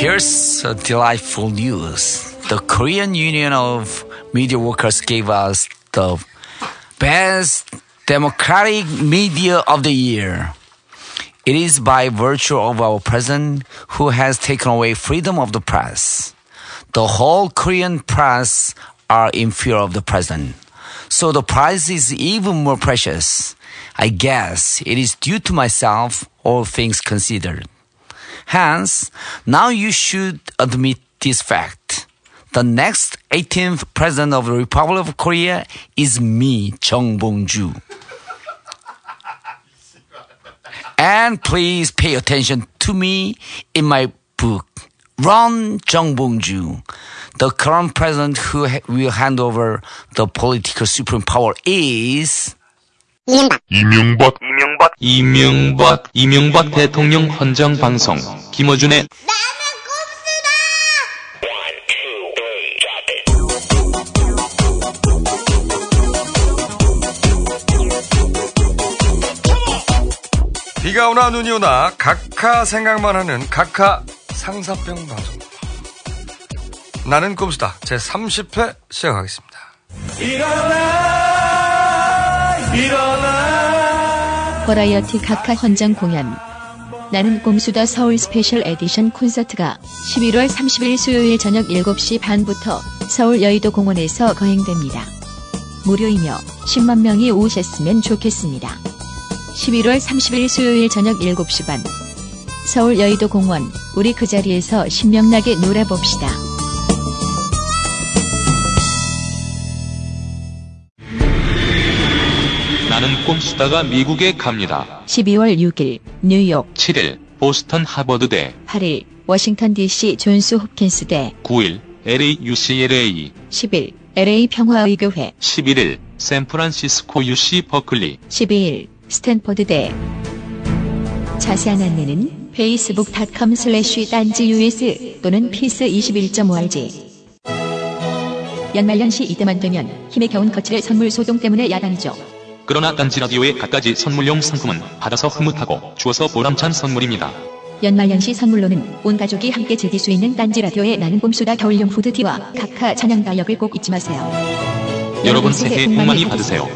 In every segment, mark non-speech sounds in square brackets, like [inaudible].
Here's a delightful news. The Korean Union of Media Workers gave us the best democratic media of the year. It is by virtue of our president who has taken away freedom of the press. The whole Korean press are in fear of the president. So the prize is even more precious. I guess it is due to myself, all things considered. Hence, now you should admit this fact. The next 18th president of the Republic of Korea is me, Chung Bong-ju. And please pay attention to me in my book, Run Chung Bong-ju. The current president who will hand over the political supreme power is 이명박 이명박 이명박 이명박 대통령 헌정 방송 김어준의 비가 오나 눈이 오나 각하 생각만 하는 각하 상사병 방송. 나는 꼼수다. 제 30회 시작하겠습니다. 버라이어티 각하 헌정 공연 나는 꼼수다 서울 special edition 콘서트가 11월 30일 수요일 저녁 7시 반부터 서울 여의도 공원에서 거행됩니다. 무료이며 10만 명이 오셨으면 좋겠습니다. 11월 30일 수요일 저녁 7시 반 서울 여의도 공원 우리 그 자리에서 신명나게 놀아봅시다. 나는 꼼수다가 미국에 갑니다. 12월 6일 뉴욕. 7일 보스턴 하버드대. 8일 워싱턴 DC 존스 홉킨스대. 9일 LA UCLA 10일 LA 평화의교회. 11일 샌프란시스코 UC 버클리. 12일 스탠퍼드대. 자세한 안내는 facebook.com slash 딴지 us 또는 피스21.org 연말연시 이때만 되면 힘에 겨운 거칠의 선물 소동 때문에 야단이죠. 그러나 딴지 라디오의 갖가지 선물용 상품은 받아서 흐뭇하고 주어서 보람찬 선물입니다. 연말연시 선물로는 온 가족이 함께 즐길 수 있는 딴지 라디오의 나는 봄수다 겨울용 후드티와 각하 찬양 달력을 꼭 잊지 마세요. 여러분 새해 복 많이 받으세요.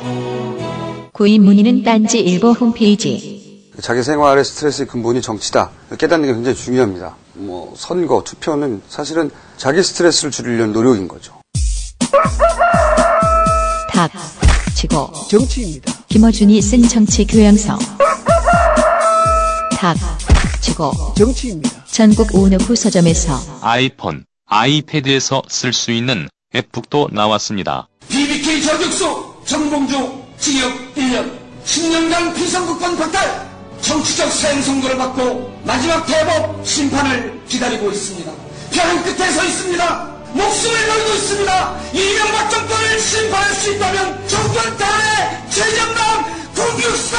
구입 문의는 딴지 일보 홈페이지 자기 생활의 스트레스의 근본이 정치다. 깨닫는 게 굉장히 중요합니다. 뭐 선거, 투표는 사실은 자기 스트레스를 줄이려는 노력인 거죠. 탁 치고 정치입니다. 김어준이 쓴 정치 교양서 탁 치고 정치입니다. 전국 온오프 서점에서 아이폰, 아이패드에서 쓸 수 있는 앱북도 나왔습니다. BBK 저격수 정봉주 징역 1년 10년간 비선거권 박탈 정치적 사형 선고를 받고 마지막 대법 심판을 기다리고 있습니다. 벼랑 끝에 서 있습니다. 목숨을 걸고 있습니다. 이명 박 정권을 심판할 수 있다면 정권 탄핵 최정남 공육사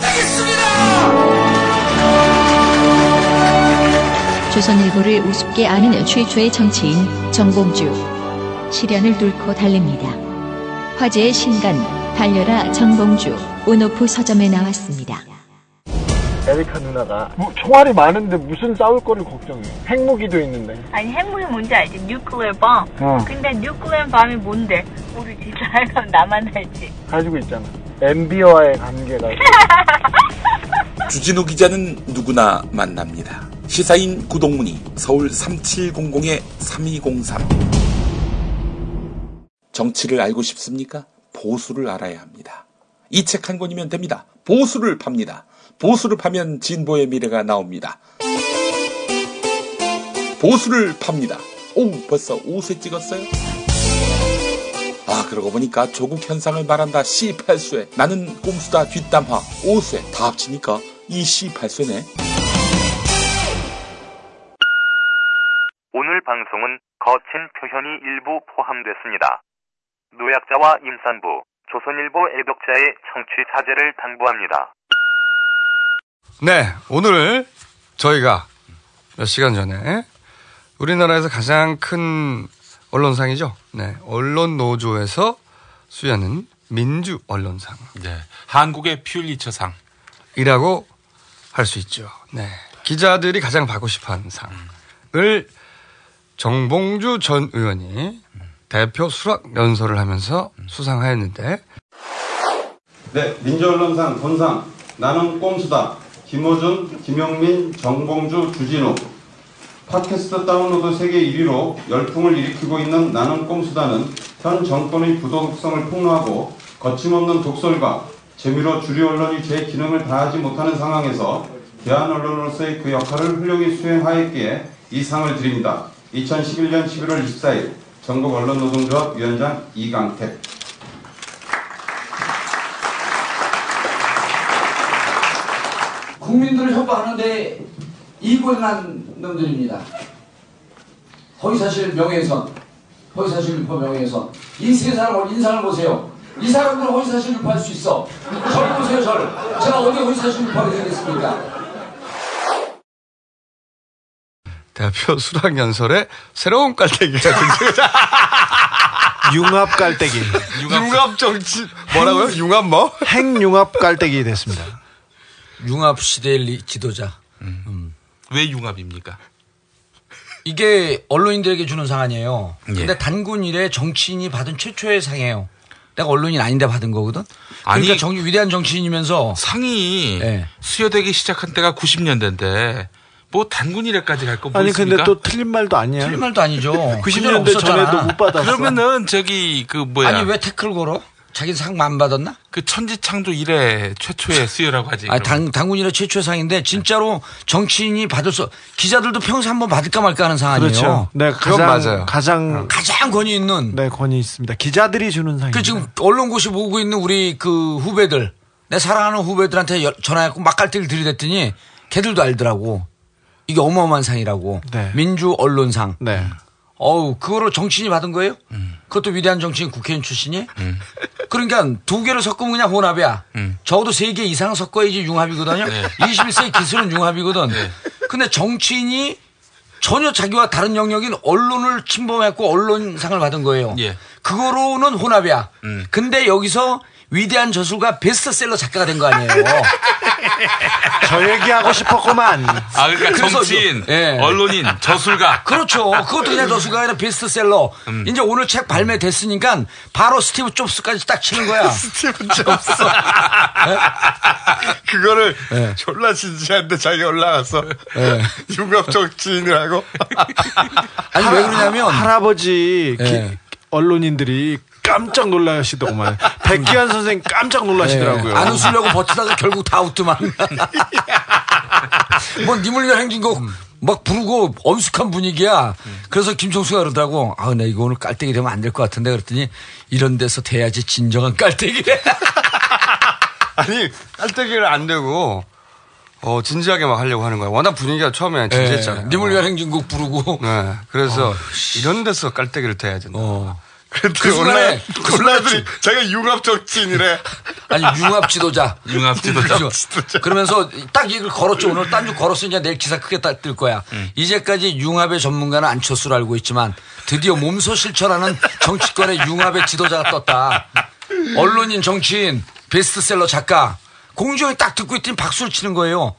되겠습니다. 조선일보를 우습게 아는 최초의 정치인 정봉주 시련을 뚫고 달립니다. 화제의 신간 달려라 정봉주 온오프 서점에 나왔습니다. 에리카 누나가 뭐, 총알이 많은데 무슨 싸울 거를 걱정해. 핵무기도 있는데. 아니 핵무기 뭔지 알지? nuclear bomb. 어. 근데 nuclear bomb이 뭔데? 우리 진짜 알면 나만 알지. 가지고 있잖아. MB와의 관계가. [laughs] 주진우 기자는 누구나 만납니다. 시사인 구독문의 서울 3700-3203 정치를 알고 싶습니까? 보수를 알아야 합니다. 이 책 한 권이면 됩니다. 보수를 팝니다. 보수를 파면 진보의 미래가 나옵니다. 보수를 팝니다. 오, 벌써 5세 찍었어요? 아, 그러고 보니까 조국 현상을 말한다. C8쇄. 나는 꼼수다 뒷담화. 5쇄. 다 합치니까 이 C8쇄네. 오늘 방송은 거친 표현이 일부 포함됐습니다. 노약자와 임산부, 조선일보 애독자의 청취 자제를 당부합니다. 네, 오늘 저희가 몇 시간 전에 우리나라에서 가장 큰 언론상이죠. 네, 언론 노조에서 수여하는 민주 언론상. 네. 한국의 퓰리처상. 이라고 할 수 있죠. 네. 기자들이 가장 받고 싶어 하는 상을 정봉주 전 의원이 대표 수락 연설을 하면서 수상하였는데 네, 민주 언론상 본상 나는 꼼수다. 김호준, 김영민, 정봉주, 주진우 팟캐스트 다운로드 세계 1위로 열풍을 일으키고 있는 나는 꼼수다는 현 정권의 부도덕성을 폭로하고 거침없는 독설과 재미로 주류 언론이 제 기능을 다하지 못하는 상황에서 대한 언론으로서의 그 역할을 훌륭히 수행하였기에 이 상을 드립니다. 2011년 11월 24일 전국 언론노동조합 위원장 이강택 국민들을 협박하는데 이고행한 놈들입니다. 허위사실 명예훼손, 허위사실 유포 명예훼손. 인생의 사람 인상을 보세요. 이 사람들은 허위사실 유포할 수 있어. 저를 보세요, 저를. 제가 어디 허위사실 유포하게 되겠습니까? 대표 수락 연설에 새로운 깔때기가 [laughs] 등장. 융합 깔때기. 융합 정치 뭐라고요? 융합 뭐? 핵융합 깔때기 됐습니다. 융합 시대의 리- 지도자. 왜 융합입니까? 이게 언론인들에게 주는 상 아니에요. 예. 근데 단군 이래 정치인이 받은 최초의 상이에요. 내가 언론인 아닌데 받은 거거든. 그러니까 아니, 정, 위대한 정치인이면서 상이 예. 수여되기 시작한 때가 90년대인데 뭐 단군이래까지 갈 거 뭐 아니 있습니까? 근데 또 틀린 말도 아니야. 틀린 말도 아니죠. [laughs] 90년대 전에도 못 받았어. 그러면은 저기 그 뭐야? 아니 왜 태클 걸어? 자기 상 안 받았나? 그 천지창조 이래 최초의 수여라고 하지. 아, 당, 당군이라 최초의 상인데 진짜로 정치인이 받을 수 기자들도 평생 한번 받을까 말까 하는 상 아니에요. 그렇죠. 네, 그건 가장 맞아요. 가장 가장 권위 있는 네 권위 있습니다. 기자들이 주는 상입니다. 그 지금 언론고시 보고 있는 우리 그 후배들 내 사랑하는 후배들한테 여- 전화해갖고 막갈대기를 들이댔더니 걔들도 알더라고. 이게 어마어마한 상이라고. 네. 민주 언론상. 네. 어우, 그거를 정치인이 받은 거예요? 그것도 위대한 정치인 국회의원 출신이? 그러니까 두 개를 섞으면 그냥 혼합이야. 적어도 세 개 이상 섞어야지 융합이거든요. 21세기 기술은 융합이거든. 근데 정치인이 전혀 자기와 다른 영역인 언론을 침범했고 언론상을 받은 거예요. 예. 그거로는 혼합이야. 근데 여기서 위대한 저술가 베스트셀러 작가가 된 거 아니에요. [laughs] 저 얘기하고 싶었구만. 아 그러니까 그래서 정치인, 저- 예. 언론인, 저술가. 그렇죠. 그것도 그냥 저술가 아니라 베스트셀러. 음. 이제 오늘 책 발매됐으니까 바로 스티브 잡스까지 딱 치는 거야. [laughs] 스티브 잡스. 그거를 네. 졸라 진지한데 자기 올라가서 [laughs] 융합 정치인이라고. 아니 왜 그러냐면 할아버지 기- 예. 언론인들이 깜짝 놀라시더구만. 백기환 선생 깜짝 놀라시더라고요. 예, 안 웃으려고 버티다가 결국 다 웃더만. [laughs] 뭐 님을 위한 행진곡 막 부르고 엄숙한 분위기야. 그래서 김종수가 그러더라고. 아, 나 이거 오늘 깔때기 되면 안 될 것 같은데 그랬더니 이런 데서 돼야지 진정한 깔때기래. [laughs] 아니 깔때기를 안 대고 어 진지하게 막 하려고 하는 거야. 워낙 분위기가 처음에 진지했잖아요. 예, 님을 위한 행진곡 부르고. 네. 그래서 이런 데서 깔때기를 대야 된다. 그랬더니 그 순간에 그 올라들이 자기가 융합 정치인이래. 아니 융합 지도자. 융합 지도자. 그러면서 딱 이걸 걸었죠. 오늘 딴 줄 걸었으니까 내일 기사 크게 딱뜰 거야. 이제까지 융합의 전문가는 안철수로 알고 있지만 드디어 몸소 실천하는 정치권의 융합의 지도자가 떴다. 언론인, 정치인, 베스트셀러 작가. 공주형이 딱 듣고 있더니 박수를 치는 거예요.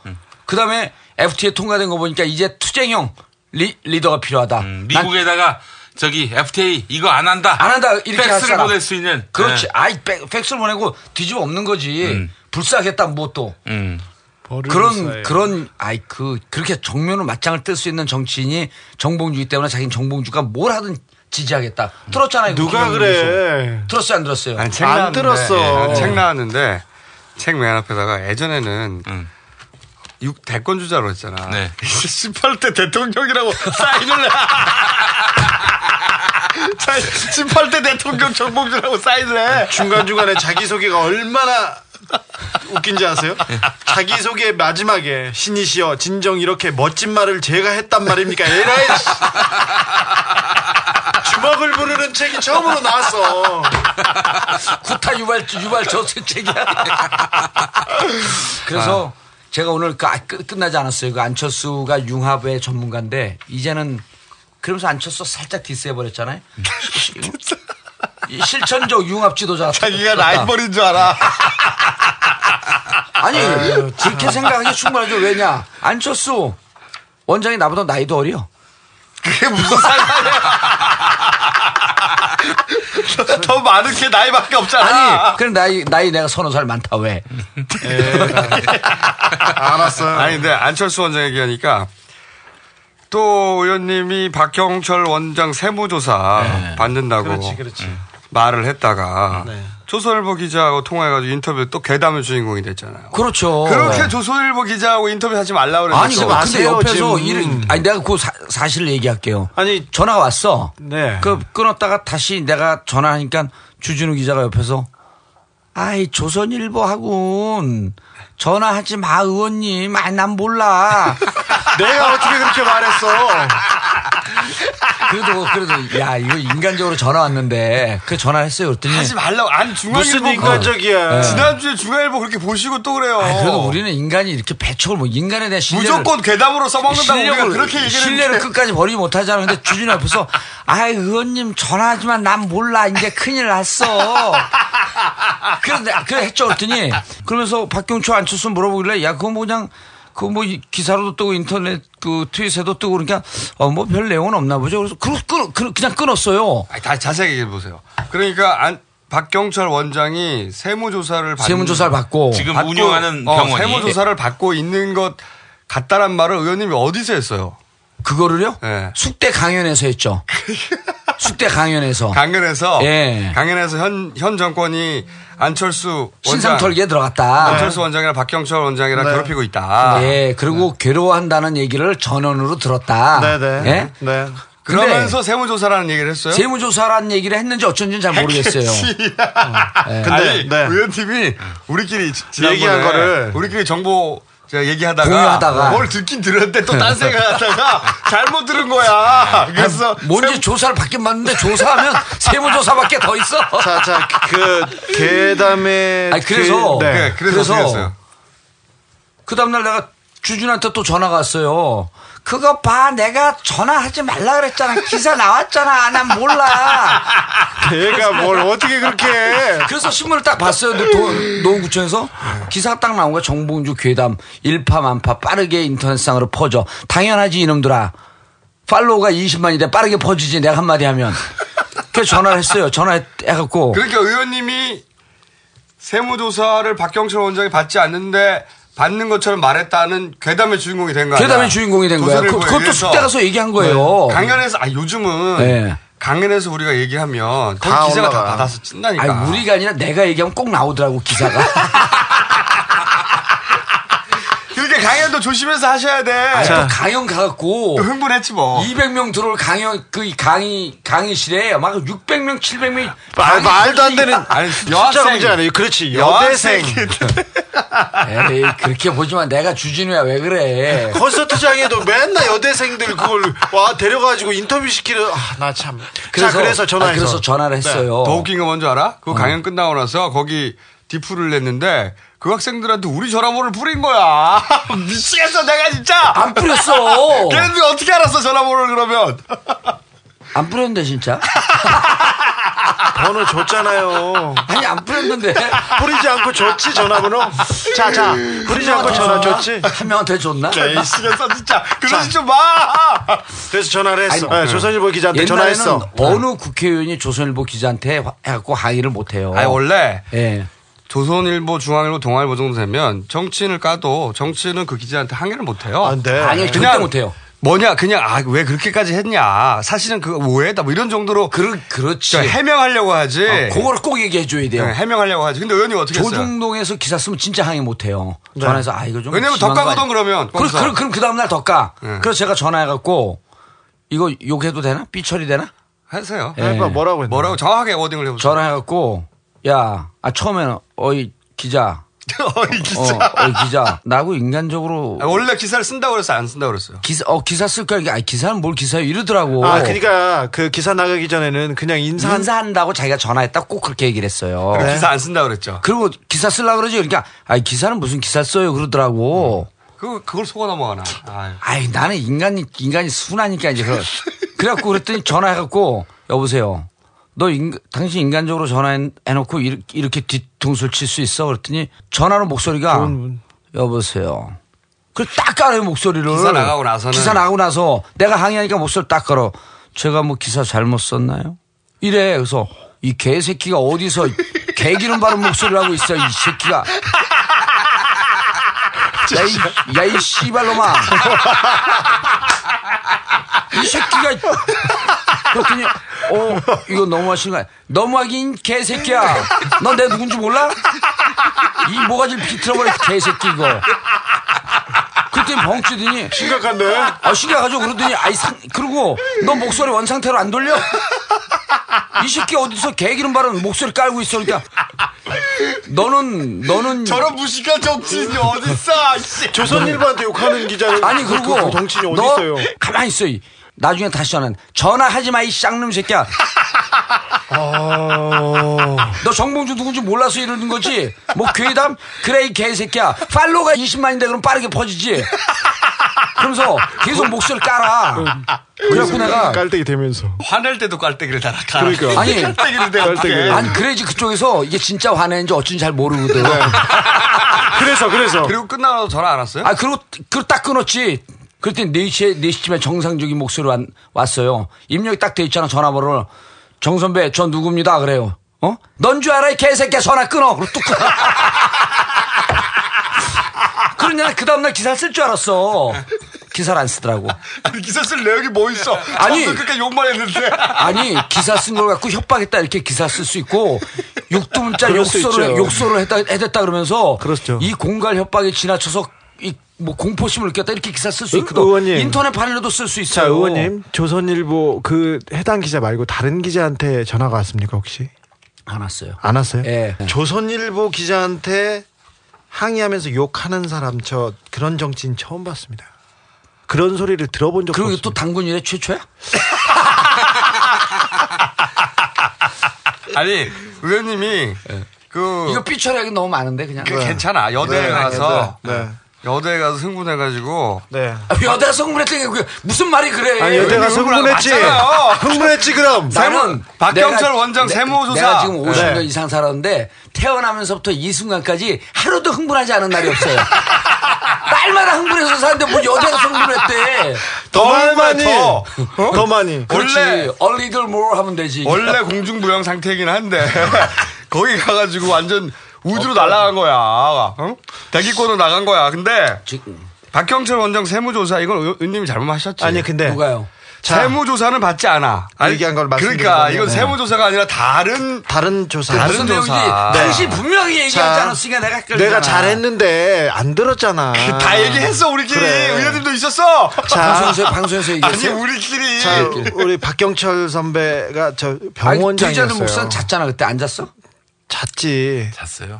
그 다음에 FTA 통과된 거 보니까 이제 투쟁형 리, 리더가 필요하다. 난 미국에다가 저기 FTA 이거 안 한다. 안 한다 이렇게 할 팩스를. 보낼 수 있는. 그렇지. 네. 아이 팩- 팩스를 보내고 뒤집어 엎는 거지. 불쌍하겠다 뭐 또. 음. 그런 그런 아이 그 그렇게 정면으로 맞짱을 뜰 수 있는 정치인이 정봉주기 때문에 자기는 정봉주가 뭘 하든 지지하겠다. 들었잖아요. 누가 그래? 들었어요, 안 들었어요? 아니, 책안 나왔는데, 들었어. 예, 책 나왔는데 책 맨 앞에다가 예전에는 음. 육 대권 주자로 했잖아. 네. [laughs] 18대 대통령이라고 [laughs] 사인을 [laughs] 18대 대통령 정봉주라고 사인을 해. 중간중간에 자기소개가 얼마나 웃긴지 아세요? 자기소개 마지막에 신이시여 진정 이렇게 멋진 말을 제가 했단 말입니까? 에라이 씨. 주먹을 부르는 책이 처음으로 나왔어. 구타 유발 유발 저수 책이야. [laughs] 그래서 제가 오늘 그, 아, 끝, 끝나지 않았어요. 그 안철수가 융합의 전문가인데 이제는 그러면서 안철수 살짝 디스해 버렸잖아요. 실천적 융합 지도자. 자기가 라이벌인 줄 알아. 아니 그렇게 생각하기 충분하죠. 왜냐 안철수 원장이 나보다 나이도 어려. 그게 무슨 상관이야. [laughs] 더 많은 게 나이밖에 없잖아. 아니, 그래 나이 나이 내가 서너 살 많다 왜? [laughs] 알았어요. 아니, 근데 안철수 원장 얘기하니까 또 의원님이 박형철 원장 세무조사 받는다고 그렇지, 그렇지. 말을 했다가 네. 조선일보 기자하고 통화해가지고 인터뷰 또 괴담의 주인공이 됐잖아요. 그렇죠. 그렇게 조선일보 기자하고 인터뷰 하지 말라고 그랬는데 아니, 그, 근데 옆에서 일, 아니, 내가 그 사, 사실을 얘기할게요. 아니, 전화가 왔어. 네. 그, 끊었다가 다시 내가 전화하니까 주진우 기자가 옆에서 아이, 조선일보하고는 전화하지 마, 의원님. 아니, 난 몰라. [laughs] 내가 어떻게 그렇게 말했어? 그래도, 그래도, 야, 이거 인간적으로 전화 왔는데, 그 전화 했어요. 그랬더니. 하지 말라고. 아니, 중앙일보. 인간적이야. 네. 지난주에 중앙일보 그렇게 보시고 또 그래요. 아, 그래도 우리는 인간이 이렇게 배척을 뭐 인간에 대한 신뢰를 무조건 괴담으로 써먹는다고 우리가 그렇게 얘기를 신뢰를 했는데. 끝까지 버리지 못하잖아. 근데 주진우 옆에서 [laughs] 아이 의원님 전화하지만 난 몰라 이제 큰일 났어. 그래 그래 했죠. 그랬더니 그러면서 박경초 안철수 물어보길래 야 그거 뭐 그냥 그거 뭐 이- 기사로도 뜨고 인터넷 그 트윗에도 뜨고 그러니까 어 뭐 별 내용은 없나 보죠. 그래서 그, 그, 그, 그냥 끊었어요. 아니, 다 자세히 얘기해 보세요. 그러니까 안, 박경철 원장이 세무조사를 받 세무조사를 받고 지금 운영하는 병원이. 어, 세무조사를 받고 있는 것 같다란 말을 의원님이 어디서 했어요? 그거를요? 네. 숙대 강연에서 했죠. [laughs] 숙대 강연에서. 강연에서 예. 강연에서 현, 현 정권이 안철수 신상 원장, 털기에 들어갔다. 안철수 원장이랑 박경철 원장이랑 네. 괴롭히고 있다. 예, 그리고 괴로워한다는 얘기를 전원으로 들었다. 네네. 예? 네. 그러면서 세무조사라는 얘기를 했어요? 세무조사라는 얘기를 했는지 어쩐지는 잘 모르겠어요. [laughs] 예. 근데, 아니, 네. 의원팀이 우리끼리 지- 지난번에 얘기한 거를 우리끼리 정보 제가 얘기하다가 공유하다가. 뭘 듣긴 들었는데 또 딴 생각하다가 [laughs] 잘못 들은 거야. 그래서 뭔지 조사를 받긴 받는데 조사하면 [laughs] 세무조사밖에 더 있어. 자, 자, 그, 괴담의. 아니, 그래서- 그- 네. 네, 그래서, 그래서? 그 다음날 내가 주준한테 또 전화가 왔어요. 그거 봐, 내가 전화하지 말라 그랬잖아. 기사 나왔잖아. 난 몰라. 걔가 뭘 어떻게 그렇게 해. 그래서 신문을 딱 봤어요. 노- 노원구청에서 기사가 딱 나온 거야. 정봉주 괴담 일파만파 빠르게 인터넷상으로 퍼져. 당연하지 이놈들아. 팔로우가 20만이 돼 빠르게 퍼지지 내가 한마디 하면. 그래서 전화를 했어요. 전화해갖고 그러니까 의원님이 세무조사를 박경철 원장이 받지 않는데 받는 것처럼 말했다는 괴담의 주인공이 된 거야. 괴담의 주인공이 된 거야. 그, 그것도 숙대 가서 얘기한 거예요. 강연에서 아 요즘은 네. 강연에서 우리가 얘기하면 다 기자가 다 올라가. 받아서 찐다니까. 아니 우리가 아니라 내가 얘기하면 꼭 나오더라고 기사가. [laughs] 강연도 조심해서 하셔야 돼. 아니, 또 강연 가갖고 또 흥분했지 뭐. 200명 들어올 강연 그 강의 강의실에 막 600명 700명 말, 말도 안 되는. 아니, 여학생. 문제 아니에요. 그렇지. 여대생. 에이 그렇게 보지만 내가 주진우야 왜 그래? 콘서트장에도 맨날 여대생들 그걸 와 데려가지고 인터뷰 시키는 아, 나 참. 자, 그래서 전화해서. 아, 그래서 전화를 했어요. 더 웃긴 건 뭔지 알아? 그 강연 끝나고 나서 거기 디프를 냈는데 그 학생들한테 우리 전화번호를 뿌린 거야. [laughs] 미치겠어 내가 진짜. 안 뿌렸어. [laughs] 걔네들 어떻게 알았어 전화번호를 그러면. [laughs] 안 뿌렸는데 진짜? 번호 줬잖아요. 아니 안 뿌렸는데 뿌리지 않고 줬지 전화번호. 자, 자. 뿌리지 않고 전화 줬지. 한 명한테 줬나? 네, 미치겠어 진짜. 그러지 좀 마. 그래서 전화를 했어. 아니, 네, 조선일보 기자한테 옛날에는 전화했어. 어느 국회의원이 조선일보 기자한테 화- 해갖고 항의를 못해요. 아니 원래 예. 조선일보, 중앙일보, 동아일보 정도 되면 정치인을 까도 정치인은 그 기자한테 항의를 못 해요. 안 돼. 아니 절대 그냥 못 해요. 뭐냐 그냥 아 왜 그렇게까지 했냐 사실은 그거 오해다 뭐 이런 정도로 그 그렇지. 저 해명하려고 하지 어, 그거를 꼭 얘기해 줘야 돼요. 네, 해명하려고 하지 근데 의원님 어떻게 했어요? 조중동에서 기사 쓰면 진짜 항의 못 해요. 전화해서 아 이거 좀 왜냐면 거 아니야? 그러면 그럼. 그럼, 그럼 그 다음날 더 까. 네. 그래서 제가 전화해 갖고 이거 욕해도 되나? 삐 처리 되나? 하세요 예. 해봐, 뭐라고 했나? 뭐라고 정확하게 워딩을 해보세요 전화해 갖고 야, 아 처음에는 어이 기자, [laughs] 어이 기자 어, 어이 기자, 나하고 인간적으로 아, 원래 기사를 쓴다고 그랬어요 안 쓴다고 그랬어요 기사, 어 기사 쓸 거야. 아 기사는 뭘 기사요? 이러더라고. 아, 그러니까 그 기사 나가기 전에는 그냥 인사 인사한다고 자기가 전화했다 꼭 그렇게 얘기를 했어요. 그럼 기사 안 쓴다고 그랬죠 그리고 기사 쓰려 그러지. 그러니까 아 기사는 무슨 기사 써요 그러더라고. 그, 그걸 속아 넘어가나 아유. 아이 나는 인간이 인간이 순하니까 이제 그래. [laughs] 그래갖고 그랬더니 전화해갖고 여보세요. 너 인, 당신 인간적으로 전화해놓고 이렇게, 이렇게 뒤통수를 칠 수 있어? 그랬더니 전화로 목소리가 여보세요. 그딱 깔아요 목소리를. 기사 나가고 나서는. 기사 나가고 나서 내가 항의하니까 목소리 딱 걸어. 제가 뭐 기사 잘못 썼나요? 이래. 그래서 이 개새끼가 어디서 [laughs] 개기름 바른 목소리를 하고 있어 이 새끼가. 야 이 야 이 씨발놈아. [laughs] 이 새끼가 그랬더니 어 이거 너무하시는 거야. 너무하긴 개새끼야. 너 내 누군지 몰라? 이 모가지를 비틀어버려 개새끼 이거. 그랬더니 벙치더니 심각한데? 아 심각하죠. 그러더니 아이 상 그리고 너 목소리 원상태로 안 돌려? 이 새끼 어디서 개기름 바른 목소리 깔고 있어 그러니까 너는 너는 저런 무식한 정치인이 어딨어? 씨. 조선일보한테 욕하는 기자는 아니 그- 그리고 그 정치인이 너 어디 있어요? 가만히 있어. 이. 나중에 다시 전화. 전화하지 마 이 쌍놈 새끼야. 너 정봉주 누군지 몰라서 이러는 거지? 뭐 괴담? 그래 이 개새끼야. 팔로가 20만인데 그럼 빠르게 퍼지지. 그러면서 계속 목소리 깔아. 그래갖고 내가 깔때기 되면서 화낼 때도 깔때기를 달아. 그러니까. [laughs] 아니 깔때기를 대고 깔때기를. 아니 그래야지 그쪽에서 이게 진짜 화내는지 어쩐지 잘 모르거든. 그래서 그래서 그리고 끝나고 전화 안 왔어요? 아, 그리고, 그리고 딱 끊었지. 그랬더니 4시에, 4시쯤에 정상적인 목소리 왔, 왔어요. 입력이 딱 돼 있잖아, 전화번호를. 정 선배, 저 누굽니다. 그래요. 어? 넌 줄 알아, 이 개새끼야. 전화 끊어. 그리고 뚝 끊어. [laughs] 그러냐, 그 다음날 기사 쓸 줄 알았어. 기사를 안 쓰더라고. 아니 기사 쓸 내용이 뭐 있어? 아니. 끝까지 욕만 했는데. 아니, 기사 쓴 걸 갖고 협박했다. 이렇게 기사 쓸 수 있고, 수 욕설을. 욕설을 했다, 해댔다 그러면서. 그렇죠. 이 공갈 협박에 지나쳐서 이 뭐 공포심을 느꼈다 이렇게 기사 쓸 수 있거든. 의원님. 인터넷 판에도 쓸수자 있어요. 의원님 조선일보 그 해당 기자 말고 다른 기자한테 전화가 왔습니까 혹시 안 왔어요. 안 왔어요? 예. 조선일보 기자한테 항의하면서 욕하는 사람 저 그런 정치인 처음 봤습니다. 그런 소리를 들어본 적 그리고 없습니다. 또 당군 일에 최초야? [laughs] 아니 의원님이 그 이거 삐처리하기 너무 많은데 그냥. 그 괜찮아 여대에 네, 가서 네. 여대에 가서 승분해가지고 네. 아, 여대가 성공했더니 그게 무슨 말이 그래? 아니 여대가 의원님 흥분했지. 맞잖아요. 흥분했지 그럼. 나는 박경철 내가- 원장 내- 세무조사. 내가 지금 50년 네. 이상 살았는데 태어나면서부터 이 순간까지 하루도 흥분하지 않은 날이 없어요. [laughs] 날마다 흥분해서 사는데 뭐 여대가 흥분했대. 더 얼마나 많이. 더? 더 많이. 그렇지. 원래- a little more 하면 되지. 원래 공중부양 상태이긴 한데 [laughs] 거기 가가지고 완전 우주로 날아간 거야. 어? 대기권으로 나간 거야. 근데 박경철 원장 세무조사 이건 의- 의원님이 잘못하셨지. 아니 근데 누가요? 자, 세무조사는 받지 않아. 얘기한 걸 그러니까 이건 네. 세무조사가 아니라 다른 다른 조사. 다른 무슨 내용인지 조사. 당신 분명히 얘기하지 자, 않았으니까 내가 헷갈리잖아. 내가 잘했는데 안 들었잖아. [laughs] 다 얘기했어 우리끼리 그래. 의원님도 있었어. 자, 방송에서 방송에서 아니 얘기했어요. 우리끼리 자, 우리 박경철 선배가 저 아니, 병원장이었어요. 뒤자는 목사는 잤잖아 그때 앉았어? 잤지. 잤어요.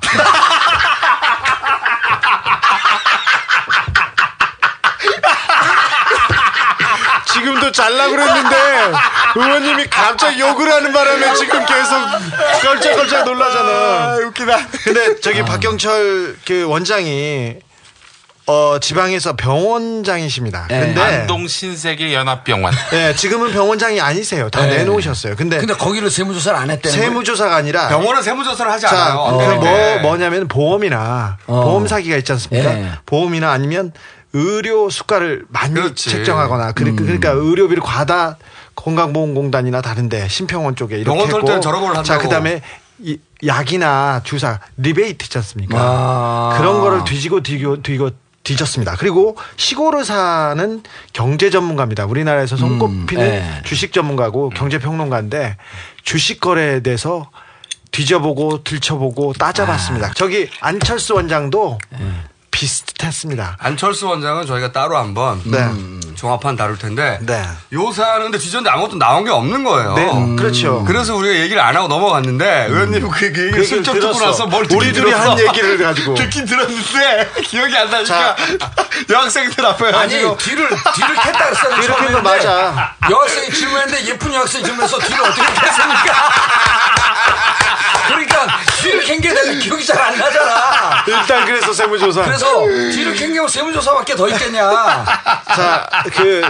지금도 잘라 그랬는데 의원님이 갑자기 욕을 하는 바람에 지금 계속 껄쩍껄쩍 놀라잖아. 웃기다. 근데 저기 박경철 그 원장이 어 지방에서 병원장이십니다. 네. 근데 안동 신세계 연합병원. 네, [laughs] 지금은 병원장이 아니세요. 다 네. 내놓으셨어요. 근데, 근데 거기를 세무조사를 안 했다는? 세무조사가 아니라 병원은 세무조사를 하지 자, 않아요. 안그 되는 뭐, 게. 뭐냐면 보험이나 어. 보험 사기가 있지 않습니까? 예. 보험이나 아니면 의료 수가를 많이 그렇지. 책정하거나 그러- 그러니까 의료비를 과다 건강보험공단이나 다른데 심평원 쪽에 이렇게 병원 털 때는 저런 걸 한다고. 자 그다음에 이 약이나 주사 리베이트 있지 않습니까? 아. 그런 거를 뒤지고 뒤고 뒤고 뒤졌습니다. 그리고 시골 의사는 경제 전문가입니다. 우리나라에서 손꼽히는 네. 주식 전문가고 경제 평론가인데 주식 거래에 대해서 뒤져보고 들춰보고 따져봤습니다. 저기 안철수 원장도 비슷했습니다. 안철수 원장은 저희가 따로 한번 네. 음, 종합판 다룰 텐데 네. 요사는 근데 뒤졌는데 아무것도 나온 게 없는 거예요. 네, 그렇죠. 그래서 우리가 얘기를 안 하고 넘어갔는데 의원님 그, 그 얘기를 그 슬쩍 듣고. 나서 뭘 우리 들었어. 한 얘기를 가지고. [laughs] 듣긴 들었는데 [laughs] 기억이 안 나니까 [laughs] 여학생들 앞에 아니 뒤를 뒤를 캤다 그랬어. 뒤를 캔거 맞아. 여학생이 질문했는데 예쁜 여학생이 질문해서 뒤를 어떻게 캤습니까? 그러니까 뒤를 내가 기억이 잘 안 나잖아. 일단 그래서 세무조사. 그래서 뒤를 캔게 세무조사밖에 더 있겠냐. 자, 그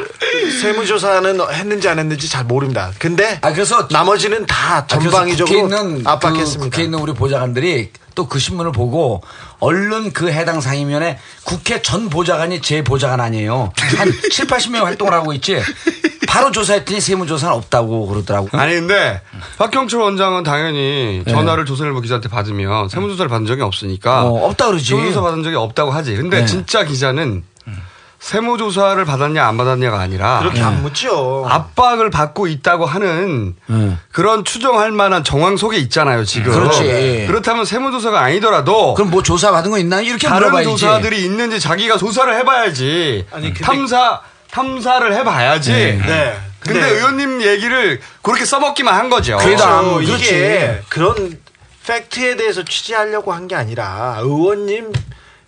세무조사는 했는지 안 했는지 잘 모릅니다. 근데 아 그래서 나머지는 다 아, 그래서 전방위적으로 국회에 있는 압박했습니다. 그 국회에 있는 우리 보좌관들이 또 그 신문을 보고 얼른 그 해당 상임위원회 국회 전 보좌관이 제 보좌관 아니에요. 한 [laughs] 7, 80명 활동을 하고 있지. 바로 조사했더니 세무조사는 없다고 그러더라고. 아니 근데 박형철 원장은 당연히 네. 전화를 조선일보 기자한테 받으면 세무조사를 받은 적이 없으니까 어, 없다 그러지. 세무조사 받은 적이 없다고 하지. 근데 네. 진짜 기자는 세무조사를 받았냐 안 받았냐가 아니라 그렇게 안 묻죠. 압박을 받고 있다고 하는 그런 추정할 만한 정황 속에 있잖아요 지금. 그렇지. 그렇다면 세무조사가 아니더라도 그럼 뭐 조사 받은 거 있나 이렇게 다른 물어봐야지. 조사들이 있는지 자기가 조사를 해봐야지. 아니, 근데- 탐사 탐사를 해봐야지. 네. 네. 근데, 근데- 의원님 얘기를 그렇게 써먹기만 한 거죠. 그렇죠. 그렇지. 이게 그런 팩트에 대해서 취재하려고 한 게 아니라 의원님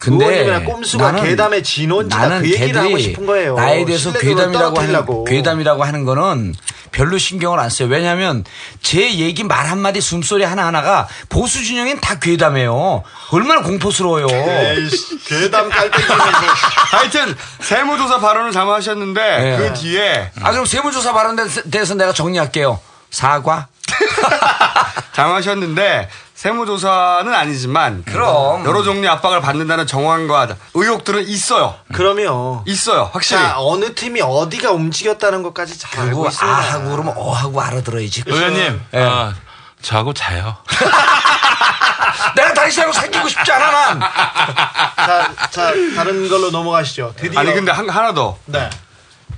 근데 의원님이나 꼼수가 나는- 괴담의 진원지다 나는 그 얘기를 하고 싶은 거예요. 나에 대해서 괴담이라고 하는. 괴담이라고 하는 거는 별로 신경을 안 써요. 왜냐하면 제 얘기 말 한마디 숨소리 하나하나가 보수 진영엔 다 괴담이에요. 얼마나 공포스러워요. 에이씨, 괴담 깔때기는 [laughs] 하여튼 세무조사 발언을 잘못하셨는데 네. 그 뒤에 아 그럼 세무조사 발언에 대해서 내가 정리할게요. 사과. [laughs] 잘못하셨는데 세무조사는 아니지만 그럼. 여러 종류 압박을 받는다는 정황과 의혹들은 있어요. 그러면 있어요. 확실히. 자 어느 팀이 어디가 움직였다는 것까지 잘 알고 그리고 있어요. 아 하고 그러면 어 하고 알아들어야지. 의원님, 예. 아, 저하고 자요. [laughs] 내가 당신하고 사귀고 싶지 않아 난. 자, 자 다른 걸로 넘어가시죠. 드디어 아니 근데 한, 하나 더. 네.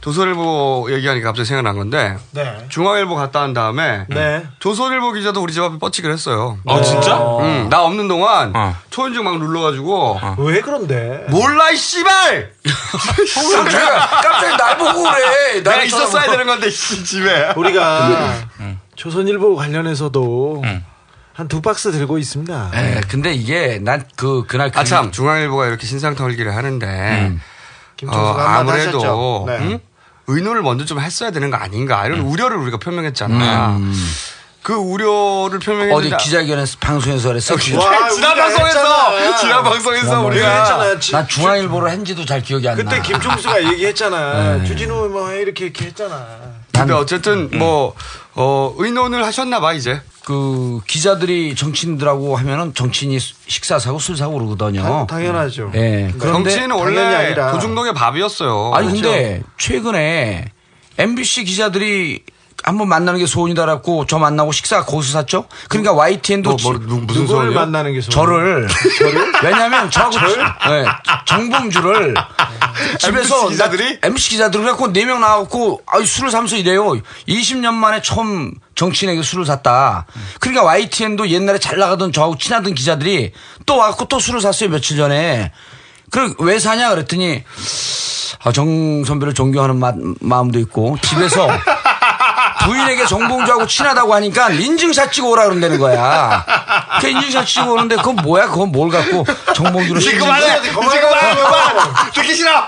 조선일보 얘기하니까 갑자기 생각난 건데 네. 중앙일보 갔다 온 다음에 네. 조선일보 기자도 우리 집 앞에 뻗치기를 했어요. 어, 진짜? 응, 나 없는 동안 어. 초인종 막 눌러가지고 왜 그런데? 몰라 이 씨발! 깜짝이 날 보고 그래. 내가 있었어야. 되는 건데 씨, 집에. 우리가 [laughs] 조선일보 관련해서도 한두 박스 들고 있습니다. 예, 근데 이게 난 그 그날 그 아참 중앙일보가 이렇게 신상 털기를 하는데 음. 김종수가 어, 아무래도. 네. 응? 의논을 먼저 좀 했어야 되는 거 아닌가 이런 우려를 우리가 표명했잖아. 그 우려를 어디 표명했는데 기자회견에서 방송에서 그랬어. 와, 지난 방송에서. 지난 방송에서 우리가 했잖아요. 지- 난 중앙일보를 한지도 잘 기억이 안 나. 그때 김종수가 얘기했잖아. [laughs] 주진우 뭐 이렇게 이렇게 했잖아. 근데 어쨌든 뭐 어, 의논을 하셨나 봐 이제. 그 기자들이 정치인들하고 하면은 정치인이 식사 사고 술 사고 그러거든요. 당- 당연하죠. 예. 그런데 정치인은 원래. 도중동의 밥이었어요. 아니 그렇죠. 근데 최근에 MBC 기자들이 한번 만나는 게 소원이다라고 저 만나고 식사 거기서 샀죠. 그러니까 YTN도 뭐, 뭐, 누- 무슨 소리요? 만나는 게 소원? 저를 [laughs] 왜냐하면 저하고 네, 정봉주를 [laughs] 집에서 MBC 기자들이? 나- MC 기자들이 그래갖고 네 명 나왔고 아 술을 사면서 이래요. 20년 만에 처음 정치인에게 술을 샀다. 그러니까 YTN도 옛날에 잘 나가던 저하고 친하던 기자들이 또 와갖고 또 술을 샀어요 며칠 전에. 그래 왜 사냐 그랬더니 아, 정 선배를 존경하는 마, 마음도 있고 집에서 [laughs] 부인에게 정봉주하고 친하다고 하니까 인증샷 찍어 오라 그런다는 거야. 그 인증샷 찍어 오는데 그건 뭐야? 그건 뭘 갖고 정봉주를 이제 인증- 그만해! 이제 그만해! 그만! 듣기 싫어!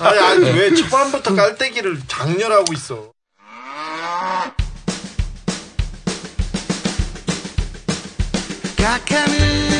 아니, 아니 왜 초반부터 깔때기를 장렬하고 있어? 각하는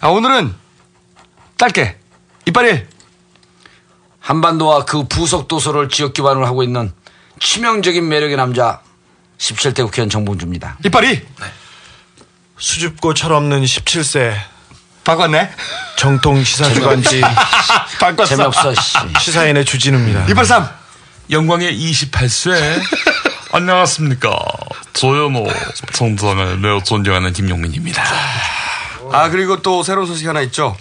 아, 오늘은 짧게 이빨일 한반도와 그 부속 도서를 지역 기반으로 하고 있는 치명적인 매력의 남자 17대 국회의원 정봉주입니다. 이빨이 수줍고 철없는 17세 바꿨네. 정통 시사 주간지 [laughs] 바꿨어. 재미없어. 씨. 시사인의 주진우입니다. 이빨 삼 영광의 28세. [laughs] 안녕하십니까. 조현호 총장을 매우 존경하는 김용민입니다. 아 그리고 또 새로운 소식 하나 있죠.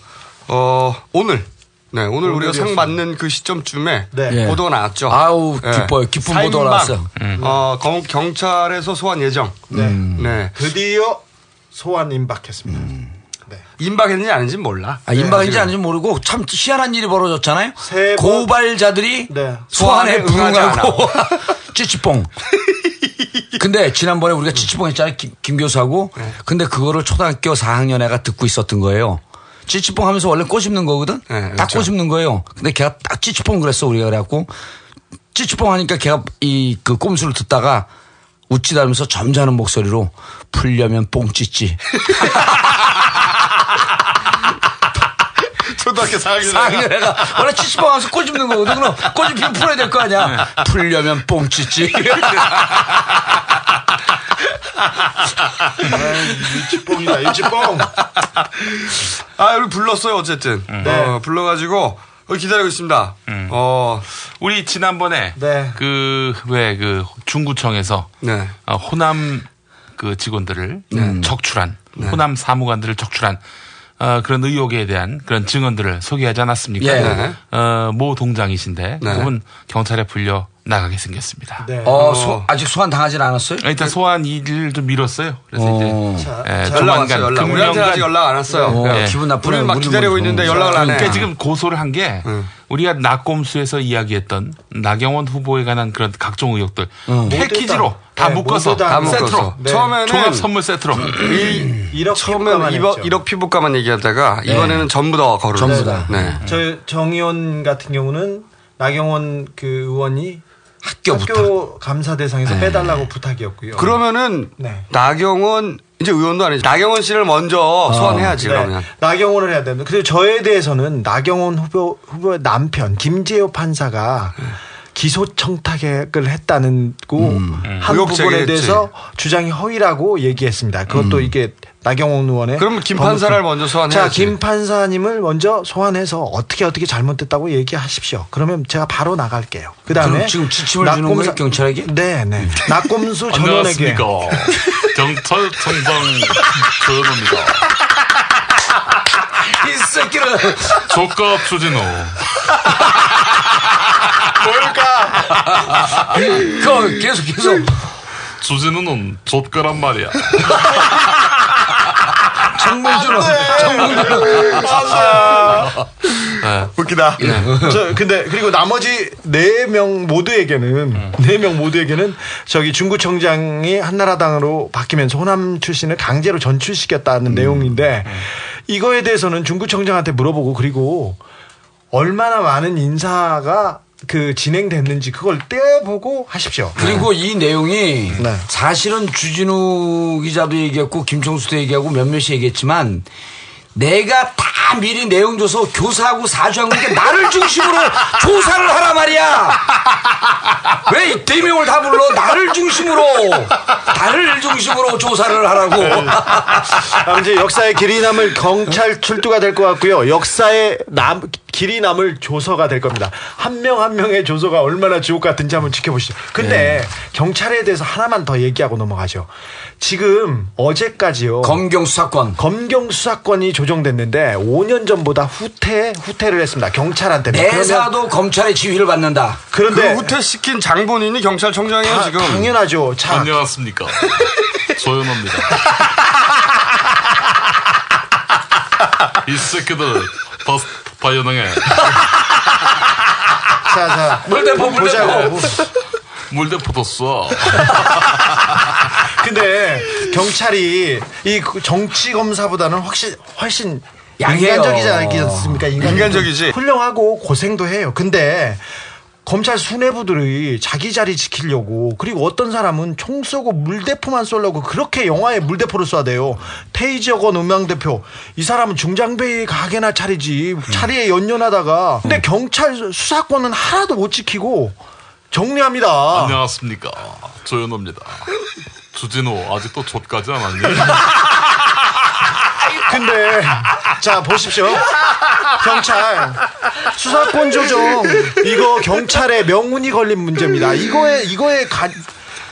어 오늘 네 오늘 우리가 상 받는 그 시점쯤에 네. 보도가 나왔죠. 아우, 네. 기뻐요. 기쁜 사인방, 보도가 나왔어요. 어 경- 경찰에서 소환 예정. 네. 네. 드디어 소환 임박했습니다. 임박했는지 아닌지 몰라. 아, 임박인지 네, 아닌지 모르고 참 희한한 일이 벌어졌잖아요. 고발자들이 네. 소환에 소환에 응하지 불응하고 [laughs] 찌찌뽕. 근데 지난번에 우리가 찌찌뽕 했잖아요. 김, 김 교수하고. 네. 근데 그거를 초등학교 4학년 애가 듣고 있었던 거예요. 찌찌뽕 하면서 원래 꼬집는 거거든? 네, 딱 그렇죠. 꼬집는 거예요. 근데 걔가 딱 찌찌뽕 그랬어, 우리가 그래갖고. 찌찌뽕 하니까 걔가 이 그 꼼수를 듣다가 웃지다면서 점잖은 목소리로 풀려면 뽕찌찌. [laughs] 초등학교 4학년 4학년 애가 원래 찌찌뽕 하면서 꼬집는 거거든. 그럼 꼬집히면 풀어야 될 거 아니야. 풀려면 뽕찌찌. 유치뽕이다 유치뽕. 아 우리 불렀어요 어쨌든. 네. 어, 불러가지고 여기 기다리고 있습니다. 어 우리 지난번에 네. 그왜그 중구청에서 네. 어, 호남 그 직원들을 적출한 호남 사무관들을 적출한 어, 그런 의혹에 대한 그런 증언들을 소개하지 않았습니까? 예. 네. 어, 모 동장이신데 네. 그분 경찰에 불려 나가게 생겼습니다. 네. 어, 소- 아직 소환 당하진 않았어요? 일단 소환 일을 좀 미뤘어요. 그래서 어. 이제 자, 예, 자, 연락 조만간 왔어요. 연락. 우리한테 아직 연락 안 왔어요. 어, 그냥 예. 기분 나쁘네. 우리는 막 기다리고 뭐- 있는데 연락을 안 해. 그러니까 지금 고소를 한게 응. 우리가 낙곰수에서 이야기했던 나경원 후보에 관한 그런 각종 의혹들 응. 패키지로 다 네, 묶어서 다 묶어서. 네. 처음에는 종합 선물 세트로 이 1억 처음에는 1억, 1억 피부과만 얘기하다가 이번에는 전부 다 거를. 전부 다. 네. 저 정의원 같은 경우는 나경원 그 의원이 학교부터. 학교 감사 대상에서 빼달라고 부탁이었고요. 그러면은 네. 나경원 이제 의원도 아니지. 나경원 씨를 먼저 소환해야지 네, 그러면. 나경원을 해야 됩니다. 그리고 저에 대해서는 나경원 후보 후보의 남편 김재호 판사가 기소 청탁을 했다는 고한 의혹 부분에. 대해서 주장이 허위라고 얘기했습니다. 그것도 이게 나경원 의원의 그러면 김 법무팀. 판사를 먼저 소환해야지. 자, 김 판사님을 먼저 소환해서 어떻게 어떻게 잘못됐다고 얘기하십시오. 그러면 제가 바로 나갈게요. 그다음에 그럼 지금 지침을 주는 거예요, 경찰에게? 네, 네. 낙검수 [laughs] 전원에게 안녕하십니까. 경찰 청장 조현호입니다. [laughs] 이 새끼는 조카 주진 [laughs] 우. 그 계속 계속. 주진우는 족가란 말이야. 정봉주는 정봉주는 웃기다. 저 근데 그리고 나머지 네 명 모두에게는 네명 모두에게는 저기 중구청장이 한나라당으로 바뀌면서 호남 출신을 강제로 전출시켰다는 내용인데 이거에 대해서는 중구청장한테 물어보고 그리고 얼마나 많은 인사가 그 진행됐는지 그걸 떼보고 하십시오. 그리고 이 내용이 네. 사실은 주진우 기자도 얘기했고 김청수도 얘기하고 몇몇이 얘기했지만 내가 다 미리 내용 줘서 교사하고 사주한 건데 나를 중심으로 [laughs] 조사를 하라 말이야. 왜네 명을 다 불러? 나를 중심으로 나를 중심으로 조사를 하라고. 아, 이제 역사의 길이 남을 경찰 출두가 될 것 같고요. 역사의 남 길이 남을 조서가 될 겁니다. 한 명한 명의 조서가 얼마나 주옥 같은지 한번 지켜보시죠. 근데 경찰에 대해서 하나만 더 얘기하고 넘어가죠. 지금 어제까지요. 검경 수사권. 검경 수사권이 조정됐는데 5년 전보다 후퇴 후퇴를 했습니다. 경찰한테는. 내사도 검찰의 지휘를 받는다. 그런데 그 후퇴시킨 장본인이 경찰청장이에요 다- 지금. 당연하죠. 자, 안녕하십니까. [laughs] 조현호입니다. 이 새끼들 다 바이오능해. 자, 자. 물대포 보자고. 물대포. 물대포도 써. [laughs] 근데 경찰이 이 정치 검사보다는 훨씬 훨씬. 인간적이지 않습니까? 인간적. 인간적이지. 훌륭하고 고생도 해요. 근데 검찰 수뇌부들이 자기 자리 지키려고 그리고 어떤 사람은 총 쏘고 물대포만 쏘려고 그렇게 영화에 물대포를 쏴대요. 테이저건 음향 대표 이 사람은 중장비 가게나 차리지 차리에 연연하다가 근데 경찰 수사권은 하나도 못 지키고 정리합니다. 안녕하십니까 조현호입니다. 주진호 아직도 좆까지 안 왔니? 근데 자 보십시오. 경찰. 수사권 조정. 이거 경찰의 명운이 걸린 문제입니다. 이거에 이거에 가,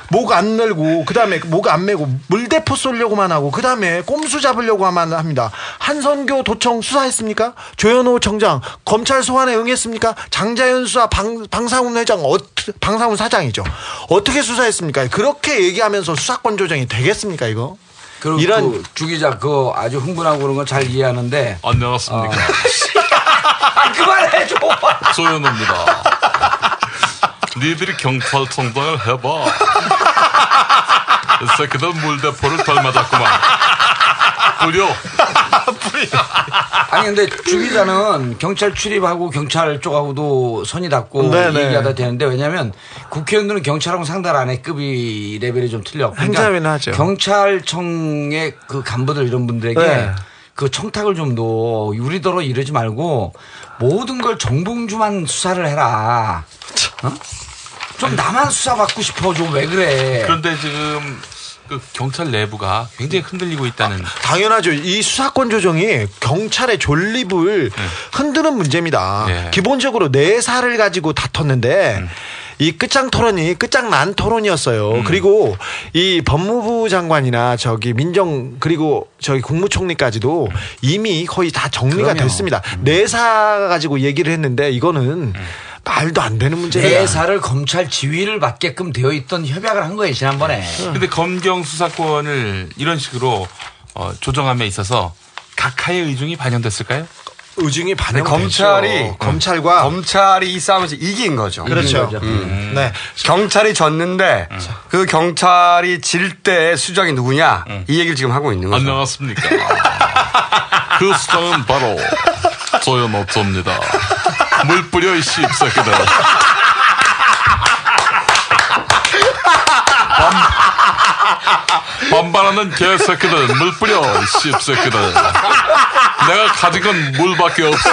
목 안 늘고 그다음에 목안 메고 물대포 쏘려고만 하고 그다음에 꼼수 잡으려고 하만 합니다. 한선교 도청 수사했습니까? 조현호 청장 검찰 소환에 응했습니까? 장자연 수사 방, 방상훈 회장 어, 방상훈 사장이죠. 어떻게 수사했습니까? 그렇게 얘기하면서 수사권 조정이 되겠습니까 이거? 그리고 이런- 그 주기자 그거 아주 흥분하고 그런 건 잘 이해하는데. 안녕하십니까. [laughs] 아, 그만해 줘. 조현호입니다. [laughs] 니들이 경찰 청장을 해봐. 이 새끼들 물대포를 덜 맞았구만. 뿌려. 아니 근데 주기자는 경찰 출입하고 경찰 쪽하고도 선이 닿고 네네. 얘기하다 되는데 왜냐하면 국회의원들은 경찰하고 상달 안에 급이 레벨이 좀 틀려. 그러니까 행사위는 하죠. 경찰청의 그 간부들 이런 분들에게 네. 그 청탁을 좀 더 유리더러 이러지 말고 모든 걸 정봉주만 수사를 해라. 어? 좀 나만 수사 받고 싶어 좀 왜 그래? 그런데 지금 그 경찰 내부가 굉장히 흔들리고 있다는 당연하죠. 이 수사권 조정이 경찰의 존립을 흔드는 문제입니다. 네. 기본적으로 내사를 가지고 다퉜는데 이 끝장 토론이 끝장난 토론이었어요. 그리고 이 법무부 장관이나 저기 민정 그리고 저기 국무총리까지도 이미 거의 다 정리가 그럼요. 됐습니다. 내사 가지고 얘기를 했는데 이거는 말도 안 되는 문제입니다. 내사를 검찰 지휘를 받게끔 되어 있던 협약을 한 거예요 지난번에. 근데 검경 수사권을 이런 식으로 어, 조정함에 있어서 각하의 의중이 반영됐을까요? 의중이 근데 검찰이 됐죠. 검찰과 검찰이 이 싸움에서 이긴 거죠. 그렇죠. 음. 음. 네. 경찰이 졌는데 그 경찰이 질 때 수장이 누구냐 이 얘기를 지금 하고 있는 거죠. 안녕하십니까. [laughs] 그 수장은 바로 [laughs] 조현호입니다. 물 뿌려 이 씹새끼들. 반, 반발하는 개새끼들 물 뿌려 이 씹새끼들. 내가 가진 건 물밖에 없어.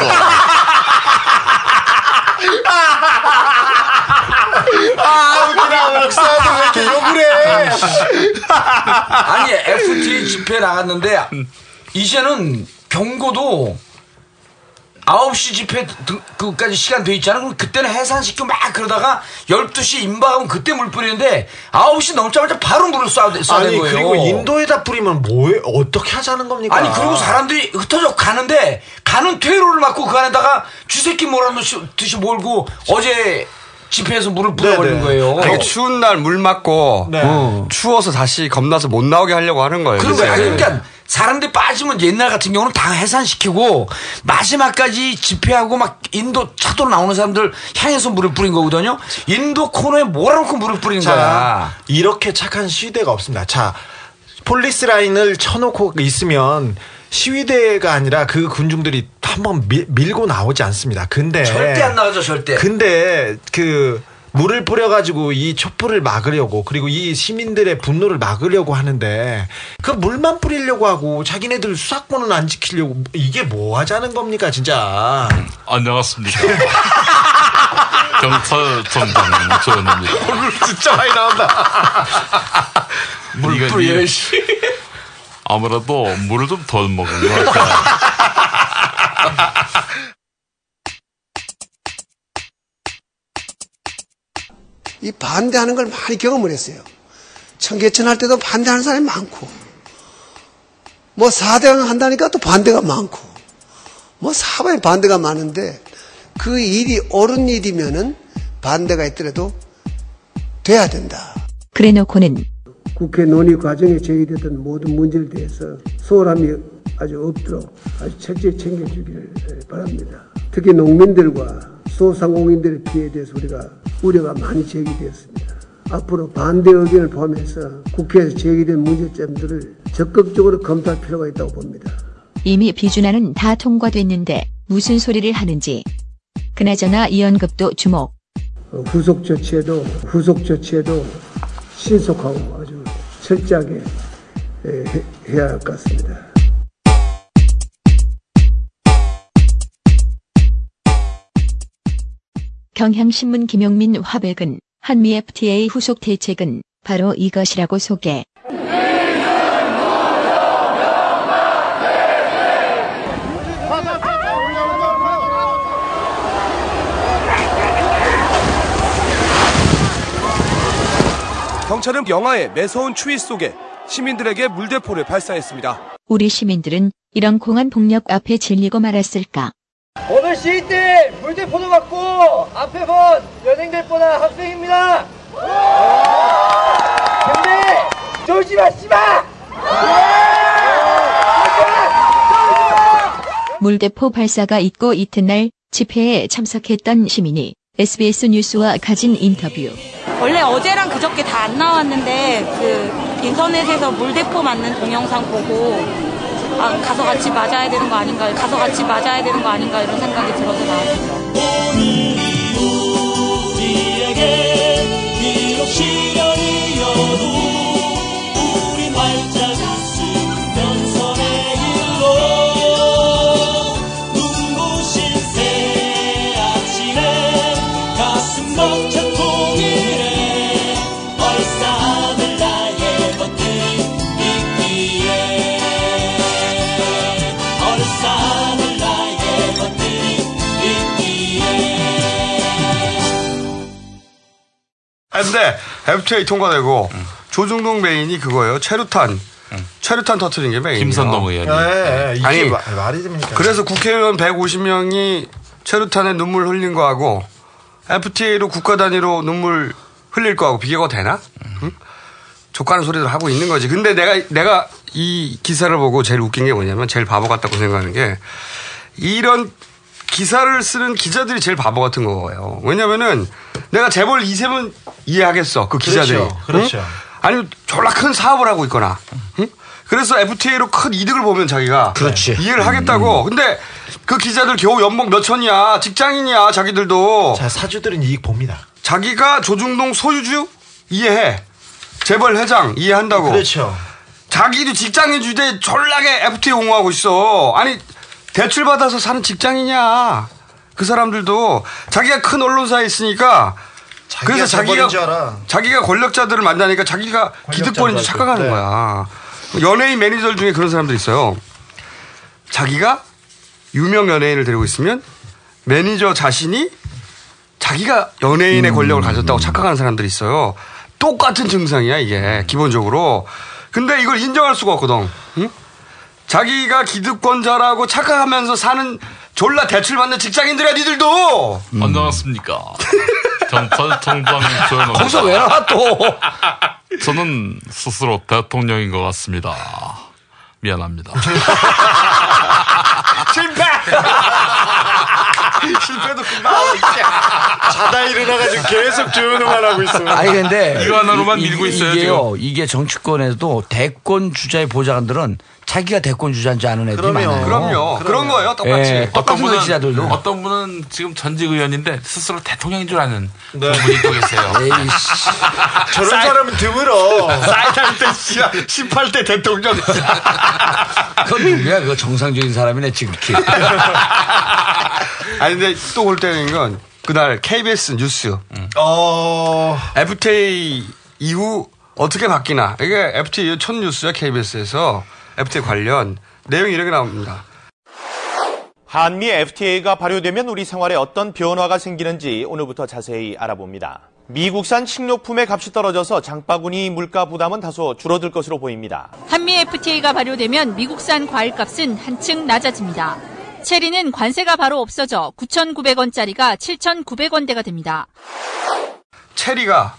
아, 웃기다. 목사한테 왜 이렇게 욕을 해? 아니 FT 집회 나갔는데 이제는 경고도 9시 집회 등- 그까지 시간 돼 있잖아. 그럼 그때는 해산시키고 막 그러다가 12시 임박하면 그때 물 뿌리는데 9시 넘자마자 바로 물을 쏴야, 쏴야 아니 거예요. 그리고 인도에다 뿌리면 뭐해 어떻게 하자는 겁니까? 아니 그리고 사람들이 흩어져 가는데 가는 퇴로를 막고 그 안에다가 쥐새끼 몰아넣듯이 몰고 어제 집회에서 물을 뿌려버린 거예요. 아니, 추운 날 물 맞고 어, 추워서 다시 겁나서 못 나오게 하려고 하는 거예요. 그런 그죠? 거야. 그러니까 사람들이 빠지면 옛날 같은 경우는 다 해산시키고 마지막까지 집회하고 막 인도 차도로 나오는 사람들 향해서 물을 뿌린 거거든요. 인도 코너에 몰아놓고 물을 뿌리는 자, 거야. 이렇게 착한 시위대가 없습니다. 자, police line을 쳐놓고 있으면 시위대가 아니라 그 군중들이 한번 밀- 밀고 나오지 않습니다. 근데 절대 안 나가죠, 절대. 근데 그 물을 뿌려가지고 이 촛불을 막으려고 그리고 이 시민들의 분노를 막으려고 하는데 그 물만 뿌리려고 하고 자기네들 수사권은 안 지키려고 이게 뭐 하자는 겁니까 진짜 안녕하십니까. 경찰청장 조현호입니다. 오늘 진짜 많이 나온다 물 뿌려, 아무래도 물을 좀 덜 먹은 것 같아요. 이 반대하는 걸 많이 경험을 했어요. 청계천 할 때도 반대하는 사람이 많고, 뭐 사대강 한다니까 또 반대가 많고, 뭐 사방에 반대가 많은데, 그 일이 옳은 일이면은 반대가 있더라도 돼야 된다. 그래놓고는 국회 논의 과정에 제기됐던 모든 문제에 대해서 소홀함이 아주 없도록 아주 철저히 챙겨주기를 바랍니다. 특히 농민들과 소상공인들의 피해에 대해서 우리가 우려가 많이 제기되었습니다. 앞으로 반대 의견을 포함해서 국회에서 제기된 문제점들을 적극적으로 검토할 필요가 있다고 봅니다. 이미 비준안은 다 통과됐는데 무슨 소리를 하는지. 그나저나 이연급도 주목. 어, 후속 조치에도 후속 조치에도 신속하고 철저하게 해야 할 것 같습니다. 경향신문 김용민 화백은 한미 FTA 후속 대책은 바로 이것이라고 소개. 경찰은 영하의 매서운 추위 속에 시민들에게 물대포를 발사했습니다. 우리 시민들은 이런 공안 폭력 앞에 질리고 말았을까? 오늘 시위 때 물대포도 맞고 앞에 본 연행될 뻔한 학생입니다. 근데 쫄지 마, 씨발! 물대포 발사가 있고 이튿날 집회에 참석했던 시민이 SBS 뉴스와 가진 인터뷰. 원래 어제랑 그저께 다 안 나왔는데 그 인터넷에서 물대포 맞는 동영상 보고 아, 가서 같이 맞아야 되는 거 아닌가 가서 같이 맞아야 되는 거 아닌가 이런 생각이 들어서 나왔어요. 근데 FTA 통과되고 조중동 메인이 그거예요. 최루탄. 최루탄 터트린 게 메인이에요. 김선동 의원이. 예, 이게 아니, 마- 말이 됩니까? 그래서 국회의원 150명이 최루탄에 눈물 흘린 거하고 FTA로 국가 단위로 눈물 흘릴 거하고 비교가 되나? 응? 족가는 소리들 하고 있는 거지. 근데 내가 내가 이 기사를 보고 제일 웃긴 게 뭐냐면 제일 바보 같다고 생각하는 게 이런 기사를 쓰는 기자들이 제일 바보 같은 거예요. 왜냐면은 내가 재벌 이세면 이해하겠어. 그 기자들이. 그렇죠. 그렇죠. 응? 아니 졸라 큰 사업을 하고 있거나. 응? 그래서 FTA로 큰 이득을 보면 자기가 그렇지. 이해를 하겠다고. 근데 그 기자들 겨우 연봉 몇 천이야. 직장인이야. 자기들도. 자, 사주들은 이익 봅니다. 자기가 조중동 소유주 이해해. 재벌 회장 이해한다고. 그렇죠. 자기도 직장인 주제 졸라게 FTA 옹호하고 있어. 아니 대출 받아서 사는 직장이냐. 그 사람들도 자기가 큰 언론사에 있으니까 그래서 자기가. 자기가 권력자들을 만나니까 자기가 기득권인 줄 착각하는 네. 거야. 연예인 매니저 중에 그런 사람들 있어요. 자기가 유명 연예인을 데리고 있으면 매니저 자신이 자기가 연예인의 음. 권력을 가졌다고 착각하는 사람들이 있어요. 똑같은 증상이야 이게 기본적으로. 근데 이걸 인정할 수가 없거든. 응? 자기가 기득권자라고 착각하면서 사는 졸라 대출 받는 직장인들이야 니들도. 안녕하십니까. 경찰 총장 조현호. 거기서 왜 나와 또? 저는 스스로 대통령인 것 같습니다. 미안합니다. [laughs] 실패. [laughs] 실패도 금방 하고 있지. 자다 일어나가지고 계속 조용만 하고 있어. 아니 근데 이거 하나로만 이- 밀고 이- 있어요, 이게요. 이게 정치권에도 대권 주자의 보좌관들은 자기가 대권 주자인지 아는 애들이 그럼요. 많아요. 그럼요. 그런 거예요. 똑같이. 예, 어떤 똑같은 분은 기자들도. 어떤 분은 지금 전직 의원인데 스스로 대통령인 줄 아는 네. 그런 분이 또 계세요. [laughs] 저런 사람은 드물어. 사이탈 때 18대 대통령. [laughs] 그건 누구야? 그거 정상적인 사람이네 지극히. [laughs] 아니 근데 또볼 때는 건 그날 KBS 뉴스 어. FTA 이후 어떻게 바뀌나 이게 FTA 첫 뉴스야 KBS에서 FTA 관련 내용이 이렇게 나옵니다. 한미 FTA가 발효되면 우리 생활에 어떤 변화가 생기는지 오늘부터 자세히 알아봅니다. 미국산 식료품의 값이 떨어져서 장바구니 물가 부담은 다소 줄어들 것으로 보입니다. 한미 FTA가 발효되면 미국산 과일값은 한층 낮아집니다. 체리는 관세가 바로 없어져 9,900원짜리가 7,900원대가 됩니다. 체리가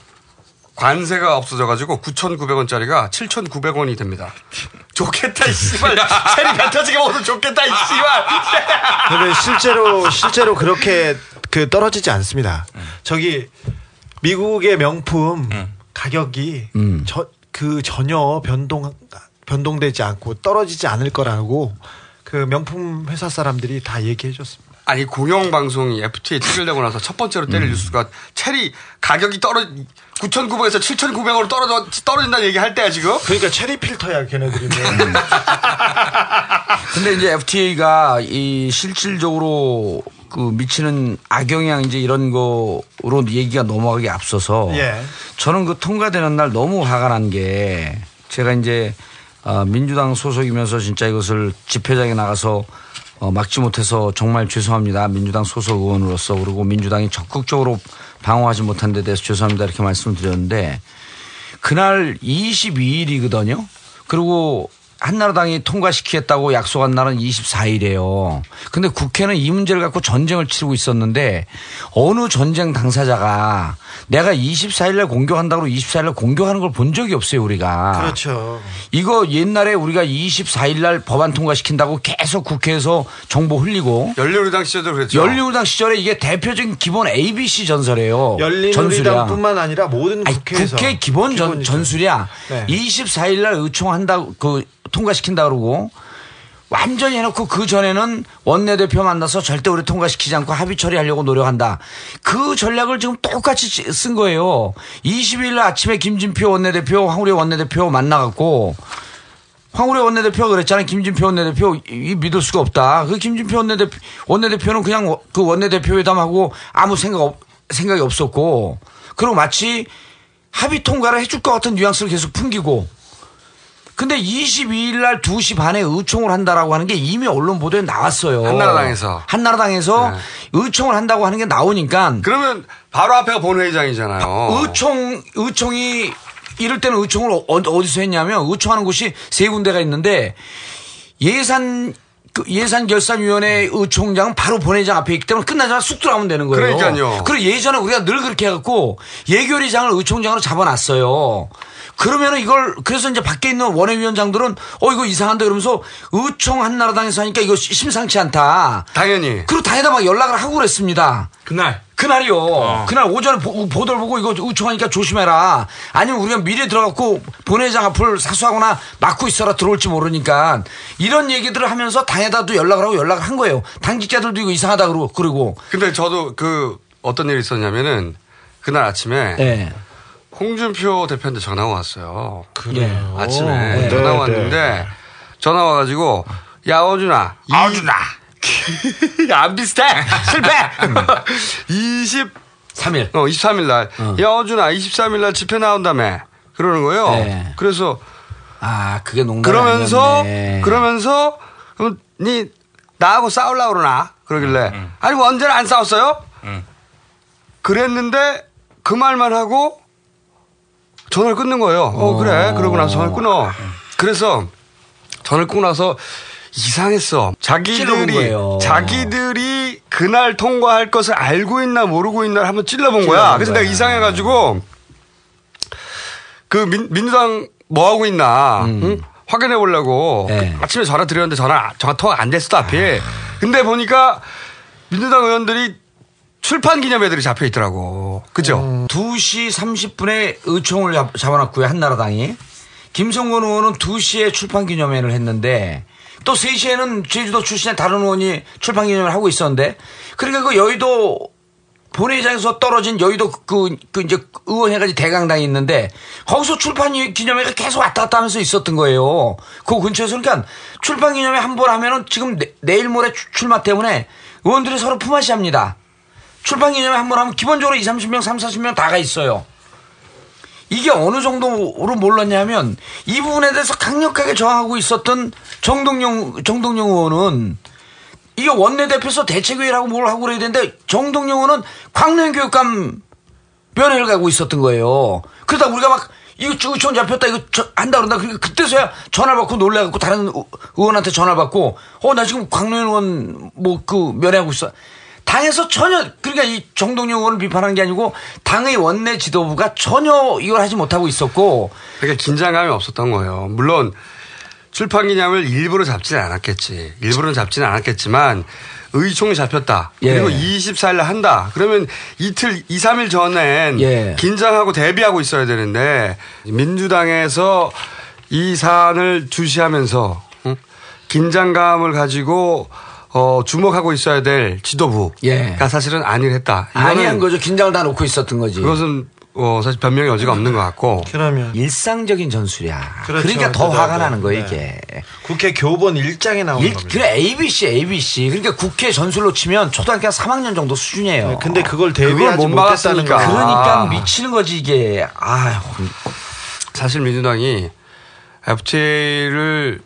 관세가 없어져가지고 9,900원짜리가 7,900원이 됩니다. 좋겠다, 이 씨발. 체리 배 터지게 먹어도 좋겠다, 이 씨발. 근데 실제로 실제로 그렇게 그 떨어지지 않습니다. 저기 미국의 명품 가격이 저, 그 전혀 변동 변동되지 않고 떨어지지 않을 거라고 그 명품 회사 사람들이 다 얘기해 줬습니다. 아니 공영 방송이 FTA 체결되고 나서 첫 번째로 때릴 뉴스가 체리 가격이 떨어 9,900에서 7,900으로 떨어져 떨어진다는 얘기 할 때야 지금. 그러니까 체리 필터야 걔네들이. [laughs] 근데 이제 FTA가 이 실질적으로 그 미치는 악영향 이제 이런 거로 얘기가 넘어가기 앞서서 예. 저는 그 통과되는 날 너무 화가 난 게 제가 이제 어, 민주당 소속이면서 진짜 이것을 집회장에 나가서 어, 막지 못해서 정말 죄송합니다. 민주당 소속 의원으로서 그리고 민주당이 적극적으로 방어하지 못한 데 대해서 죄송합니다. 이렇게 말씀을 드렸는데 그날 22일이거든요. 그리고 한나라당이 통과시키겠다고 약속한 날은 24일이에요. 근데 국회는 이 문제를 갖고 전쟁을 치르고 있었는데 어느 전쟁 당사자가 내가 24일날 공격한다고 24일날 공격하는 걸 본 적이 없어요, 우리가. 그렇죠. 이거 옛날에 우리가 24일날 법안 통과시킨다고 계속 국회에서 정보 흘리고 열린우리당 시절도 그랬죠. 열린우리당 시절에 이게 대표적인 기본 ABC 전설이에요. 열린우리당뿐만 아니라 모든 아니, 국회에서 국회 기본 전. 전술이야. 네. 24일 날 의총한다, 그, 통과시킨다 그러고 완전히 해놓고 그 전에는 원내대표 만나서 절대 우리 통과시키지 않고 합의 처리하려고 노력한다. 그 전략을 지금 똑같이 쓴 거예요. 20일 날 아침에 김진표 원내대표, 황우리 원내대표 만나갖고 황우리 원내대표가 그랬잖아요. 김진표 원내대표 이 믿을 수가 없다. 그 김진표 원내대표 원내대표는 그냥 그 원내대표 회담하고 아무 생각 없, 생각이 없었고 그리고 마치 합의 통과를 해줄 것 같은 뉘앙스를 계속 풍기고 근데 22일 날 2시 반에 의총을 한다라고 하는 게 이미 언론 보도에 나왔어요. 한나라당에서. 한나라당에서 의총을 한다고 하는 게 나오니까 그러면 바로 앞에가 본회의장이잖아요. 의총 의총이 이럴 때는 의총을 어- 어디서 했냐면 의총하는 곳이 세 군데가 있는데 예산 그 예산 결산위원회 의총장은 바로 본회의장 앞에 있기 때문에 끝나자마자 쑥 들어가면 되는 거예요. 그러니까요. 그리고 예전에 우리가 늘 그렇게 해갖고 예결위장을 의총장으로 잡아놨어요. 그러면은 이걸 그래서 이제 밖에 있는 원외위원장들은 어 이거 이상한데 그러면서 의총 한나라당에서 하니까 이거 심상치 않다. 당연히. 그리고 당에다 막 연락을 하고 그랬습니다. 그날. 그날이요. 그날 오전에 보, 보도를 보고 이거 의총하니까 조심해라. 아니면 우리가 미리 들어갖고 본회장 앞을 사수하거나 막고 있어라 들어올지 모르니까 이런 얘기들을 하면서 당에다도 연락을 하고 연락을 한 거예요. 당직자들도 이거 이상하다 그러고 그리고 근데 저도 그 어떤 일이 있었냐면은 그날 아침에 네. 홍준표 대표한테 전화가 왔어요. 그래요? 아침에 네. 전화 네, 왔는데 전화 와가지고 야 어준아 아준아 [laughs] 안 비슷해 실패 [laughs] 20 3일 어 23일 날야 어준아 23일 날 집회 나온다며 그러는 거예요. 네. 그래서 아 그게 농담이 그러면서 아니었네. 그러면서 그럼 니 나하고 싸울라 그러나 그러길래 아니 뭐 언제나 안 싸웠어요? 그랬는데 그 말만 하고 전화를 끊는 거예요. 어 그래 그러고 나서 전화를 끊어. 그래서 전화를 끊고 나서 이상했어. 자기들이. 자기들이 그날 통과할 것을 알고 있나 모르고 있나를 한번 찔러본 거야. 찔러본 그래서 거야. 내가 이상해가지고 그 민, 민주당 뭐 하고 있나 응? 확인해 보려고 음. 네. 그 아침에 전화 드렸는데 전화 전화 통화 안 됐어 하필. 근데 보니까 민주당 의원들이 출판 기념회들이 잡혀 있더라고. 그죠? 2시 30분에 의총을 잡- 잡아놨고요, 한나라당이. 김성곤 의원은 2시에 출판 기념회를 했는데, 또 3시에는 제주도 출신의 다른 의원이 출판 기념회를 하고 있었는데, 그러니까 그 여의도 본회의장에서 떨어진 여의도 그, 그 이제 의원 해가지고 대강당이 있는데, 거기서 출판 기념회가 계속 왔다 갔다 하면서 있었던 거예요. 그 근처에서 그러니까 출판 기념회 한 번 하면은 지금 내, 내일 모레 출- 출마 때문에 의원들이 서로 품앗이 합니다. 출판 기념회 한 번 하면 기본적으로 2, 30명, 3, 40명 다가 있어요. 이게 어느 정도로 몰랐냐면 이 부분에 대해서 강력하게 저항하고 있었던 정동영, 정동영 의원은 이게 원내대표에서 대책회의라고 뭘 하고 그래야 되는데 정동영 의원은 광명교육감 면회를 가고 있었던 거예요. 그러다 우리가 막 이거 의총 잡혔다 이거 저- 한다 그런다 그러니까 그때서야 전화 받고 놀래갖고 다른 의- 의원한테 전화 받고 어 나 지금 광명 의원 뭐 그 면회하고 있어. 당에서 전혀 그러니까 이 정동영 의원을 비판한 게 아니고 당의 원내 지도부가 전혀 이걸 하지 못하고 있었고 그러니까 긴장감이 없었던 거예요. 물론 출판 기념을 일부러 잡지는 않았겠지. 일부러는 잡지는 않았겠지만 의총이 잡혔다. 예. 그리고 24일 날 한다. 그러면 이틀, 2, 3일 전엔 예. 긴장하고 대비하고 있어야 되는데 민주당에서 이 사안을 주시하면서 응? 긴장감을 가지고 어, 주목하고 있어야 될 지도부가 예. 사실은 안일 했다. 이거는 아니한 거죠. 긴장을 다 놓고 있었던 거지. 그것은 어, 사실 변명의 여지가 없는 것 같고. 그러면 일상적인 전술이야. 그렇죠. 그러니까 더 그러더라고요. 화가 나는 거예요, 네. 이게. 국회 교본 일장에 나오는 일, 겁니다. 그래 ABC, ABC. 그러니까 국회 전술로 치면 초등학교 한 3학년 정도 수준이에요. 네, 근데 그걸 대비하지 못 못했다는 거. 그러니까 아. 미치는 거지 이게. 아휴. 사실 민주당이 FTA를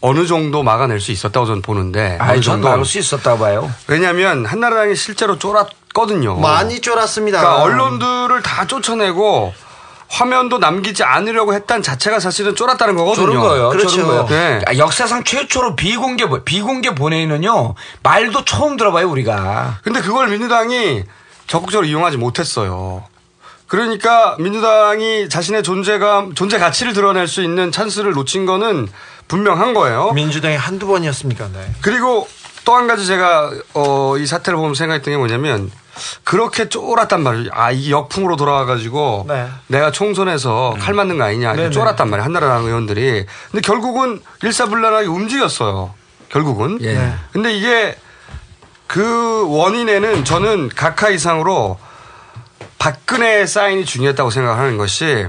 어느 정도 막아낼 수 있었다고 저는 보는데. 아이, 어느 정도. 막을 수 있었다고 봐요. 왜냐하면 한나라당이 실제로 쫄았거든요. 많이 쫄았습니다. 그러니까 언론들을 다 쫓아내고 화면도 남기지 않으려고 했다는 자체가 사실은 쫄았다는 거거든요. 저런 거예요. 그렇죠. 거예요. 네. 아, 역사상 최초로 비공개 보- 비공개 본회의는요 말도 처음 들어봐요 우리가. 근데 그걸 민주당이 적극적으로 이용하지 못했어요. 그러니까 민주당이 자신의 존재감, 존재 가치를 드러낼 수 있는 찬스를 놓친 거는 분명한 거예요. 민주당이 한두 번이었습니까? 네. 그리고 또 한 가지 제가 어, 이 사태를 보면서 생각했던 게 뭐냐면 그렇게 쫄았단 말이에요. 아, 이게 역풍으로 돌아와가지고 네. 내가 총선에서 칼 맞는 거 아니냐. 이렇게 네네. 쫄았단 말이에요. 한나라당 의원들이. 근데 결국은 일사불란하게 움직였어요. 결국은. 예. 네. 근데 이게 그 원인에는 저는 각하 이상으로 박근혜 사인이 중요했다고 생각하는 것이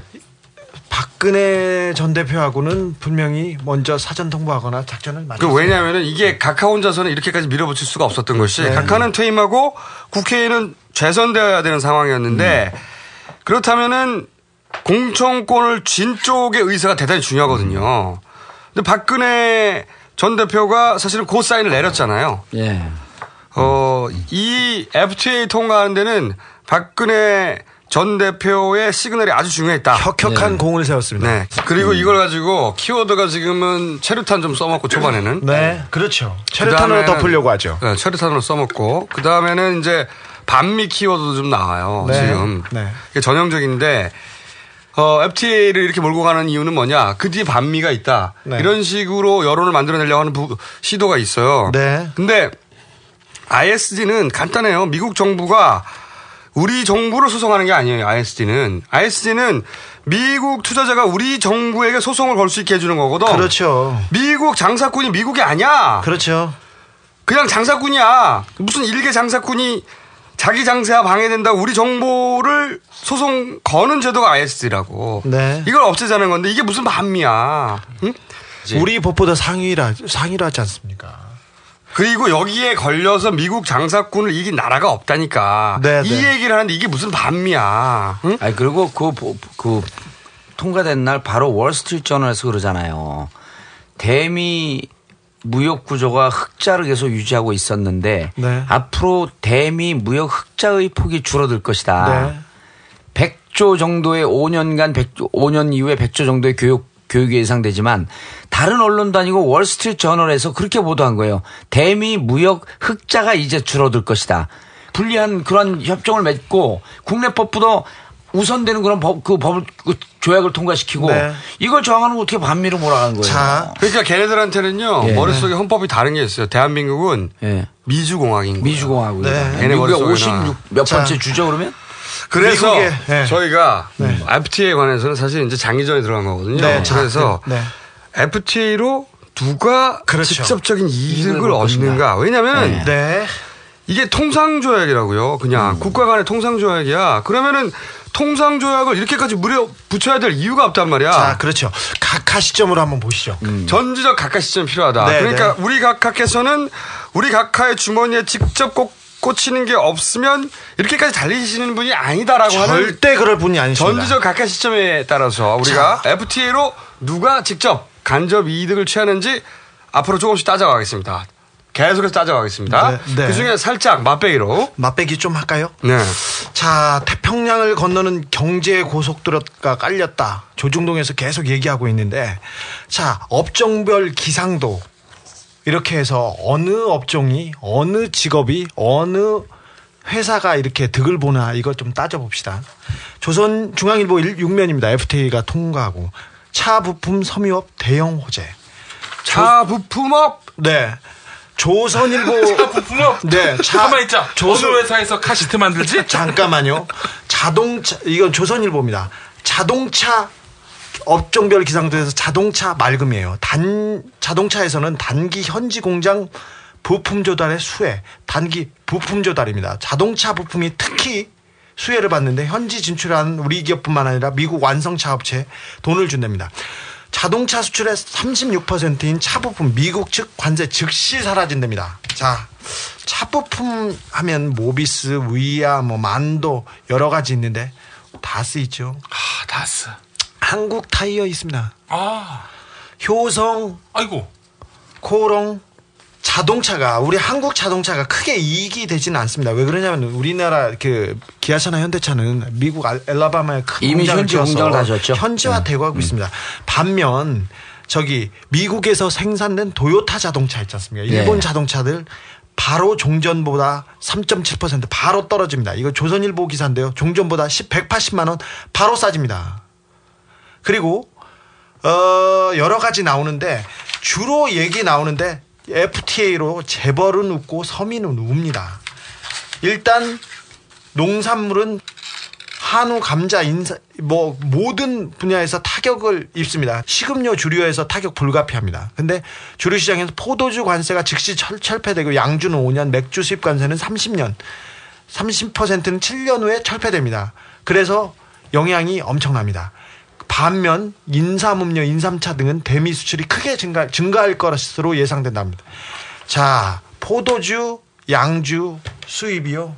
박근혜 전 대표하고는 분명히 먼저 사전 통보하거나 작전을 그 마쳤어요. 왜냐하면은 이게 각하 혼자서는 이렇게까지 밀어붙일 수가 없었던 것이 네. 각하는 퇴임하고 국회에는 재선되어야 되는 상황이었는데 그렇다면은 공천권을 쥔 쪽의 의사가 대단히 중요하거든요. 근데 박근혜 전 대표가 사실은 고 사인을 내렸잖아요. 예. 어, 이 FTA 통과하는 데는 박근혜 전 대표의 시그널이 아주 중요했다. 혁혁한 공을 세웠습니다. 네. 그리고 이걸 가지고 키워드가 지금은 체류탄 좀 써먹고 초반에는. 네, 그렇죠. 체류탄으로 그다음에는- 덮으려고 하죠. 네, 체류탄으로 써먹고 그 다음에는 이제 반미 키워드도 좀 나와요. 네. 지금 네. 이게 전형적인데 어, FTA를 이렇게 몰고 가는 이유는 뭐냐? 그 뒤에 반미가 있다. 네. 이런 식으로 여론을 만들어내려고 하는 부- 시도가 있어요. 네. 근데 ISD는 간단해요. 미국 정부가 우리 정부를 소송하는 게 아니에요. ISD는 ISD는 미국 투자자가 우리 정부에게 소송을 걸 수 있게 해주는 거거든. 그렇죠. 미국 장사꾼이 미국이 아니야. 그렇죠. 그냥 장사꾼이야. 무슨 일개 장사꾼이 자기 장세가 방해된다고 우리 정보를 소송 거는 제도가 ISD라고. 네. 이걸 없애자는 건데 이게 무슨 반미야. 응? 우리 법보다 상위라 상위라지 않습니까? 그리고 여기에 걸려서 미국 장사꾼을 이긴 나라가 없다니까. 네, 이 네. 얘기를 하는데 이게 무슨 반미야. 응? 아니 그리고 그, 보- 그 통과된 날 바로 월스트리트 저널에서 그러잖아요. 대미 무역 구조가 흑자를 계속 유지하고 있었는데 네. 앞으로 대미 무역 흑자의 폭이 줄어들 것이다. 네. 100조 정도의 5년간 100조, 5년 이후에 100조 정도의 교육 교육이 예상되지만 다른 언론도 아니고 월스트리트 저널에서 그렇게 보도한 거예요. 대미 무역 흑자가 이제 줄어들 것이다. 불리한 그런 협정을 맺고 국내법부도 우선되는 그런 법, 그 법을, 그 조약을 통과시키고 네. 이걸 저항하는 거 어떻게 반미로 몰아가는 거예요. 그러니까 걔네들한테는요 예. 머릿속에 헌법이 다른 게 있어요. 대한민국은 미주공화국인 거예요. 미주공화국이다. 네. 네. 걔네 미국의 머릿속에는. 56몇 번째 주죠, 그러면? 그래서 미국의, 네. 저희가 FTA에 관해서는 사실 이제 장기전에 들어간 거거든요. 네, 자, 그래서 네. FTA로 누가 그렇죠. 직접적인 이익을. 얻는가? 왜냐면 네. 이게 통상조약이라고요. 그냥 국가 간의 통상조약이야. 그러면은 통상조약을 이렇게까지 무려 붙여야 될 이유가 없단 말이야. 자, 그렇죠. 각하 시점으로 한번 보시죠. 전지적 각하 시점이 필요하다. 네, 그러니까 네. 우리 각하께서는 우리 각하의 주머니에 직접 꼭 꽂히는 게 없으면 이렇게까지 달리시는 분이 아니다라고 하는 절대 그럴 분이 아니십니다. 전지적 각하 시점에 따라서 우리가 FTA로 누가 직접 간접 이득을 취하는지 앞으로 조금씩 따져가겠습니다. 계속해서 따져가겠습니다. 네, 네. 그 중에 살짝 맛배기로. 맛배기 좀 할까요? 네. 자, 태평양을 건너는 경제 고속도로가 깔렸다. 조중동에서 계속 얘기하고 있는데, 자, 업종별 기상도 이렇게 해서 어느 업종이, 어느 직업이, 어느 회사가 이렇게 득을 보나 이것 좀 따져봅시다. 조선 중앙일보 6면입니다. FTA가 통과하고 차 부품 섬유업 대형 호재. 차 부품업? 네. 조선일보 [laughs] 차 부품업? 네, [laughs] 차 가만 있자. 조선- 회사에서 카시트 만들지? 잠깐만요. 자동차 이건 조선일보입니다. 자동차 업종별 기상도에서 자동차 맑음이에요. 단 자동차에서는 단기 현지 공장 부품 조달의 수혜, 단기 부품 조달입니다. 자동차 부품이 특히 수혜를 받는데 현지 진출한 우리 기업뿐만 아니라 미국 완성차 업체에 돈을 준답니다. 자동차 수출의 36%인 차 부품 미국 측 관세 즉시 사라진답니다. 자, 차 부품 하면 모비스, 위아, 뭐 만도 여러 가지 있는데 다스 있죠. 아, 다스. 한국 타이어 있습니다. 아. 효성, 아이고. 코롱, 자동차가 우리 한국 자동차가 크게 이익이 되지는 않습니다. 왜 그러냐면 우리나라 그 기아차나 현대차는 미국 알- 엘라바마에 큰 이미 공장을 현지 공장을 다 지었죠. 현지화 되고 하고 있습니다. 반면 저기 미국에서 생산된 도요타 자동차 있지 않습니까? 일본 네. 자동차들 바로 종전보다 3.7% 바로 떨어집니다. 이거 조선일보 기사인데요. 종전보다 10, 180만 원 바로 싸집니다. 그리고 어 여러 가지 나오는데 주로 얘기 나오는데 FTA로 재벌은 웃고 서민은 웁니다. 일단 농산물은 한우, 감자, 인사 뭐 모든 분야에서 타격을 입습니다. 식음료 주류에서 타격 불가피합니다. 근데 주류 시장에서 포도주 관세가 즉시 철, 철폐되고 양주는 5년, 맥주 수입 관세는 30년, 30%는 7년 후에 철폐됩니다. 그래서 영향이 엄청납니다. 반면 인삼음료, 인삼차 등은 대미 수출이 크게 증가, 증가할 것으로 예상된답니다. 자, 포도주, 양주 수입이요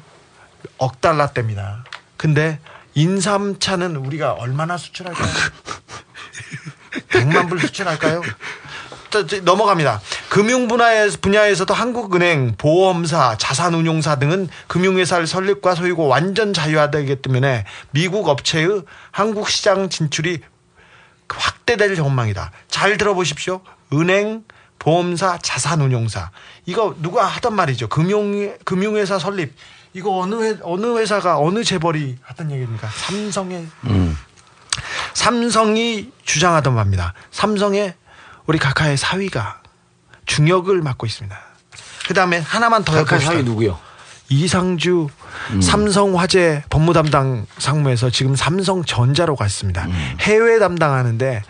억 달러대입니다. 근데 인삼차는 우리가 얼마나 수출할까요? [laughs] 100만 불 수출할까요? 넘어갑니다. 금융 분야에서, 분야에서도 한국은행, 보험사, 자산운용사 등은 금융회사를 설립과 소유고 완전 자유화되기 때문에 미국 업체의 한국 시장 진출이 확대될 전망이다. 잘 들어보십시오. 은행, 보험사, 자산운용사. 이거 누가 하던 말이죠. 금융, 금융회사 설립. 이거 어느 회, 어느 회사가 어느 재벌이 하던 얘기입니까? 삼성의 삼성이 주장하던 바입니다. 삼성의 우리 카카의 사위가 중역을 맡고 있습니다. 그 다음에 하나만 더 해봅시다. 사위 누구요? 이상주 삼성화재 법무담당 상무에서 지금 삼성전자로 갔습니다. 해외 담당하는데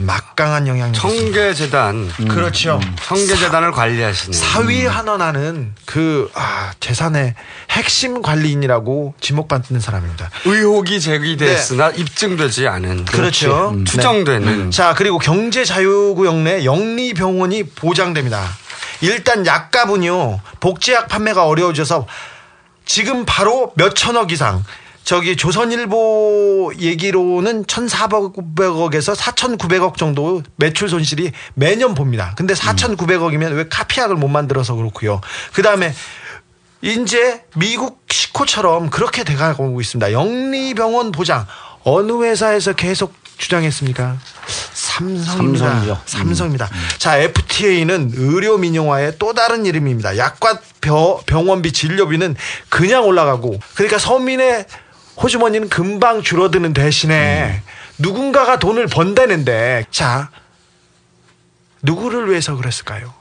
막강한 영향이 청계재단. 그렇죠. 청계재단을 관리하시는. 사위 한원하는 그 아, 재산의 핵심 관리인이라고 지목받는 사람입니다. 의혹이 제기됐으나 입증되지 않은. 그렇죠. 음. 추정되는. 네. 자, 그리고 경제자유구역 내 영리병원이 보장됩니다. 일단 약값은요, 복제약 판매가 어려워져서 지금 바로 몇 천억 이상, 저기 조선일보 얘기로는 1,400억에서 4,900억 정도 매출 손실이 매년 봅니다. 근데 4,900억이면 왜 카피약을 못 만들어서 그렇고요. 그 다음에 이제 미국 시코처럼 그렇게 돼가고 있습니다. 영리병원 보장 어느 회사에서 계속 주장했습니까? 삼성입니다. 삼성이죠. 삼성입니다. 자, FTA는 의료 민영화의 또 다른 이름입니다. 약과 벼- 병원비, 진료비는 그냥 올라가고 그러니까 서민의 호주머니는 금방 줄어드는 대신에 누군가가 돈을 번다는데 자, 누구를 위해서 그랬을까요?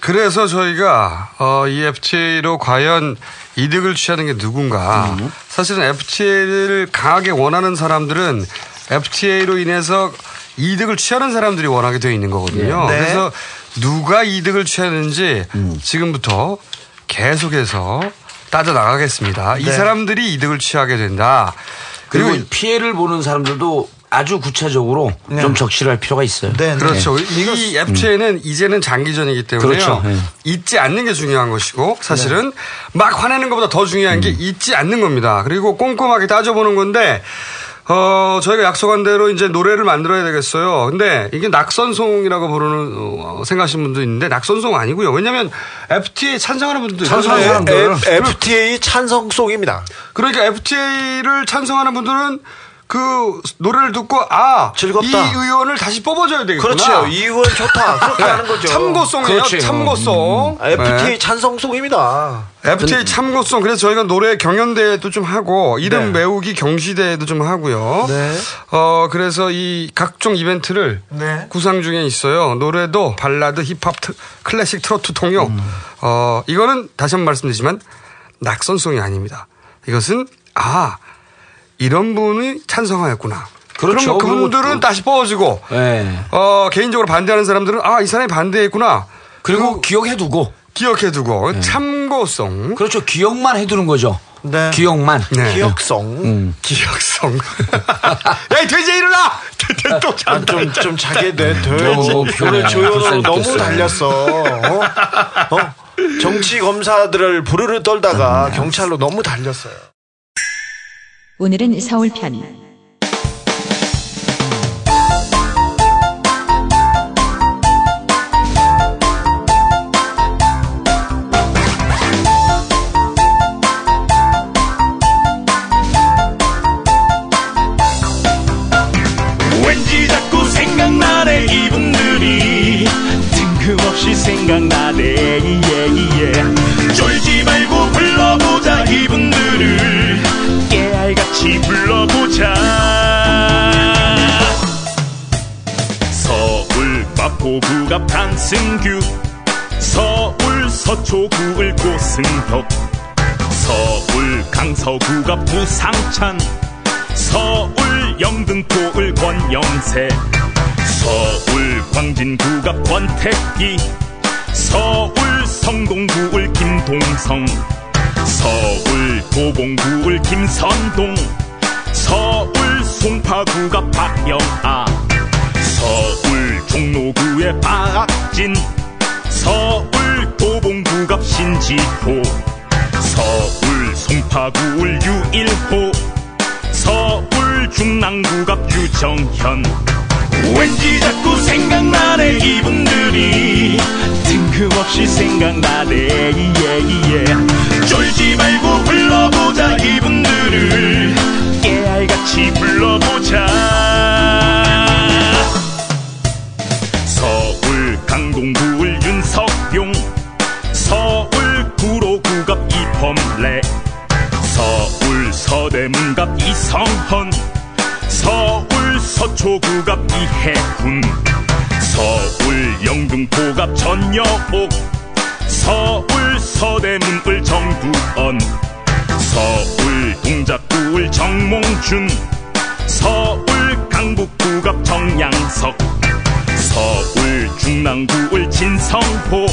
그래서 저희가 어, 이 FTA로 과연 이득을 취하는 게 누군가. 음. 사실은 FTA를 강하게 원하는 사람들은 FTA로 인해서 이득을 취하는 사람들이 원하게 되어 있는 거거든요. 네. 그래서 누가 이득을 취하는지 음. 지금부터 계속해서 따져 나가겠습니다. 이 네. 사람들이 이득을 취하게 된다. 그리고 그리고 피해를 보는 사람들도 아주 구체적으로 좀 적실할 필요가 있어요. 그렇죠. 이 FTA는 이제는 장기전이기 때문에 그렇죠. 네. 잊지 않는 게 중요한 것이고 사실은 막 화내는 것보다 더 중요한 게 잊지 않는 겁니다. 그리고 꼼꼼하게 따져보는 건데 어, 저희가 약속한 대로 이제 노래를 만들어야 되겠어요. 근데 이게 낙선송이라고 부르는, 어, 생각하시는 분도 있는데 낙선송 아니고요. 왜냐면 FTA 찬성하는 분들도 찬성하는 있어요. 사람들. FTA 찬성송입니다. 그러니까 FTA를 찬성하는 분들은 그 노래를 듣고 아 즐겁다. 이 의원을 다시 뽑아줘야 되겠구나. 그렇죠. 이 의원 좋다. [laughs] 그렇게 네. 하는 거죠. 참고송이에요. 그렇지. 참고송. 아, FTA 네. 찬성송입니다. FTA 참고송. 그래서 저희가 노래 경연대회도 좀 하고 이름 네. 외우기 경시대회도 좀 하고요. 네. 어 그래서 이 각종 이벤트를 네. 구상 중에 있어요. 노래도 발라드, 힙합, 트- 클래식, 트로트, 통역. 음. 어 이거는 다시 한 번 말씀드리지만 낙선송이 아닙니다. 이것은 아 이런 분이 찬성하였구나. 그렇죠. 그럼 그분들은 그리고 또- 다시 뽑아지고 네. 어, 개인적으로 반대하는 사람들은 아, 이 사람이 반대했구나. 그리고 기억해두고 기억해두고 참고송. 그렇죠. 기억만 해두는 거죠. 네. 기억만. 네. 기억성. 음. 기억성. [laughs] 야, 이 돼지 일어나! 또 아, 좀, 좀 자게 돼. 돼. 너무 피곤해. 오늘 조연으로 너무. 달렸어. 어? 어? 정치 검사들을 부르르 떨다가 경찰로 너무 달렸어요. 오늘은 서울편. 권영세 서울 광진구가 권택기 서울 성동구을 김동성 서울 도봉구을 김선동 서울 송파구가 박영아 서울 종로구의 박진 서울 도봉구가 신지호 서울 송파구을 유일호 서울 중랑구갑 유정현. 왠지 자꾸 생각나네 이분들이. 뜬금없이 생각나네 예예 쫄지 말고 불러보자 이분들을. 깨알같이 불러보자. 서울 강동구을 윤석용. 서울 구로구갑 이범래. 서울 서대문갑 이성헌 서울 서초구갑 이해군 서울 영등포갑 전여옥 서울 서대문 을 정두언 서울 동작구 을 정몽준 서울 강북구갑 정양석 서울 중랑구 을 진성호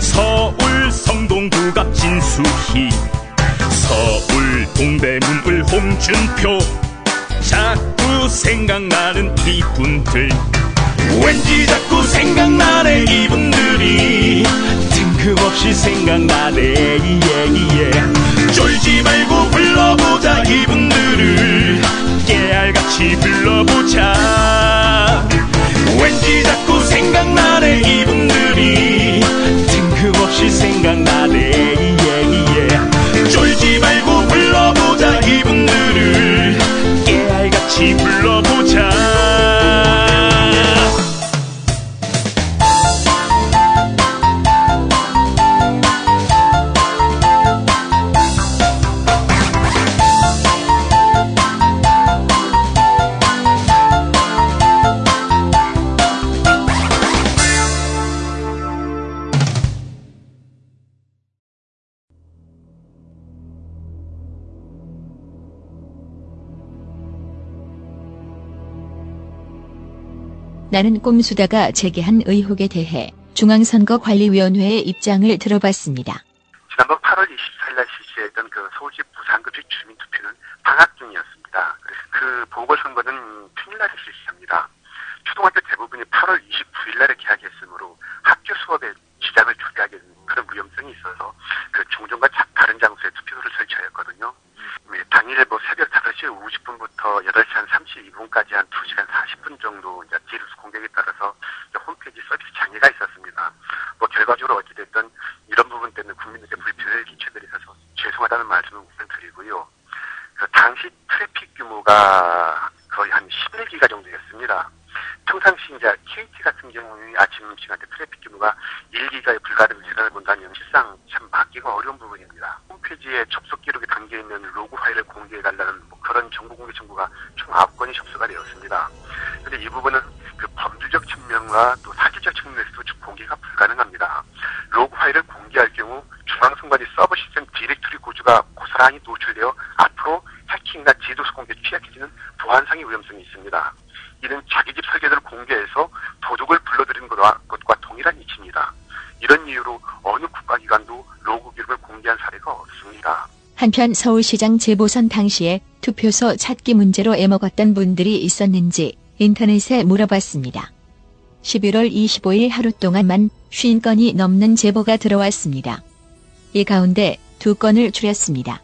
서울 성동구갑 진수희 서울 동대문 을 홍준표 자꾸 생각나는 이분들. 왠지 자꾸 생각나네 이분들이. 뜬금없이 생각나네 예예 쫄지 말고 불러보자 이분들을. 깨알같이 불러보자. 왠지 자꾸 생각나네 이분들이. 뜬금없이 생각나네 나는 꼼수다가 제기한 의혹에 대해 중앙선거관리위원회의 입장을 들어봤습니다. 지난번 8월 24일 날 실시했던 그 서울시 무상급식 주민투표는 방학 중이었습니다. 그 보궐선거는 평일날에 실시합니다. 초등학교 대부분이 8월 29일 날에 개학했으므로 학교 수업에 지장을 초래하게 되는 그런 위험성이 있어서 그 종전과 자- 다른 장소에 투표소를 설치하였거든요. 네, 당일 뭐 새벽 5시 50분부터 8시 한 32분까지 한 2시간 40분 정도 이제 디도스 공격에 따라서 이제 홈페이지 서비스 장애가 있었습니다. 뭐 결과적으로 어찌됐든 이런 부분 때문에 국민들께 불편을 끼쳐드려서 죄송하다는 말씀을 우선 드리고요. 그 당시 트래픽 규모가 거의 한 11기가 정도였습니다. 평상시 이제 KT 같은 경우에 아침 시간대 트래픽 규모가 1기가에 불과하는 시간을 본다면 실상 참 막기가 어려운 부분입니다. 홈페이지에 접속 기록이 담겨 있는 로그 파일을 공개해달라는 뭐 그런 정보 공개 청구가 총 9건이 접수가 되었습니다. 그런데 이 부분은 그 범죄적 측면과 또 사실적 측면에서도 공개가 불가능합니다. 로그 파일을 공개할 경우 중앙선관위 서버 시스템 디렉토리 구조가 고스란히 노출되어 앞으로 해킹이나 디도스 공격에 취약해지는 보안상의 위험성이 있습니다. 이는 자기 집 설계도를 공개해서 도둑을 불러들이는 것과, 것과 동일한 이치입니다. 이런 이유로 어느 국가기관도 로그 기록을 공개한 사례가 없습니다. 한편 서울시장 재보선 당시에 투표소 찾기 문제로 애먹었던 분들이 있었는지 인터넷에 물어봤습니다. 11월 25일 하루 동안만 50건이 넘는 제보가 들어왔습니다. 이 가운데 두 건을 줄였습니다.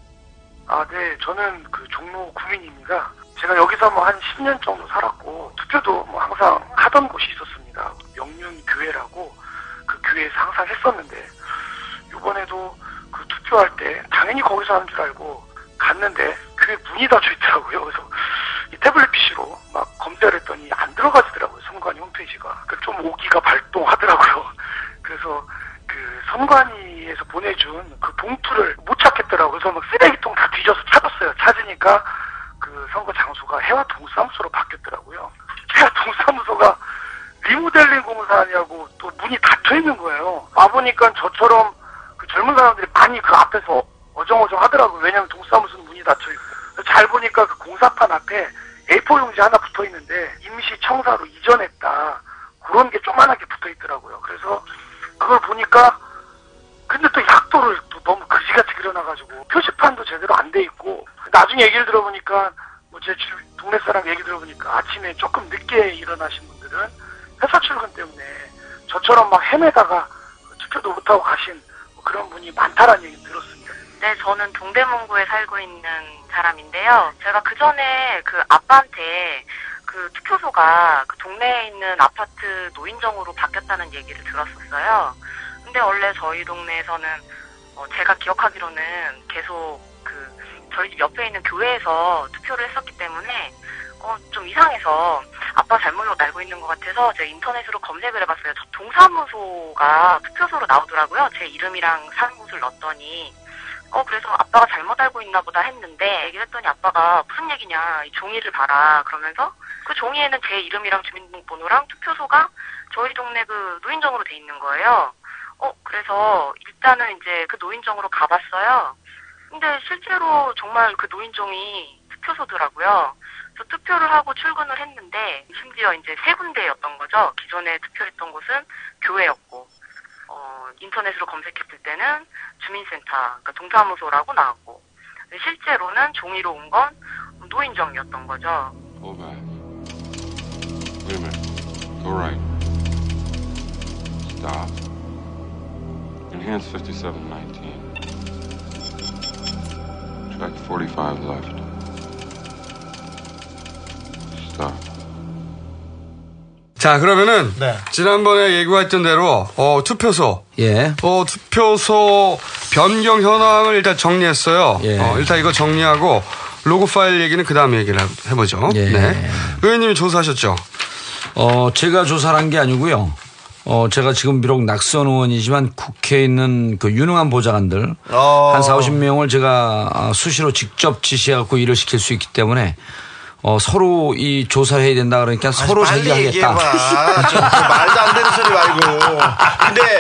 아, 네. 저는 그 종로 구민입니다. 제가 여기서 뭐 한 10년 정도 살았고, 투표도 뭐 항상 하던 곳이 있었습니다. 명륜 교회라고 그 교회에서 항상 했었는데, 이번에도 그 투표할 때 당연히 거기서 하는 줄 알고 갔는데, 교회 문이 닫혀 있더라고요. 그래서 이 태블릿 PC로 막 검색을 했더니 안 들어가지더라고요. 선관위 홈페이지가. 그좀 오기가 발동하더라고요. [laughs] 그래서 그 선관위에서 보내준 그 봉투를 못 찾겠더라고요. 그래서 막 쓰레기통 다 뒤져서 찾았어요. 찾으니까 그 선거 장소가 해와 동사무소로 바뀌었더라고요. [laughs] 해와 동사무소가 리모델링 공사하냐고 또 문이 닫혀 있는 거예요. 와보니까 저처럼 그 젊은 사람들이 많이 그 앞에서 어정어정 하더라고요. 왜냐면 동사무소는 문이 닫혀 있고. 그래서 잘 보니까 그 공사판 앞에 A4 용지 하나 붙어 있는데 임시 청사로 이전했다. 그런 게 조그만하게 붙어 있더라고요. 그래서 그걸 보니까 근데 또 약도를 또 너무 그지같이 그려놔가지고 표지판도 제대로 안 돼 있고 나중에 얘기를 들어보니까 뭐 제 동네 사람 얘기 들어보니까 아침에 조금 늦게 일어나신 분들은 회사 출근 때문에 저처럼 막 헤매다가 투표도 못하고 가신 뭐 그런 분이 많다라는 얘기 들었습니다. 네, 저는 동대문구에 살고 있는 사람인데요. 제가 그 전에 그 아빠한테 그 투표소가 그 동네에 있는 아파트 노인정으로 바뀌었다는 얘기를 들었었어요. 근데 원래 저희 동네에서는 어, 제가 기억하기로는 계속 그 저희 집 옆에 있는 교회에서 투표를 했었기 때문에 어, 좀 이상해서 아빠 잘못 알고 있는 것 같아서 제가 인터넷으로 검색을 해봤어요. 저 동사무소가 투표소로 나오더라고요. 제 이름이랑 사는 곳을 넣었더니 어 그래서 아빠가 잘못 알고 있나 보다 했는데 얘기를 했더니 아빠가 무슨 얘기냐 이 종이를 봐라 그러면서 그 종이에는 제 이름이랑 주민등록번호랑 투표소가 저희 동네 그 노인정으로 돼 있는 거예요. 어 그래서 일단은 이제 그 노인정으로 가봤어요. 근데 실제로 정말 그 노인정이 투표소더라고요. 그래서 투표를 하고 출근을 했는데 심지어 이제 세 군데였던 거죠. 기존에 투표했던 곳은 교회였고 어, 인터넷으로 검색했을 때는 주민센터, 그러니까 동사무소라고 나왔고 실제로는 종이로 온 건 노인정이었던 거죠. Go back. Wait a minute. Go right. Stop. Enhance 5719. Track 45 left. Stop. 자, 그러면은 네. 지난번에 얘기했던 대로 어, 투표소. 예. 어, 투표소 변경 현황을 일단 정리했어요. 예. 어, 일단 이거 정리하고 로고 파일 얘기는 그 다음에 얘기를 해보죠. 예. 네. 의원님이 조사하셨죠? 어, 제가 조사를 한 게 아니고요. 어, 제가 지금 비록 낙선 의원이지만 국회에 있는 그 유능한 보좌관들 어. 한 4, 50명을 제가 아, 수시로 직접 지시해갖고 일을 시킬 수 있기 때문에 어, 서로 이 조사를 해야 된다 그러니까 서로 빨리 자기가 하겠다. 말도 안 되는 소리 말고. 근데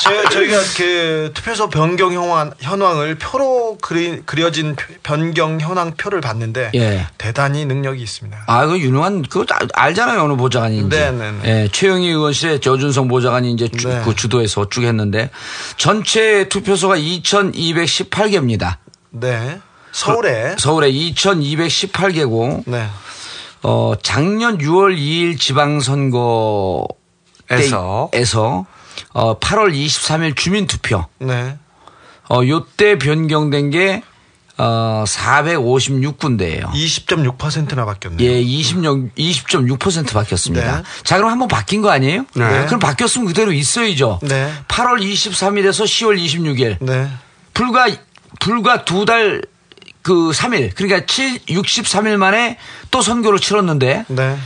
저, 저희가 그 투표소 변경 현황, 현황을 표로 그리, 그려진 표- 변경 현황 표를 봤는데 예. 대단히 능력이 있습니다. 아, 그 유능한, 그거 다 알잖아요. 어느 보좌관인지. 네네네. 예, 최영희 의원실에 저준성 보좌관이 이제 주, 네. 그 주도해서 쭉 했는데 전체 투표소가 2,218개입니다. 네. 서울에. 서울에 2,218개고. 네. 어, 작년 6월 2일 지방선거 에서. 에서 어, 8월 23일 주민투표. 네. 어, 요때 변경된 게 어, 456군데예요. 20.6%나 바뀌었네요. 예, 20, 20.6% 바뀌었습니다. 네. 자, 그럼 한번 바뀐 거 아니에요? 네. 그럼 바뀌었으면 그대로 있어야죠. 네. 8월 23일에서 10월 26일. 네. 불과, 불과 두 달, 그 3일. 그러니까 7, 63일 만에 또 선거를 치렀는데. 네.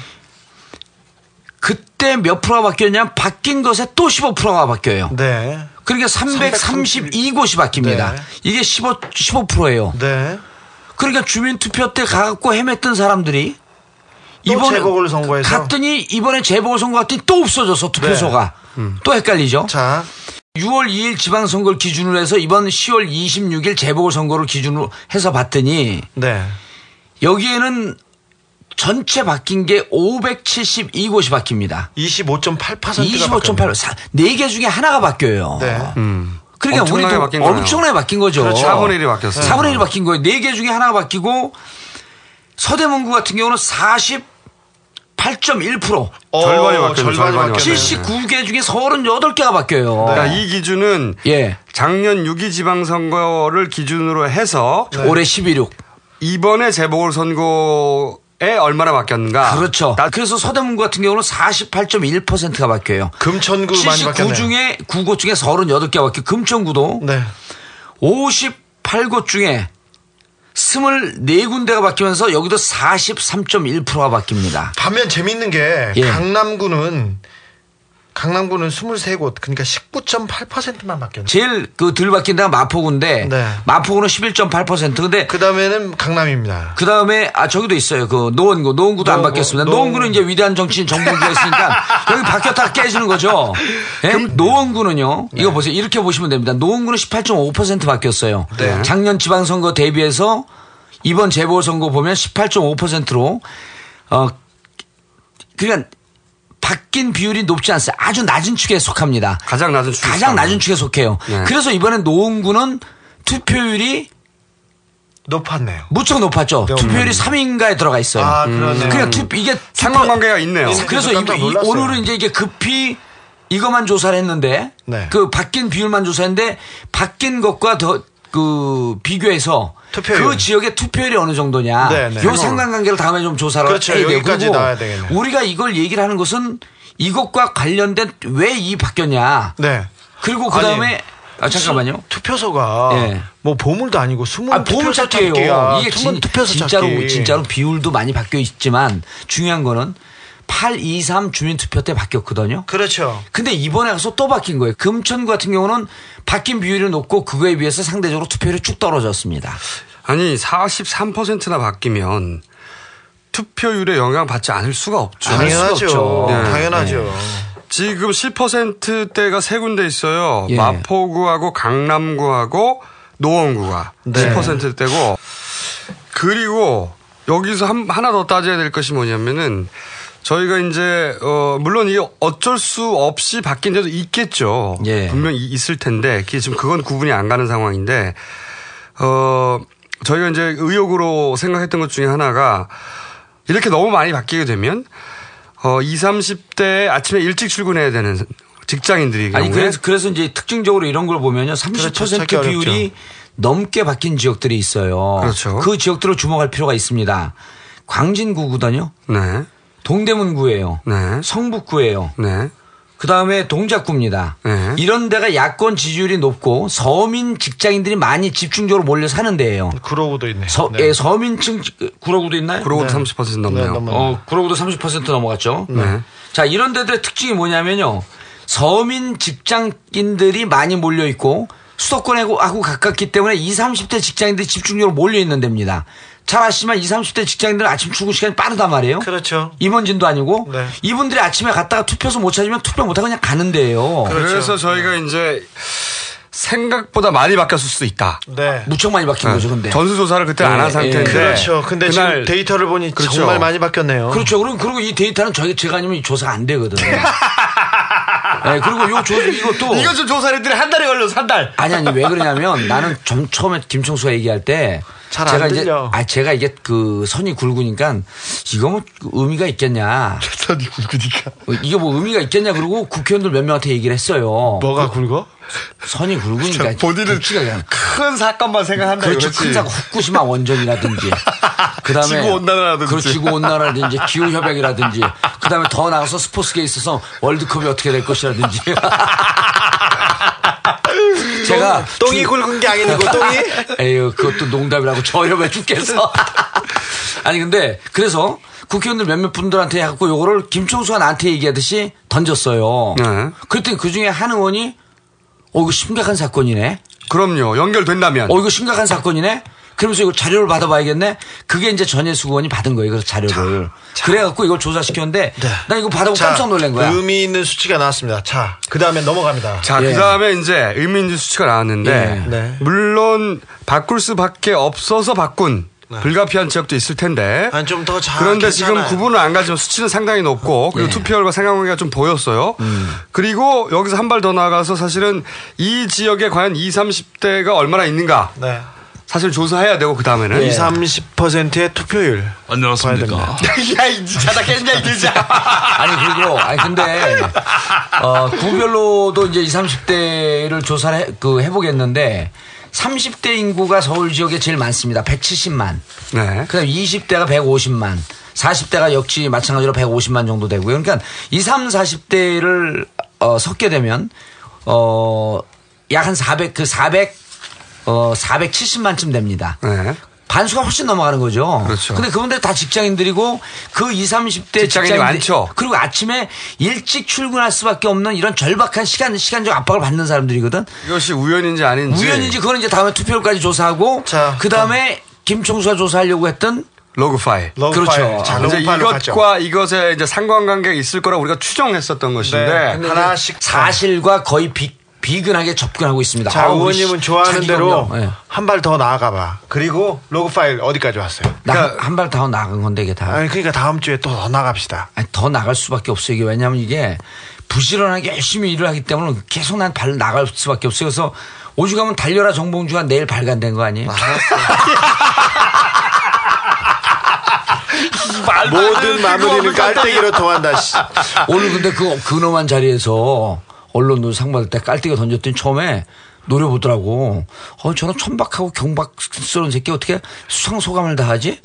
그때 몇 프로가 바뀌었냐면 바뀐 것에 또 15%가 바뀌어요. 네. 그러니까 332곳이 바뀝니다. 네. 이게 15, 15%예요. 네. 그러니까 주민투표 때 가갖고 헤맸던 사람들이 또 재보궐 선거에서? 갔더니 이번에 재보궐 선거 갔더니 또 없어졌어 투표소가 또 헷갈리죠. 자 6월 2일 지방선거를 기준으로 해서 이번 10월 26일 재보궐선거를 기준으로 해서 봤더니 네. 여기에는 전체 바뀐 게 572곳이 바뀝니다. 25.8%가 25.8. 네개 중에 하나가 바뀌어요. 네. 그러니까 엄청나게 우리도 바뀐. 엄청나게 바뀐 거죠. 그렇죠. 4분의 1이 바뀌었어요. 4분의 1이 바뀐 거예요. 네개 중에 하나가 바뀌고 서대문구 같은 경우는 48.1%. 어, 절반이 바뀌었네, 절반이 바뀌었네. 79개 중에 38개가 바뀌어요. 그러니까 이 기준은 예. 작년 6.2 지방선거를 기준으로 해서 올해 11.6. 이번에 재보궐선거 에 얼마나 바뀌었는가. 그렇죠. 그래서 서대문구 같은 경우는 48.1%가 바뀌어요. 금천구 많이 79 바뀌었네요. 중에 9곳 중에 38개가 바뀌고 금천구도 네. 58곳 중에 24군데가 바뀌면서 여기도 43.1%가 바뀝니다. 반면 재밌는 게 예. 강남구는 강남구는 23곳 그러니까 19.8%만 바뀌었네. 제일 그 덜 바뀐 데가 마포구인데 네. 마포구는 11.8% 근데 그 다음에는 강남입니다. 그 다음에 아 저기도 있어요 그 노원구 노원구도 안 노원구, 바뀌었습니다 노원구. 노원구는 이제 위대한 정치인 정봉주가 있으니까 [laughs] 여기 바뀌었다가 깨지는 거죠 예? 노원구는요 이거 보세요 이렇게 보시면 됩니다 노원구는 18.5% 바뀌었어요 네. 작년 지방 선거 대비해서 이번 재보궐 선거 보면 18.5%로 어 그러니까 바뀐 비율이 높지 않습니다. 아주 낮은 축에 속합니다. 가장 낮은 축에 가장. 낮은 축에 속해요. 네. 그래서 이번엔 노원구는 투표율이 높았네요. 무척 높았죠. 네, 투표율이 음. 3위인가에 들어가 있어요. 아, 그러네요. 그러니까 투, 이게 상관관계가 있네요. 그래서 깜짝 이, 이-. 오늘은 이제 이게 급히 이것만 조사를 했는데 네. 그 바뀐 비율만 조사했는데 바뀐 것과 더 그 비교해서 투표율. 그 지역의 투표율이 어느 정도냐 네, 네. 요 상관관계를 다음에 좀 조사를 그렇죠. 해야 돼요. 여기까지 나와야 되겠네요. 우리가 이걸 얘기를 하는 것은 이것과 관련된 왜 이 바뀌었냐. 네. 그리고 그 다음에 아 잠깐만요. 투표소가 예. 뭐 보물도 아니고 숨은 아, 보물 투표소 찾기예요. 이게 숨은 진, 투표소 진짜로 찾기. 진짜로 비율도 많이 바뀌어 있지만 중요한 거는 823 주민투표 때 바뀌었거든요. 그렇죠. 근데 이번에 가서 또 바뀐 거예요. 금천구 같은 경우는 바뀐 비율이 높고 그거에 비해서 상대적으로 투표율이 쭉 떨어졌습니다. 아니 43%나 바뀌면 투표율에 영향 받지 않을 수가 없죠. 당연하죠. 네. 당연하죠. 지금 10%대가 세 군데 있어요. 예. 마포구하고 강남구하고 노원구가 네. 10%대고 그리고 여기서 한, 하나 더 따져야 될 것이 뭐냐면은 저희가 이제 어 물론 이게 어쩔 수 없이 바뀐 데도 있겠죠. 예. 분명 히 있을 텐데 지금 그건 구분이 안 가는 상황인데 어 저희가 이제 의혹으로 생각했던 것 중에 하나가 이렇게 너무 많이 바뀌게 되면 어 20, 30대 아침에 일찍 출근해야 되는 직장인들이 아니 그래서 그래서 이제 특징적으로 이런 걸 보면요. 30% 그렇죠. 비율이. 넘게 바뀐 지역들이 있어요. 그렇죠. 그 지역들을 주목할 필요가 있습니다. 광진구거든요. 네. 동대문구예요. 네. 성북구예요. 네. 그 다음에 동작구입니다. 네. 이런 데가 야권 지지율이 높고 서민 직장인들이 많이 집중적으로 몰려 사는 데예요. 구로구도 있네. 서, 네. 예, 서민층 구로구도 있나요? 그러고도 네. 30% 넘네요. 네, 넘어요. 어, 구로구도 30% 넘어갔죠. 네. 자, 이런 데들의 특징이 뭐냐면요. 서민 직장인들이 많이 몰려 있고 수도권하고 하고 가깝기 때문에 20, 30대 직장인들이 집중적으로 몰려 있는 데입니다. 잘 아시지만 20, 30대 직장인들은 아침 출근 시간이 빠르단 말이에요. 그렇죠. 임원진도 아니고 네. 이분들이 아침에 갔다가 투표소 못 찾으면 투표 못 하고 그냥 가는 데예요. 그렇죠. 그래서 저희가 이제 생각보다 많이 바뀌었을 수도 있다. 네. 무척 많이 바뀐 거죠, 근데. 전수조사를 그때 안 예, 한 상태인데. 예. 그렇죠. 근데 그날 지금 데이터를 보니 그렇죠. 정말 많이 바뀌었네요. 그렇죠. 그리고, 그리고 이 데이터는 저희, 제가 아니면 조사가 안 되거든요. 네, 그리고 요 조, 이것도. [laughs] 이거 좀 조사했더니 한 달이 걸려서 한 달. 아니, 아니, 왜 그러냐면 나는 좀 처음에 김청수가 얘기할 때. 잘안 제가 이제, 들려. 아, 제가 이게 그 선이 굵으니까 이거 뭐 의미가 있겠냐. [laughs] 선이 굵으니까. 어, 이게 뭐 의미가 있겠냐. 그러고 국회의원들 몇 명한테 얘기를 했어요. 뭐가 굵어? 선이 굵으니까. 본인은 큰 사건만 생각한다. 그렇죠. 이거지. 큰 사고 후쿠시마 원전이라든지. [laughs] 그다음에 지구 온난화라든지. 그렇죠. 지구 온난화라든지 기후 협약이라든지. 그다음에 더 나가서 스포츠계에 있어서 월드컵이 어떻게 될 것이라든지. [laughs] 제가 똥이 굵은 게 아니고 똥이? [laughs] 에휴 그것도 농담이라고 저렴해 죽겠어. [laughs] 아니 근데 그래서 국회의원들 몇몇 분들한테 해갖고 요거를 김총수가 나한테 얘기하듯이 던졌어요. 네. 그랬더니 그 중에 한 의원이 어 이거 심각한 사건이네. 그럼요. 연결된다면. 어, 이거 심각한 사건이네? 그러면서 이거 자료를 받아봐야겠네? 그게 이제 전혜수 의원이 받은 거예요, 그래서 자료를. 그래갖고 이걸 조사시켰는데, 나 이거 받아보고 자, 깜짝 놀란 거야. 의미 있는 수치가 나왔습니다. 자, 그 다음에 넘어갑니다. 자, 예. 그 다음에 이제 의민주 수치가 나왔는데, 예. 네. 물론 바꿀 수밖에 없어서 바꾼 불가피한 지역도 있을 텐데. 좀더 잘. 그런데 지금 괜찮아요. 구분은 안 가지만 수치는 상당히 높고 그리고 예. 투표율과 상관관계가 좀 보였어요. 그리고 여기서 한 발 더 나아가서 사실은 이 지역에 과연 20, 30대가 얼마나 있는가. 네. 사실 조사해야 되고 그 다음에는 20, 30%의 투표율. 안녕하십니까. [laughs] 야, 이 자다 깼냐, 이 들자. [laughs] 아니 그리고 아니 근데 어 구별로도 이제 20, 30대를 조사를 해, 그 해보겠는데 30대 인구가 서울 지역에 제일 많습니다. 170만. 네. 그다음 20대가 150만. 40대가 역시 마찬가지로 150만 정도 되고요. 그러니까 20, 40대를 어, 섞게 되면 어, 약 한 400, 그 400, 어, 470만쯤 됩니다. 네. 반수가 훨씬 넘어가는 거죠. 그렇죠. 근데 그분들 다 직장인들이고 그 20, 30대 직장인이 직장인들- 많죠. 그리고 아침에 일찍 출근할 수밖에 없는 이런 절박한 시간, 시간적 압박을 받는 사람들이거든. 이것이 우연인지 아닌지. 우연인지 그건 이제 다음에 투표율까지 조사하고 그 다음에 김총수가 조사하려고 했던 로그 파일. 로그 그렇죠. 파일. 자, 이제 이것과 이것에 이제 상관관계가 있을 거라고 우리가 추정했었던 것인데 네. 하나씩 사실과 거의 비, 비근하게 접근하고 있습니다. 자, 의원님은 씨, 좋아하는 대로 검열. 예. 한발 더 나아가 봐. 그리고 로그 파일 어디까지 왔어요? 나한 발 더 나간 건데 이게 다. 아니, 그러니까 다음 주에 또 더 나갑시다. 아니, 더 나갈 수밖에 없어요. 이게 왜냐하면 이게 부지런하게 열심히 일을 하기 때문에 계속 난 발 나갈 수밖에 없어요. 그래서 오죽하면 달려라 정봉주가 내일 발간된 거 아니에요? [laughs] 모든 마무리는 깔때기로 통한다. 씨. 오늘 근데 그 근엄한 자리에서 언론도 상 받을 때 깔때기 던졌더니 처음에 노려보더라고. 어, 저런 천박하고 경박스러운 새끼 어떻게 수상소감을 다 하지?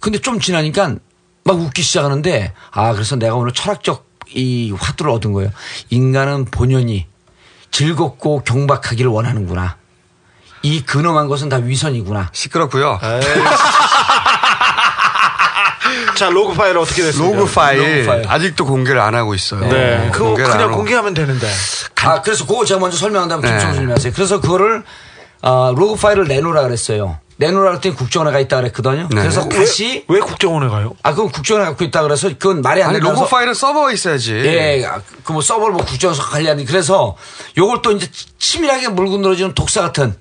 근데 좀 지나니까 막 웃기 시작하는데 아, 그래서 내가 오늘 철학적 이 화두를 얻은 거예요. 인간은 본연이 즐겁고 경박하기를 원하는구나. 이 근엄한 것은 다 위선이구나. 시끄럽고요. [laughs] 자, 로그 파일 어떻게 됐습니까? 로그 파일, 로그 파일. 아직도 공개를 안 하고 있어요. 네. 그거 공개를 안 그냥. 공개하면 되는데. 아, 그래서 그거 제가 먼저 설명한 다음에 네. 김총수님이 하세요. 그래서 그거를, 어, 로그 파일을 내놓으라 그랬어요. 내놓으라 그랬더니 국정원에 가 있다 그랬거든요. 네. 그래서 왜- 다시. 왜 국정원에 가요? 아, 그건 국정원에 갖고 있다 그래서 그건 말이 안 아니, 된다고. 로고 파일은 서버에 있어야지. 예, 그 뭐 서버를 뭐 국정원에서 관리하는. 그래서 요걸 또 이제 치밀하게 물고 늘어지는 독사 같은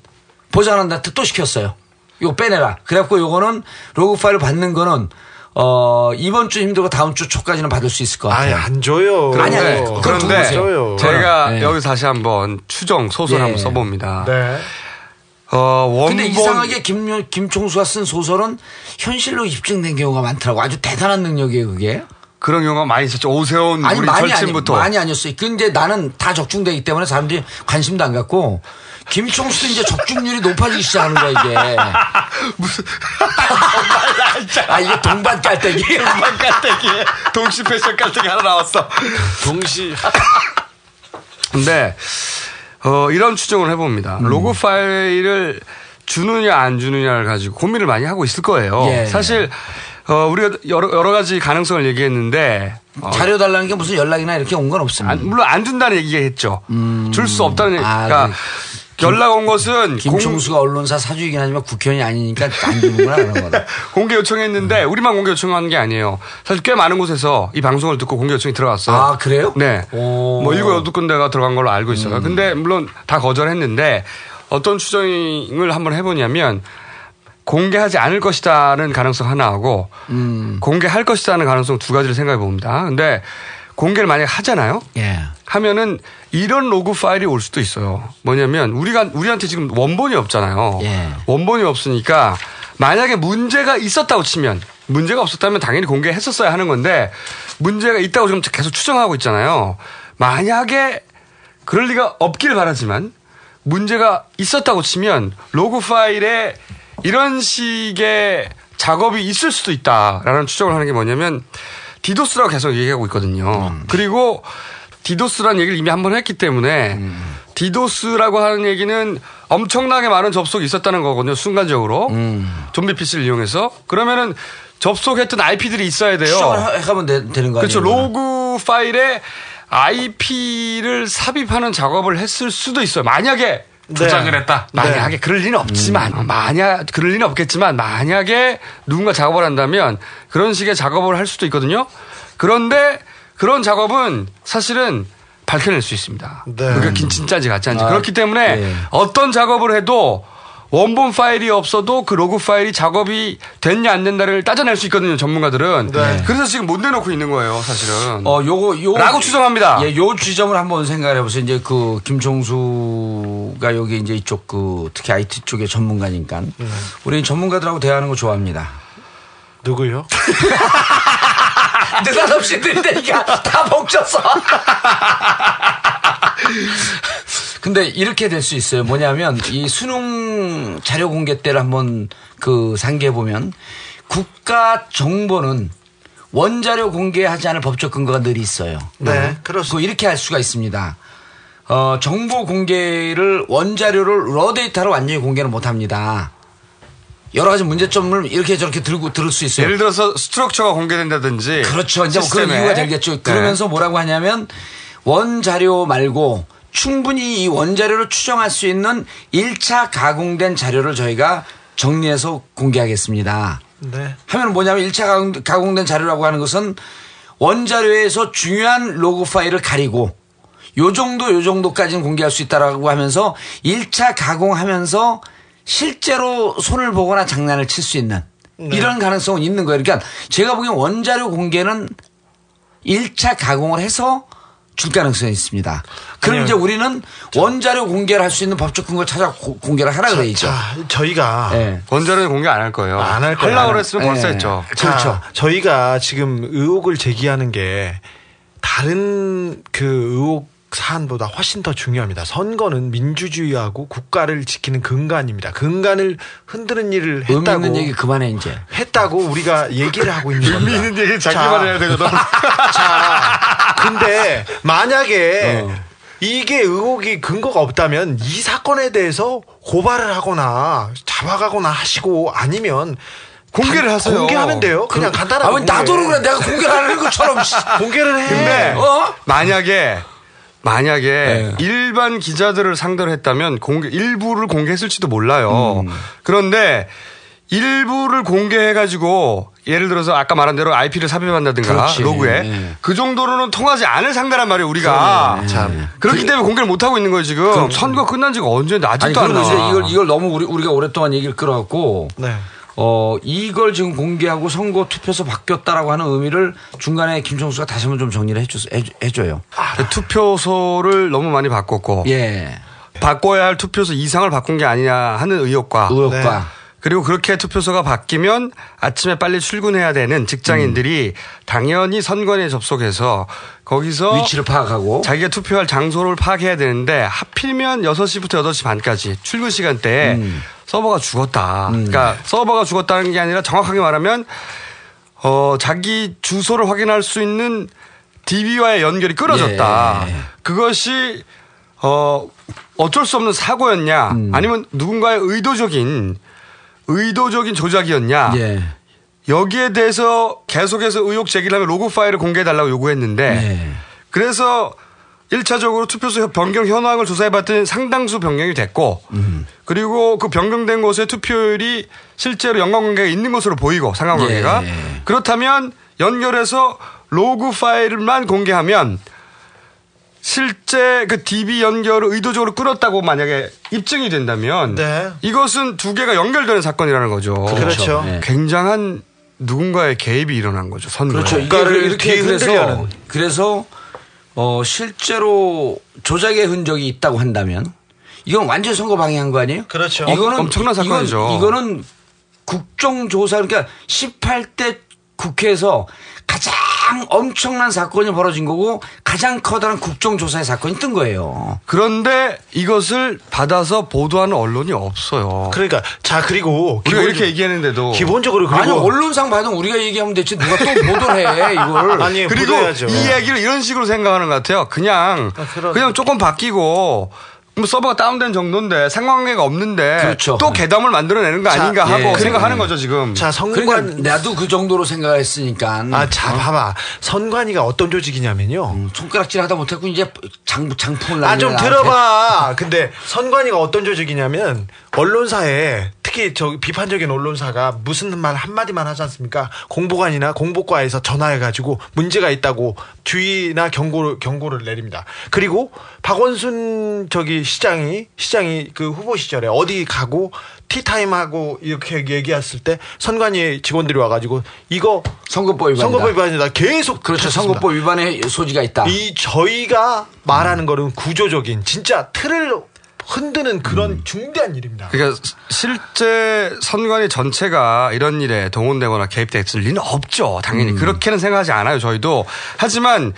보좌관한테 또 시켰어요. 이거 빼내라. 그래갖고 요거는 로그 파일을 받는 거는 어, 이번 주 힘들고 다음 주 초까지는 받을 수 있을 것 같아요. 아니, 안 줘요. 아니, 아니, 그런데, 두고 보세요. 제가 네. 여기서 다시 한번 추정 소설 예. 한번 써봅니다. 네. 어, 원본 근데 이상하게 김, 김총수가 쓴 소설은 현실로 입증된 경우가 많더라고. 아주 대단한 능력이에요, 그게. 그런 경우가 많이 있었죠. 오세훈 아니, 우리 많이, 아니, 절친부터. 많이 아니었어요. 근데 나는 다 적중되기 때문에 사람들이 관심도 안 갖고 김총수도 이제 적중률이 높아지기 시작하는 거야, 이게. [laughs] 무슨. [laughs] 아, 이게 동반 깔때기. [laughs] 동반 깔때기. 동시 패션 깔때기 하나 나왔어. 동시. 근데, 어, 이런 추정을 해봅니다. 음. 로고 파일을 주느냐 안 주느냐를 가지고 고민을 많이 하고 있을 거예요. 예. 사실, 어, 우리가 여러, 여러 가지 가능성을 얘기했는데. 어, 자료 달라는 게 무슨 연락이나 이렇게 온 건 없습니다. 안- 물론 안 준다는 얘기했죠. 줄수 없다는 얘기. 아, 그러니까 연락 온 것은 김총수가 언론사 사주이긴 하지만 국회의원이 아니니까 안 주는구나, 그런 거다. [laughs] 공개 요청했는데 우리만 공개 요청한 게 아니에요. 사실 꽤 많은 곳에서 이 방송을 듣고 공개 요청이 들어갔어요. 아, 그래요? 네. 뭐 일곱 여덟 군데가 들어간 걸로 알고 있어요. 음. 근데 물론 다 거절했는데 어떤 추정을 한번 해보냐면 공개하지 않을 것이다는 가능성 하나하고 음. 공개할 것이다는 가능성 두 가지를 생각해 봅니다. 근데 공개를 만약에 하잖아요. 예. 하면은 이런 로그 파일이 올 수도 있어요. 뭐냐면 우리가 우리한테 지금 원본이 없잖아요. 예. 원본이 없으니까 만약에 문제가 있었다고 치면 문제가 없었다면 당연히 공개했었어야 하는 건데 문제가 있다고 지금 계속 추정하고 있잖아요. 만약에 그럴 리가 없길 바라지만 문제가 있었다고 치면 로그 파일에 이런 식의 작업이 있을 수도 있다라는 추정을 하는 게 뭐냐면 디도스라고 계속 얘기하고 있거든요. 그리고 디도스라는 얘기를 이미 한 번 했기 때문에 디도스라고 하는 얘기는 엄청나게 많은 접속이 있었다는 거거든요. 순간적으로 좀비 PC를 이용해서 그러면은 접속했던 IP들이 있어야 돼요. 추정을 해가면 되, 는거 아니에요? 그렇죠. 로그 파일에 IP를 삽입하는 작업을 했을 수도 있어요. 만약에 조작을 했다. 만약에 그럴 리는 없지만 만약 그럴 리는 없겠지만 만약에 누군가 작업을 한다면 그런 식의 작업을 할 수도 있거든요. 그런데 그런 작업은 사실은 밝혀낼 수 있습니다. 그게 긴 진짜인지 가짜인지 아, 그렇기 때문에 네. 어떤 작업을 해도 원본 파일이 없어도 그 로그 파일이 작업이 됐냐 안 됐냐를 따져낼 수 있거든요 전문가들은. 네. 그래서 지금 못 내놓고 있는 거예요 사실은. 어, 요거, 요. 라고 추정합니다. 예, 요 지점을 한번 생각해 보세요. 이제 그 김종수가 여기 이제 이쪽 그 특히 IT 쪽의 전문가니까. 우리 전문가들하고 대화하는 거 좋아합니다. 누구요? [laughs] 느닷없이 들대니까 다 멈췄어. [laughs] 근데 이렇게 될 수 있어요. 뭐냐면 이 수능 자료 공개 때를 한번 그 상기해 보면 국가 정보는 원자료 공개하지 않을 법적 근거가 늘 있어요. 네, 그렇습니다. 이렇게 할 수가 있습니다. 어, 정보 공개를 원자료를 러 데이터로 완전히 공개는 못 합니다. 여러 가지 문제점을 이렇게 저렇게 들고 들을 수 있어요. 예를 들어서 스트럭처가 공개된다든지. 그렇죠. 이제 뭐 그런. 이유가 되겠죠. 네. 그러면서 뭐라고 하냐면 원자료 말고 충분히 이 원자료를 추정할 수 있는 1차 가공된 자료를 저희가 정리해서 공개하겠습니다. 네. 하면 뭐냐면 1차 가공, 가공 된 자료라고 하는 것은 원자료에서 중요한 로그 파일을 가리고 요 정도 요 정도까지는 공개할 수 있다라고 하면서 1차 가공하면서 실제로 손을 보거나 장난을 칠 수 있는 네. 이런 가능성은 있는 거예요. 그러니까 제가 보기엔 원자료 공개는 1차 가공을 해서 줄 가능성이 있습니다. 그럼 아니요. 이제 우리는 원자료 공개를 할 수 있는 법적 근거 찾아 고- 공개를 하라 그래야죠. 자, 저희가 네. 원자료는 공개 안 할 거예요. 안 할 거예요. 하려고 그랬으면 벌써 네. 했죠. 자, 그렇죠. 저희가 지금 의혹을 제기하는 게 다른 그 의혹 사안보다 훨씬 더 중요합니다. 선거는 민주주의하고 국가를 지키는 근간입니다. 근간을 흔드는 일을 의미 했다고 있는 얘기 그만해 이제. 했다고 우리가 얘기를 하고 있는 겁니다. 의미 있는 얘기 자, 자기만 해야 되거든. [laughs] 자, 근데 [laughs] 만약에 어. 이게 의혹이 근거가 없다면 이 사건에 대해서 고발을 하거나 잡아가거나 하시고 아니면 공개를 단- 하세요. 공개하면 돼요. 그냥 간단하게. 아, 왜 나도 그래. 내가 공개를 하는 것처럼. 씨. [laughs] 공개를 해. 근데 어? 만약에 만약에 네. 일반 기자들을 상대로 했다면 공개 일부를 공개했을지도 몰라요. 음. 그런데 일부를 공개해가지고 예를 들어서 아까 말한 대로 IP를 삽입한다든가 그렇지. 로그에 네. 그 정도로는 통하지 않을 상대란 말이에요 우리가 그러네. 참 그렇기 때문에 공개를 못 하고 있는 거예요 지금 선거 끝난 지가 언제 아니 아직도 안 그리고 나와. 이제 이걸 이걸 너무 우리 우리가 오랫동안 얘기를 끌어갖고 네. 어 이걸 지금 공개하고 선거 투표소 바뀌었다라고 하는 의미를 중간에 김정수가 다시 한번 좀 정리를 해줘 해줘요. 그 투표소를 너무 많이 바꿨고 예. 바꿔야 할 투표소 이상을 바꾼 게 아니냐 하는 의혹과 의혹과. 네. 그리고 그렇게 투표소가 바뀌면 아침에 빨리 출근해야 되는 직장인들이 당연히 선관위에 접속해서 거기서 위치를 파악하고 자기가 투표할 장소를 파악해야 되는데 하필이면 6시부터 8시 반까지 출근 시간대에 음. 서버가 죽었다. 그러니까 서버가 죽었다는 게 아니라 정확하게 말하면 어 자기 주소를 확인할 수 있는 DB와의 연결이 끊어졌다. 예. 그것이 어 어쩔 수 없는 사고였냐 음. 아니면 누군가의 의도적인 의도적인 조작이었냐 예. 여기에 대해서 계속해서 의혹 제기를 하면 로그 파일을 공개해 달라고 요구했는데 네. 그래서 1차적으로 투표소 변경 현황을 조사해 봤더니 상당수 변경이 됐고 음. 그리고 그 변경된 곳에 투표율이 실제로 연관관계가 있는 것으로 보이고 상관관계가 예. 그렇다면 연결해서 로그 파일만 공개하면 실제 그 DB 연결을 의도적으로 끊었다고 만약에 입증이 된다면 네. 이것은 두 개가 연결되는 사건이라는 거죠. 그렇죠. 네. 굉장한 누군가의 개입이 일어난 거죠. 선거에. 그렇죠. 국가를 이렇게 그래서. 그래서 어 실제로 조작의 흔적이 있다고 한다면 이건 완전 선거 방해한 거 아니에요? 그렇죠. 이거는 엄청난 사건이죠. 이건, 이거는 국정조사 그러니까 18대 국회에서 가장 엄청난 사건이 벌어진 거고 가장 커다란 국정조사의 사건이 뜬 거예요. 그런데 이것을 받아서 보도하는 언론이 없어요. 그러니까 자 그리고 우리가 이렇게 얘기했는데도 기본적으로 그리고 아니 언론상 봐도 우리가 얘기하면 됐지 누가 또 보도를 해 이걸. [laughs] 아니 그리고 보도해야죠. 이 이야기를 이런 식으로 생각하는 것 같아요. 그냥 그럼. 그냥 조금 바뀌고 뭐 서버가 다운된 정도인데 상관관계가 없는데 그렇죠. 또 개담을 만들어내는 거 자, 아닌가 예. 하고 그리고- 생각하는 거죠 지금. 자 선관 그러니까 나도 그 정도로 생각했으니까. 아, 자, 봐봐. 선관위가 어떤 조직이냐면요. 음, 손가락질 하다 못했고 이제 장 장풍을 아, 좀 날리네, 들어봐. [laughs] 근데 선관위가 어떤 조직이냐면, 언론사에 특히 저 비판적인 언론사가 무슨 말 한마디만 하지 않습니까? 공보관이나 공보과에서 전화해가지고 문제가 있다고 주의나 경고를, 경고를 내립니다. 그리고 박원순 저기 시장이, 시장이 그 후보 시절에 어디 가고 티타임하고 이렇게 얘기했을 때 선관위 직원들이 와가지고 이거 선거법 위반이다. 선거법 위반이다. 계속 그렇죠. 하셨습니다. 선거법 위반의 소지가 있다. 이 저희가 말하는 거는 구조적인 진짜 틀을 흔드는 그런 음. 중대한 일입니다. 그러니까 실제 선관위 전체가 이런 일에 동원되거나 개입됐을 리는 없죠. 당연히 그렇게는 생각하지 않아요. 저희도 하지만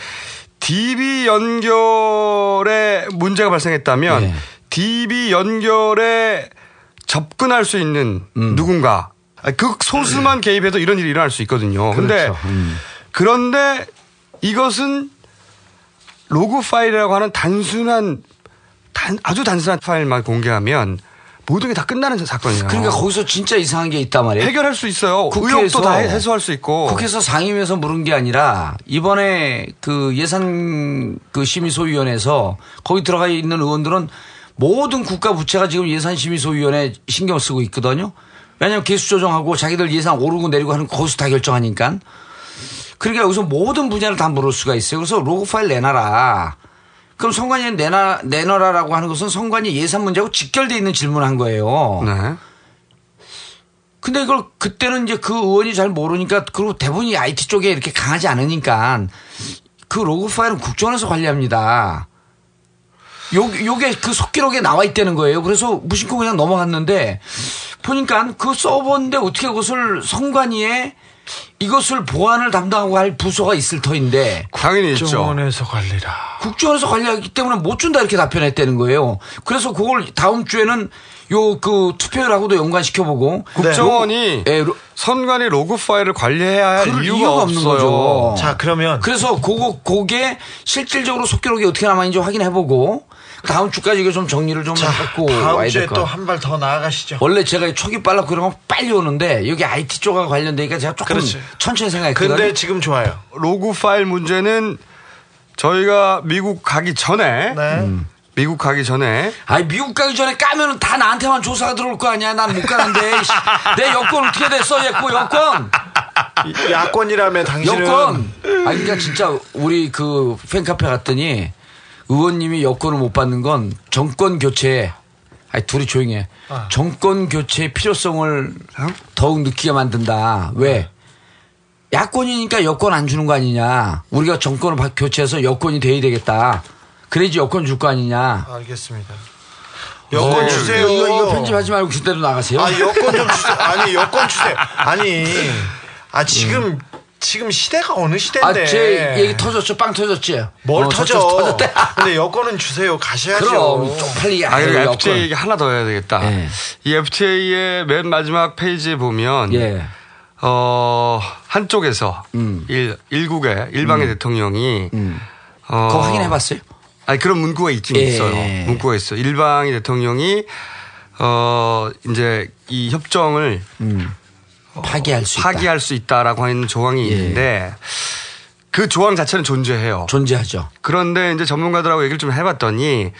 DB 연결에 문제가 발생했다면 DB 연결에 접근할 수 있는 누군가 아니, 그 소수만 개입해도 이런 일이 일어날 수 있거든요. 근데 그렇죠. 음. 그런데 이것은 로그 파일이라고 하는 단순한 단, 아주 단순한 파일만 공개하면 모든 게 다 끝나는 사건이에요. 그러니까 거기서 진짜 이상한 게 있단 말이에요. 해결할 수 있어요. 국회에서 의혹도 다 해- 해소할 수 있고. 국회에서 상임위에서 물은 게 아니라 이번에 그 예산 그 심의소위원회에서 거기 들어가 있는 의원들은 모든 국가 부채가 지금 예산 심의소위원회 신경 쓰고 있거든요. 왜냐하면 개수 조정하고 자기들 예산 오르고 내리고 하는 거 거기서 다 결정하니까. 그러니까 여기서 모든 분야를 다 물을 수가 있어요. 그래서 로그 파일 내놔라. 그럼 선관위에 내놔, 내놔라라고 하는 것은 선관위 예산 문제하고 직결돼 있는 질문을 한 거예요. 네. 근데 이걸 그때는 이제 그 의원이 잘 모르니까 그리고 대부분이 IT 쪽에 이렇게 강하지 않으니까 그 로그 파일은 국정원에서 관리합니다. 요, 요게 그 속기록에 나와 있다는 거예요. 그래서 무심코 그냥 넘어갔는데 보니까 그 서버인데 어떻게 그것을 선관위에 이것을 보안을 담당하고 할 부서가 있을 터인데 당연히 국정원에서 관리라. 국정원에서 관리하기 때문에 못 준다 이렇게 답변했다는 거예요. 그래서 그걸 다음 주에는 요 그 투표율하고도 연관시켜 보고 국정원이 예, 로- 선관위 로그 파일을 관리해야 할 이유가, 이유가 없는. 거죠. 자, 그러면 그래서 그거 그게 실질적으로 속기록이 어떻게 남아 있는지 확인해 보고 다음 주까지 이거 좀 정리를 좀 해갖고 다음 와야 주에 될것또 같아요. 한발 더 나아가시죠. 원래 제가 촉이 빨라 그러면 빨리 오는데 여기 IT 쪽하고 관련되니까 제가 조금 그렇지. 천천히 생각했거든요. 근데 지금 좋아요. 로그 파일 문제는 저희가 미국 가기 전에 음. 미국 가기 전에 아니 미국 가기 전에 까면은 다 나한테만 조사가 들어올 거 아니야. 난 못 가는데. 내 여권 어떻게 됐어? 얘고 여권. 야권이라면 당신은 여권. 아 그러니까 진짜 우리 그 팬카페 갔더니 의원님이 여권을 못 받는 건 정권 교체. 아니 둘이 조용해. 아. 정권 교체의 필요성을 더욱 느끼게 만든다. 왜? 야권이니까 여권 안 주는 거 아니냐. 우리가 정권을 바- 교체해서 여권이 돼야 되겠다. 그래야지 여권 줄 거 아니냐. 알겠습니다. 여권 어, 주세요. 이거, 이거 편집하지 말고 그대로 나가세요. 아 여권 좀 주세요. 아니 여권 주세요. 아니 아 지금 지금 시대가 어느 시대인데? 아, 제 얘기 터졌죠? 빵 터졌지? 뭘 어, 터져? 터졌대. 근데 여권은 주세요. 가셔야죠. 그럼 쪽팔리게 아, 그리고 아유, FTA. 얘기 하나 더 해야 되겠다. 예. 이 FTA의 맨 마지막 페이지에 보면 예. 어, 한쪽에서 일, 일국의 일방의 대통령이 어, 음. 그거 확인해 봤어요? 아니 그런 문구가 있긴 예. 있어요. 문구가 있어. 요 일방의 대통령이 어 이제 이 협정을 파기할 수 있다. 파기할 수 있다라고 하는 조항이 예. 있는데 그 조항 자체는 존재해요. 존재하죠. 그런데 이제 전문가들하고 얘기를 좀 해봤더니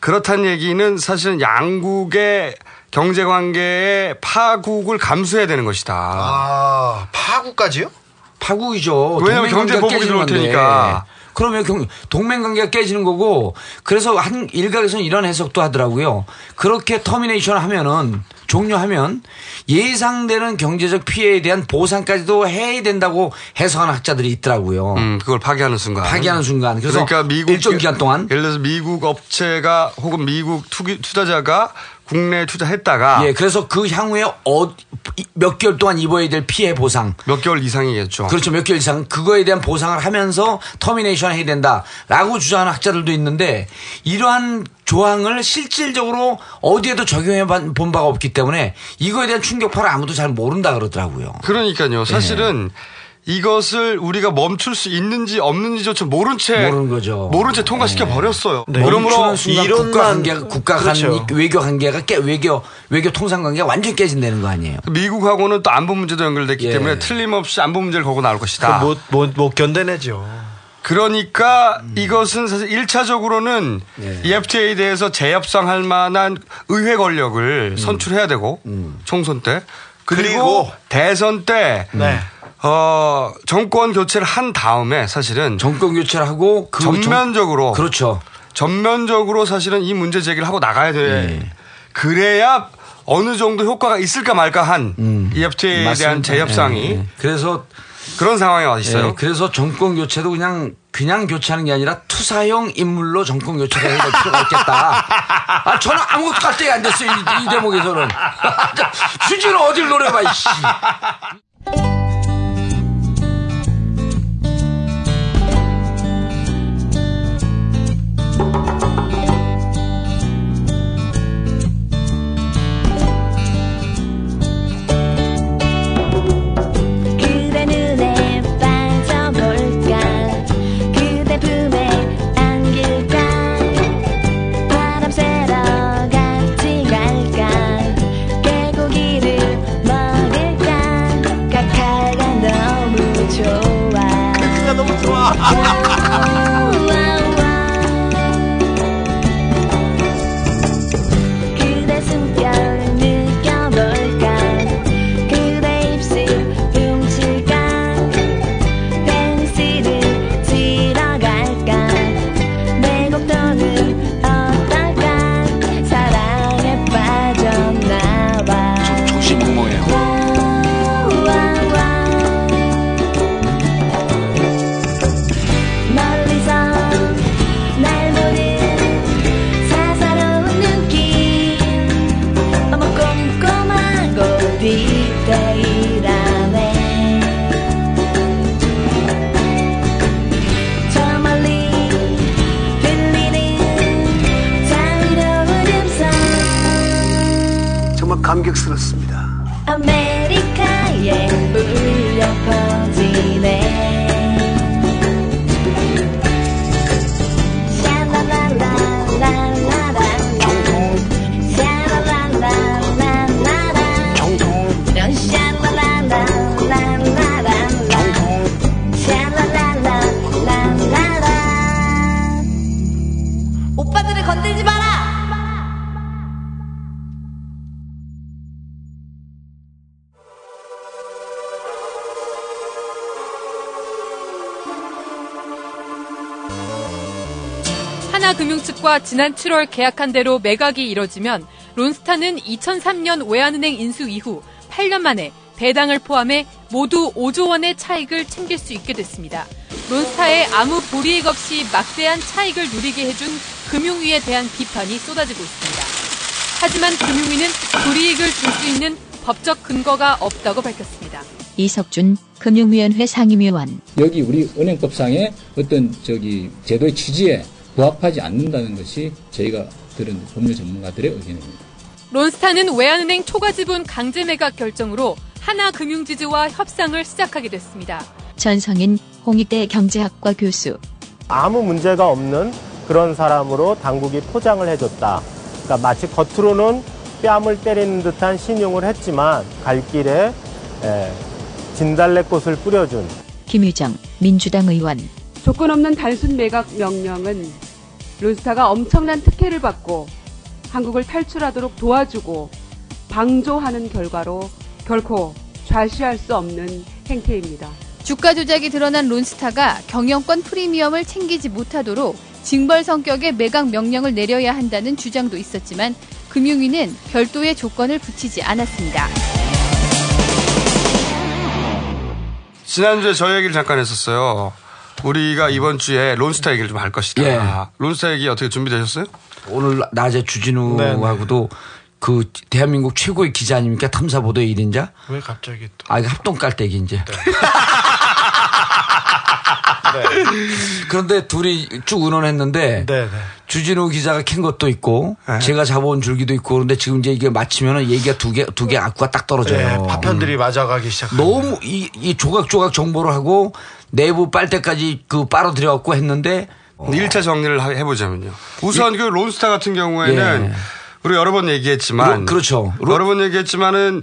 그렇다는 얘기는 사실은 양국의 경제 관계의 파국을 감수해야 되는 것이다. 아 파국까지요? 파국이죠. 왜냐면 동맹관계가 경제 보복이 깨지는 들어올. 테니까. 그러면 경, 동맹 관계가 깨지는 거고 그래서 한 일각에서는 이런 해석도 하더라고요. 그렇게 termination 하면은 종료하면 예상되는 경제적 피해에 대한 보상까지도 해야 된다고 해석하는 학자들이 있더라고요. 음, 그걸 파기하는 순간. 파기하는 순간. 그래서 그러니까 미국 일정 기간 동안 예를 들어서 미국 업체가 혹은 미국 투기, 투자자가 국내에 투자했다가 예, 그래서 그 향후에 어, 이- 몇 개월 동안 입어야 될 피해 보상. 몇 개월 이상이겠죠. 그렇죠. 몇 개월 이상 그거에 대한 보상을 하면서 termination 해야 된다라고 주장하는 학자들도 있는데 이러한 조항을 실질적으로 어디에도 적용해 본 바가 없기 때문에 이거에 대한 충격파를 아무도 잘 모른다 그러더라고요. 그러니까요. 사실은 이것을 우리가 멈출 수 있는지 없는지조차 모른 채 모르는 거죠. 모른 채 통과시켜 버렸어요. 네. 멈추는 순간 국가 관계가 국가 간 그렇죠. 외교 관계가 깨 외교 외교 통상 관계가 완전히 깨진다는 거 아니에요. 미국하고는 또 안보 문제도 연결됐기 예. 때문에 틀림없이 안보 문제를 걸고 나올 것이다. 못, 못, 못 견뎌내죠. 그러니까 이것은 사실 1차적으로는 이 FTA에 대해서 재협상할 만한 의회 권력을 선출해야 되고 총선 때 그리고, 그리고 대선 때 네. 어, 정권 교체를 한 다음에 사실은 정권 교체를 하고 그 전면적으로 그렇죠. 전면적으로 사실은 이 문제 제기를 하고 나가야 돼. 그래야 어느 정도 효과가 있을까 말까 한이 FTA에 대한 맞습니다. 재협상이 예, 예. 그래서 그런 상황에 와 있어요. 예, 그래서 정권 교체도 그냥 그냥 교체하는 게 아니라 투사형 인물로 정권 교체가 해야 될 필요가 있겠다. 아, 저는 아무것도 깔때기 안 됐어요. 이, 이 대목에서는. [laughs] 주진우 어딜 노려봐, 이씨. 지난 7월 계약한 대로 매각이 이뤄지면 론스타는 2003년 외환은행 인수 이후 8년 만에 배당을 포함해 모두 5조 원의 차익을 챙길 수 있게 됐습니다. 론스타에 아무 불이익 없이 막대한 차익을 누리게 해준 금융위에 대한 비판이 쏟아지고 있습니다. 하지만 금융위는 불이익을 줄 수 있는 법적 근거가 없다고 밝혔습니다. 이석준 금융위원회 상임위원 여기 우리 은행법상의 어떤 저기 제도의 취지에 부합하지 않는다는 것이 저희가 들은 법률 전문가들의 의견입니다. 론스타는 외환은행 초과 지분 강제 매각 결정으로 하나금융지주와 협상을 시작하게 됐습니다. 전성인 홍익대 경제학과 교수 아무 문제가 없는 그런 사람으로 당국이 포장을 해줬다. 그러니까 마치 겉으로는 뺨을 때리는 듯한 신용을 했지만 갈 길에 에, 진달래꽃을 뿌려준 김유정 민주당 의원 조건 없는 단순 매각 명령은 론스타가 엄청난 특혜를 받고 한국을 탈출하도록 도와주고 방조하는 결과로 결코 좌시할 수 없는 행태입니다. 주가 조작이 드러난 론스타가 경영권 프리미엄을 챙기지 못하도록 징벌 성격의 매각 명령을 내려야 한다는 주장도 있었지만 금융위는 별도의 조건을 붙이지 않았습니다. 지난주에 저 얘기를 잠깐 했었어요. 우리가 이번 주에 론스타 얘기를 좀 할 것이다. 예. 론스타 얘기 어떻게 준비되셨어요? 오늘 낮에 주진우하고도 그 대한민국 최고의 기자 아닙니까? 탐사보도의 1인자? 왜 갑자기 또? 아, 이거 합동 깔때기 이제. [laughs] 그런데 둘이 쭉 의논했는데 네, 주진우 기자가 캔 것도 있고 제가 잡아온 줄기도 있고 그런데 지금 이제 이게 맞추면은 얘기가 두개 두 개 악구가 딱 떨어져요. 네, 파편들이 맞아가기 시작. 너무 이, 이 조각조각 정보를 하고 내부 빨대까지 그 빨아들여갖고 했는데 1차 정리를 하- 해보자면요. 우선 그 론스타 같은 경우에는 예. 우리 여러 번 얘기했지만 로- 그렇죠. 여러 번 얘기했지만은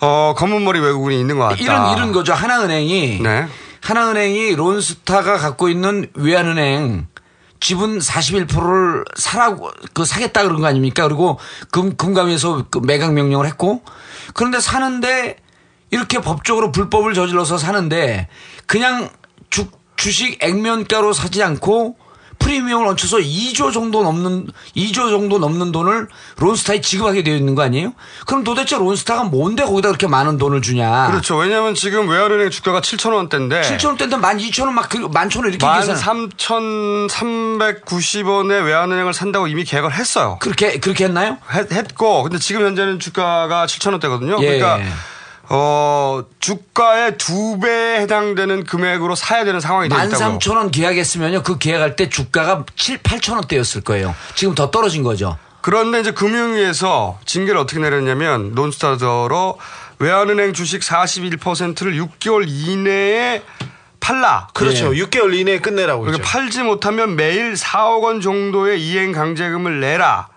어, 검은 머리 외국인이 있는 것 같다. 이런 이런 거죠. 하나은행이 네. 하나은행이 론스타가 갖고 있는 외환은행 지분 41%를 사라고 그 사겠다 그런 거 아닙니까? 그리고 금 금감에서 그 매각 명령을 했고 그런데 사는데 이렇게 법적으로 불법을 저질러서 사는데 그냥 주, 주식 액면가로 사지 않고 프리미엄을 얹혀서 2조 정도 넘는 2조 정도 넘는 돈을 론스타에 지급하게 되어 있는 거 아니에요? 그럼 도대체 론스타가 뭔데 거기다 그렇게 많은 돈을 주냐? 그렇죠. 왜냐하면 지금 외환은행 주가가 7천 원대인데 7천 원대인데 12,000원 막 그, 만천 원 이렇게 계산. 13,390원에 외환은행을 산다고 이미 계약을 했어요. 그렇게 그렇게 했나요? 했, 고 근데 지금 현재는 주가가 7천 원대거든요. 예. 그러니까 어 주가의 두 배에 해당되는 금액으로 사야 되는 상황이 있다고요. 13,000원 계약했으면요. 그 계약할 때 주가가 7, 8천 원대였을 거예요. 지금 더 떨어진 거죠. 그런데 이제 금융위에서 징계를 어떻게 내렸냐면 론스타더러 외환은행 주식 41%를 6개월 이내에 팔라. 그렇죠. 6개월 이내에 끝내라고 그렇죠. 팔지 못하면 매일 4억 원 정도의 이행 강제금을 내라.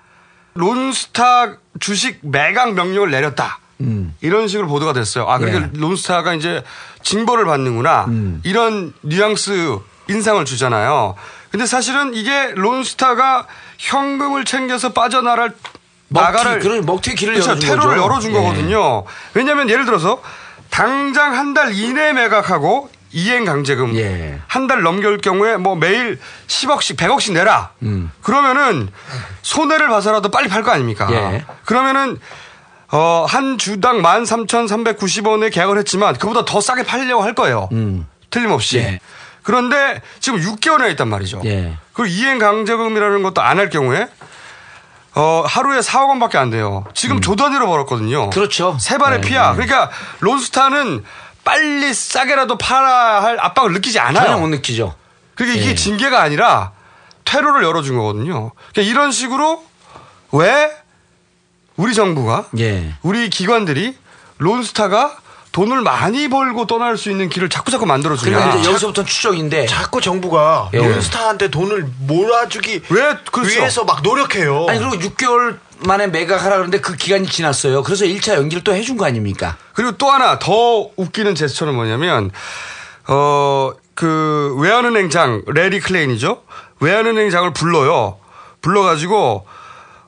론스타 주식 매각 명령을 내렸다. 이런 식으로 보도가 됐어요. 아, 그러니까 론스타가 이제 징벌을 받는구나. 이런 뉘앙스 인상을 주잖아요. 근데 사실은 이게 론스타가 현금을 챙겨서 빠져나갈 나가를 그런 먹튀 길을 그렇죠. 열어준 테러를 거죠. 열어준 예. 거거든요. 왜냐하면 예를 들어서 당장 한 달 이내에 매각하고 이행 강제금 예. 한달 넘길 경우에 뭐 매일 10억씩 100억씩 내라. 음. 그러면은 손해를 봐서라도 빨리 팔 거 아닙니까? 예. 그러면은 어, 한 주당 13,390원에 계약을 했지만 그보다 더 싸게 팔려고 할 거예요. 음. 틀림없이. 예. 그런데 지금 6개월에 있단 말이죠. 예. 그리고 이행 강제금이라는 것도 안 할 경우에 어, 하루에 4억 원밖에 안 돼요. 지금 조 단위로 벌었거든요. 음. 그렇죠. 세 발의 네, 피야. 네. 그러니까 론스타는 빨리 싸게라도 팔아야 할 압박을 느끼지 않아요. 전혀 못 느끼죠. 그러니까 이게 예. 징계가 아니라 퇴로를 열어준 거거든요. 그러니까 이런 식으로 왜 우리 정부가 예. 우리 기관들이 론스타가 돈을 많이 벌고 떠날 수 있는 길을 자꾸 자꾸 만들어 주냐. 그러니까 이제 여기서부터 추적인데 자꾸 정부가 예. 론스타한테 돈을 몰아주기 왜 그렇죠. 위해서 막 노력해요. 아니 그리고 6개월 만에 매각하라 그러는데 그 기간이 지났어요. 그래서 1차 연기를 또 해준 거 아닙니까? 그리고 또 하나 더 웃기는 제스처는 뭐냐면 어그 외환은행장 레리 클레인이죠. 외환은행장을 불러요. 불러가지고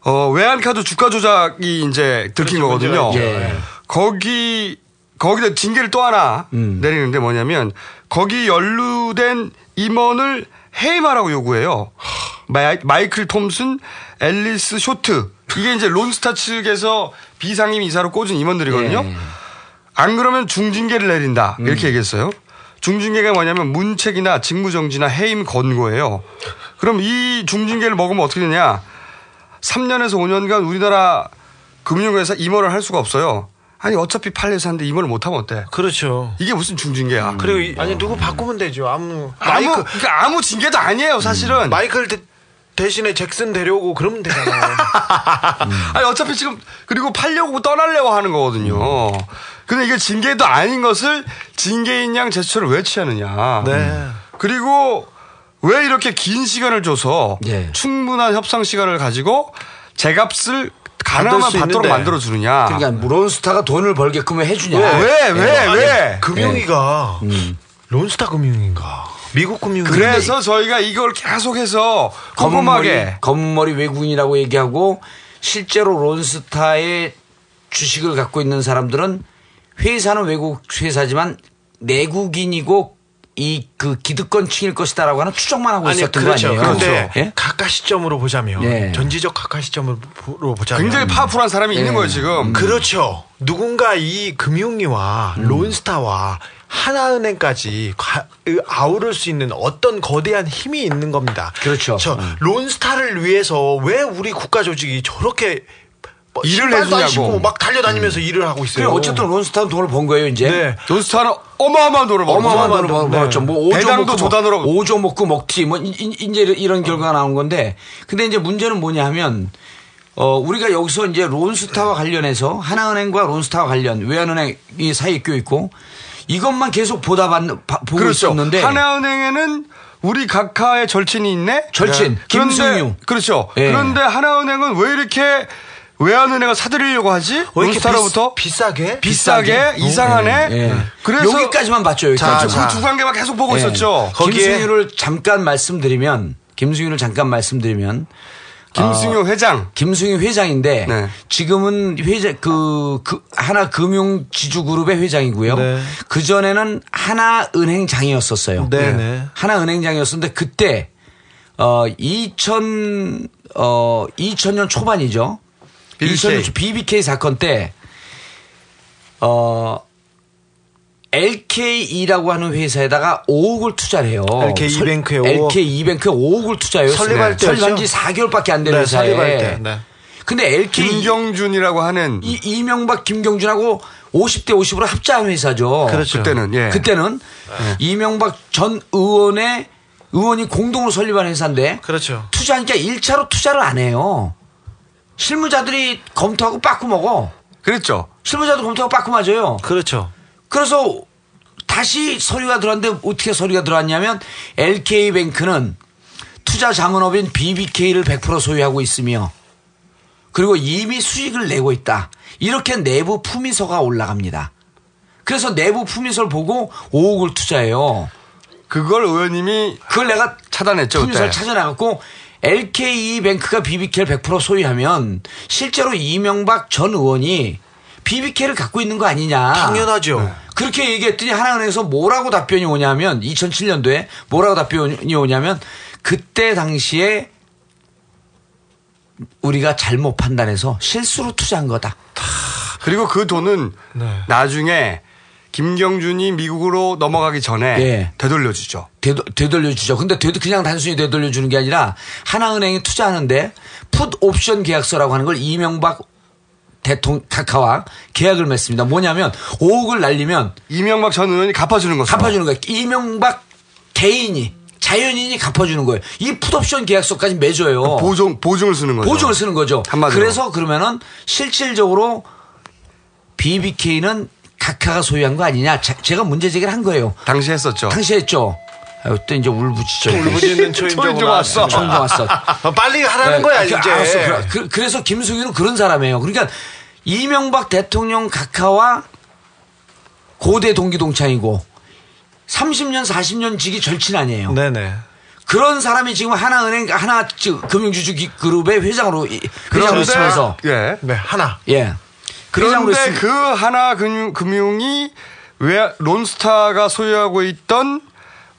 어 외환카드 주가 조작이 이제 들킨 그렇죠, 거거든요. 문제가 있죠. 예. 거기 거기다 징계를 또 하나 음. 내리는데 뭐냐면 거기 연루된 임원을 해임하라고 요구해요. 마이, 마이클 톰슨, 앨리스 쇼트 이게 이제 론스타 측에서 비상임 이사로 꽂은 임원들이거든요. 예. 안 그러면 중징계를 내린다 이렇게 얘기했어요. 중징계가 뭐냐면 문책이나 직무정지나 해임 권고예요. 그럼 이 중징계를 먹으면 어떻게 되냐? 3년에서 5년간 우리나라 금융회사 임원을 할 수가 없어요. 아니 어차피 팔려서 하는데 임원을 못하면 어때? 그렇죠. 이게 무슨 중징계야? 그리고 이- 아니 누구 바꾸면 되죠. 아무 아무 그러니까 아무 징계도 아니에요 사실은. 마이클 대, 대신에 잭슨 데려오고 그러면 되잖아요. [laughs] 아니 어차피 지금 그리고 팔려고 떠나려고 하는 거거든요. 근데 이게 징계도 아닌 것을 징계인 양 제스처를 왜 취하느냐. 네. 그리고 왜 이렇게 긴 시간을 줘서 예. 충분한 협상 시간을 가지고 제 값을 만들 가능한 수 받도록 있는데. 만들어 주느냐. 그러니까 론스타가 돈을 벌게끔 왜 해주냐? 왜, 왜, 왜, 아니, 왜? 금융위가 음. 론스타 금융인가? 미국 금융위. 그래서 저희가 이걸 계속해서 검은머리, 검은머리 외국인이라고 얘기하고 실제로 론스타의 주식을 갖고 있는 사람들은 회사는 외국 회사지만 내국인이고 이 그 기득권층일 것이다라고 하는 추정만 하고 아니 있었던 그렇죠. 거 아니에요? 그런데 예? 각하 시점으로 보자면 예. 전지적 각하 시점으로 보자면 굉장히 파워풀한 사람이 있는 예. 거예요 지금. 그렇죠. 누군가 이 금융위와 음. 론스타와 하나은행까지 아우를 수 있는 어떤 거대한 힘이 있는 겁니다. 그렇죠. 저 음. 론스타를 위해서 왜 우리 국가 조직이 저렇게 뭐 일을 신발도 안 해주냐고. 막 달려다니면서 일을 하고 있어요. 그럼 어쨌든 론스타는 돈을 번 거예요 이제. 네. 론스타는 어마어마한 돈을 벌었죠. 어마어마한 돈을 벌- 네. 벌었죠. 뭐 5조 배당도 먹고 조단으로. 5조 먹고 먹튀 뭐 이- 이- 이제 이런 결과가 나온 건데 근데 이제 문제는 뭐냐 하면 어 우리가 여기서 이제 론스타와 관련해서 하나은행과 론스타와 관련 외환은행이 사이 껴 있고 이것만 계속 보다 봤, 봐- 보고 그렇죠. 있었는데 하나은행에는 우리 각하의 절친이 있네. 절친, 네. 김승유. 그렇죠. 예. 그런데 하나은행은 왜 이렇게 외환은행을 사들이려고 하지? 론스타로부터 비, 싸게 비싸게 이상하네. 예, 예. 그래서 여기까지만 봤죠. 여기까지. 그두 관계만 계속 보고 예. 있었죠. 김승유를 잠깐 말씀드리면 김승유를 잠깐 말씀드리면 김승유 어, 회장. 김승유 회장인데 네. 지금은 회장 그, 그 하나 금융 지주 그룹의 회장이고요. 네. 그 전에는 하나 은행장이었었어요. 네, 네. 하나 은행장이었었는데 그때 어 2000, 어 2000년 초반이죠. BBK. 2000년 초 BBK 사건 때 어. LKE라고 하는 회사에다가 5억을 투자를 해요. LK 설- 이뱅크에 5억. LK 이뱅크에 5억을 투자해요. 설립할 때였죠? 설립한 지 4개월밖에 안 되는 네, 회사에. 설립할 때. 네. 근데 LK 김경준이라고 하는 이, 이명박 김경준하고 50대 50으로 합자한 회사죠. 그렇죠. 그때는, 예. 그때는 이명박 전 의원의 의원이 공동으로 설립한 회사인데 그렇죠. 투자하니까 1차로 투자를 안 해요. 실무자들이 검토하고 빠꾸 먹어. 그랬죠. 실무자도 검토하고 빠꾸 맞아요. 그렇죠. 그래서 다시 서류가 들어왔는데 어떻게 서류가 들어왔냐면 LK뱅크는 투자 자문업인 BBK를 100% 소유하고 있으며 그리고 이미 수익을 내고 있다. 이렇게 내부 품위서가 올라갑니다. 그래서 내부 품위서를 보고 5억을 투자해요. 그걸 의원님이 그걸 내가 차단했죠. 품위서를. 찾아나갔고 LK뱅크가 BBK를 100% 소유하면 실제로 이명박 전 의원이 BBK를 갖고 있는 거 아니냐. 당연하죠. 그렇게 얘기했더니 하나은행에서 뭐라고 답변이 오냐면 2007년도에 뭐라고 답변이 오냐면 그때 당시에 우리가 잘못 판단해서 실수로 투자한 거다. 그리고 그 돈은 네. 나중에 김경준이 미국으로 넘어가기 전에 예. 되돌려주죠. 되돌, 되돌려주죠. 근데 되도 그냥 단순히 되돌려주는 게 아니라 하나은행이 투자하는데 풋 옵션 계약서라고 하는 걸 이명박 대통령 카카와 계약을 맺습니다. 뭐냐면 5억을 날리면 이명박 전 의원이 갚아주는 거죠. 갚아주는 거예요. 이명박 개인이 자연인이 갚아주는 거예요. 이 풋옵션 계약서까지 맺어요. 보증 보증을 쓰는 거죠. 보증을 쓰는 거죠. 한마디로. 그래서 그러면은 실질적으로 BBK는 카카가 소유한 거 아니냐? 자- 제가 문제 제기를 한 거예요. 당시 했었죠. 당시 했죠. 아유, 또 이제 울부짖죠. 울부짖는 [laughs] 초인종 왔어. 초인종 왔어. 어, 빨리 하라는 네, 거야, 그, 이제. 알았어. 그, 그, 래서 김승윤은 그런 사람이에요. 그러니까 이명박 대통령 각하와 고대 동기 동창이고 30년, 40년 지기 절친 아니에요. 네네. 그런 사람이 지금 하나은행, 하나 저, 금융주주 기- 그룹의 회장으로, 이- 회장으로 있으면서. 예. 네, 하나. 예. 그런데 그 하나 금융, 금융이 외, 론스타가 소유하고 있던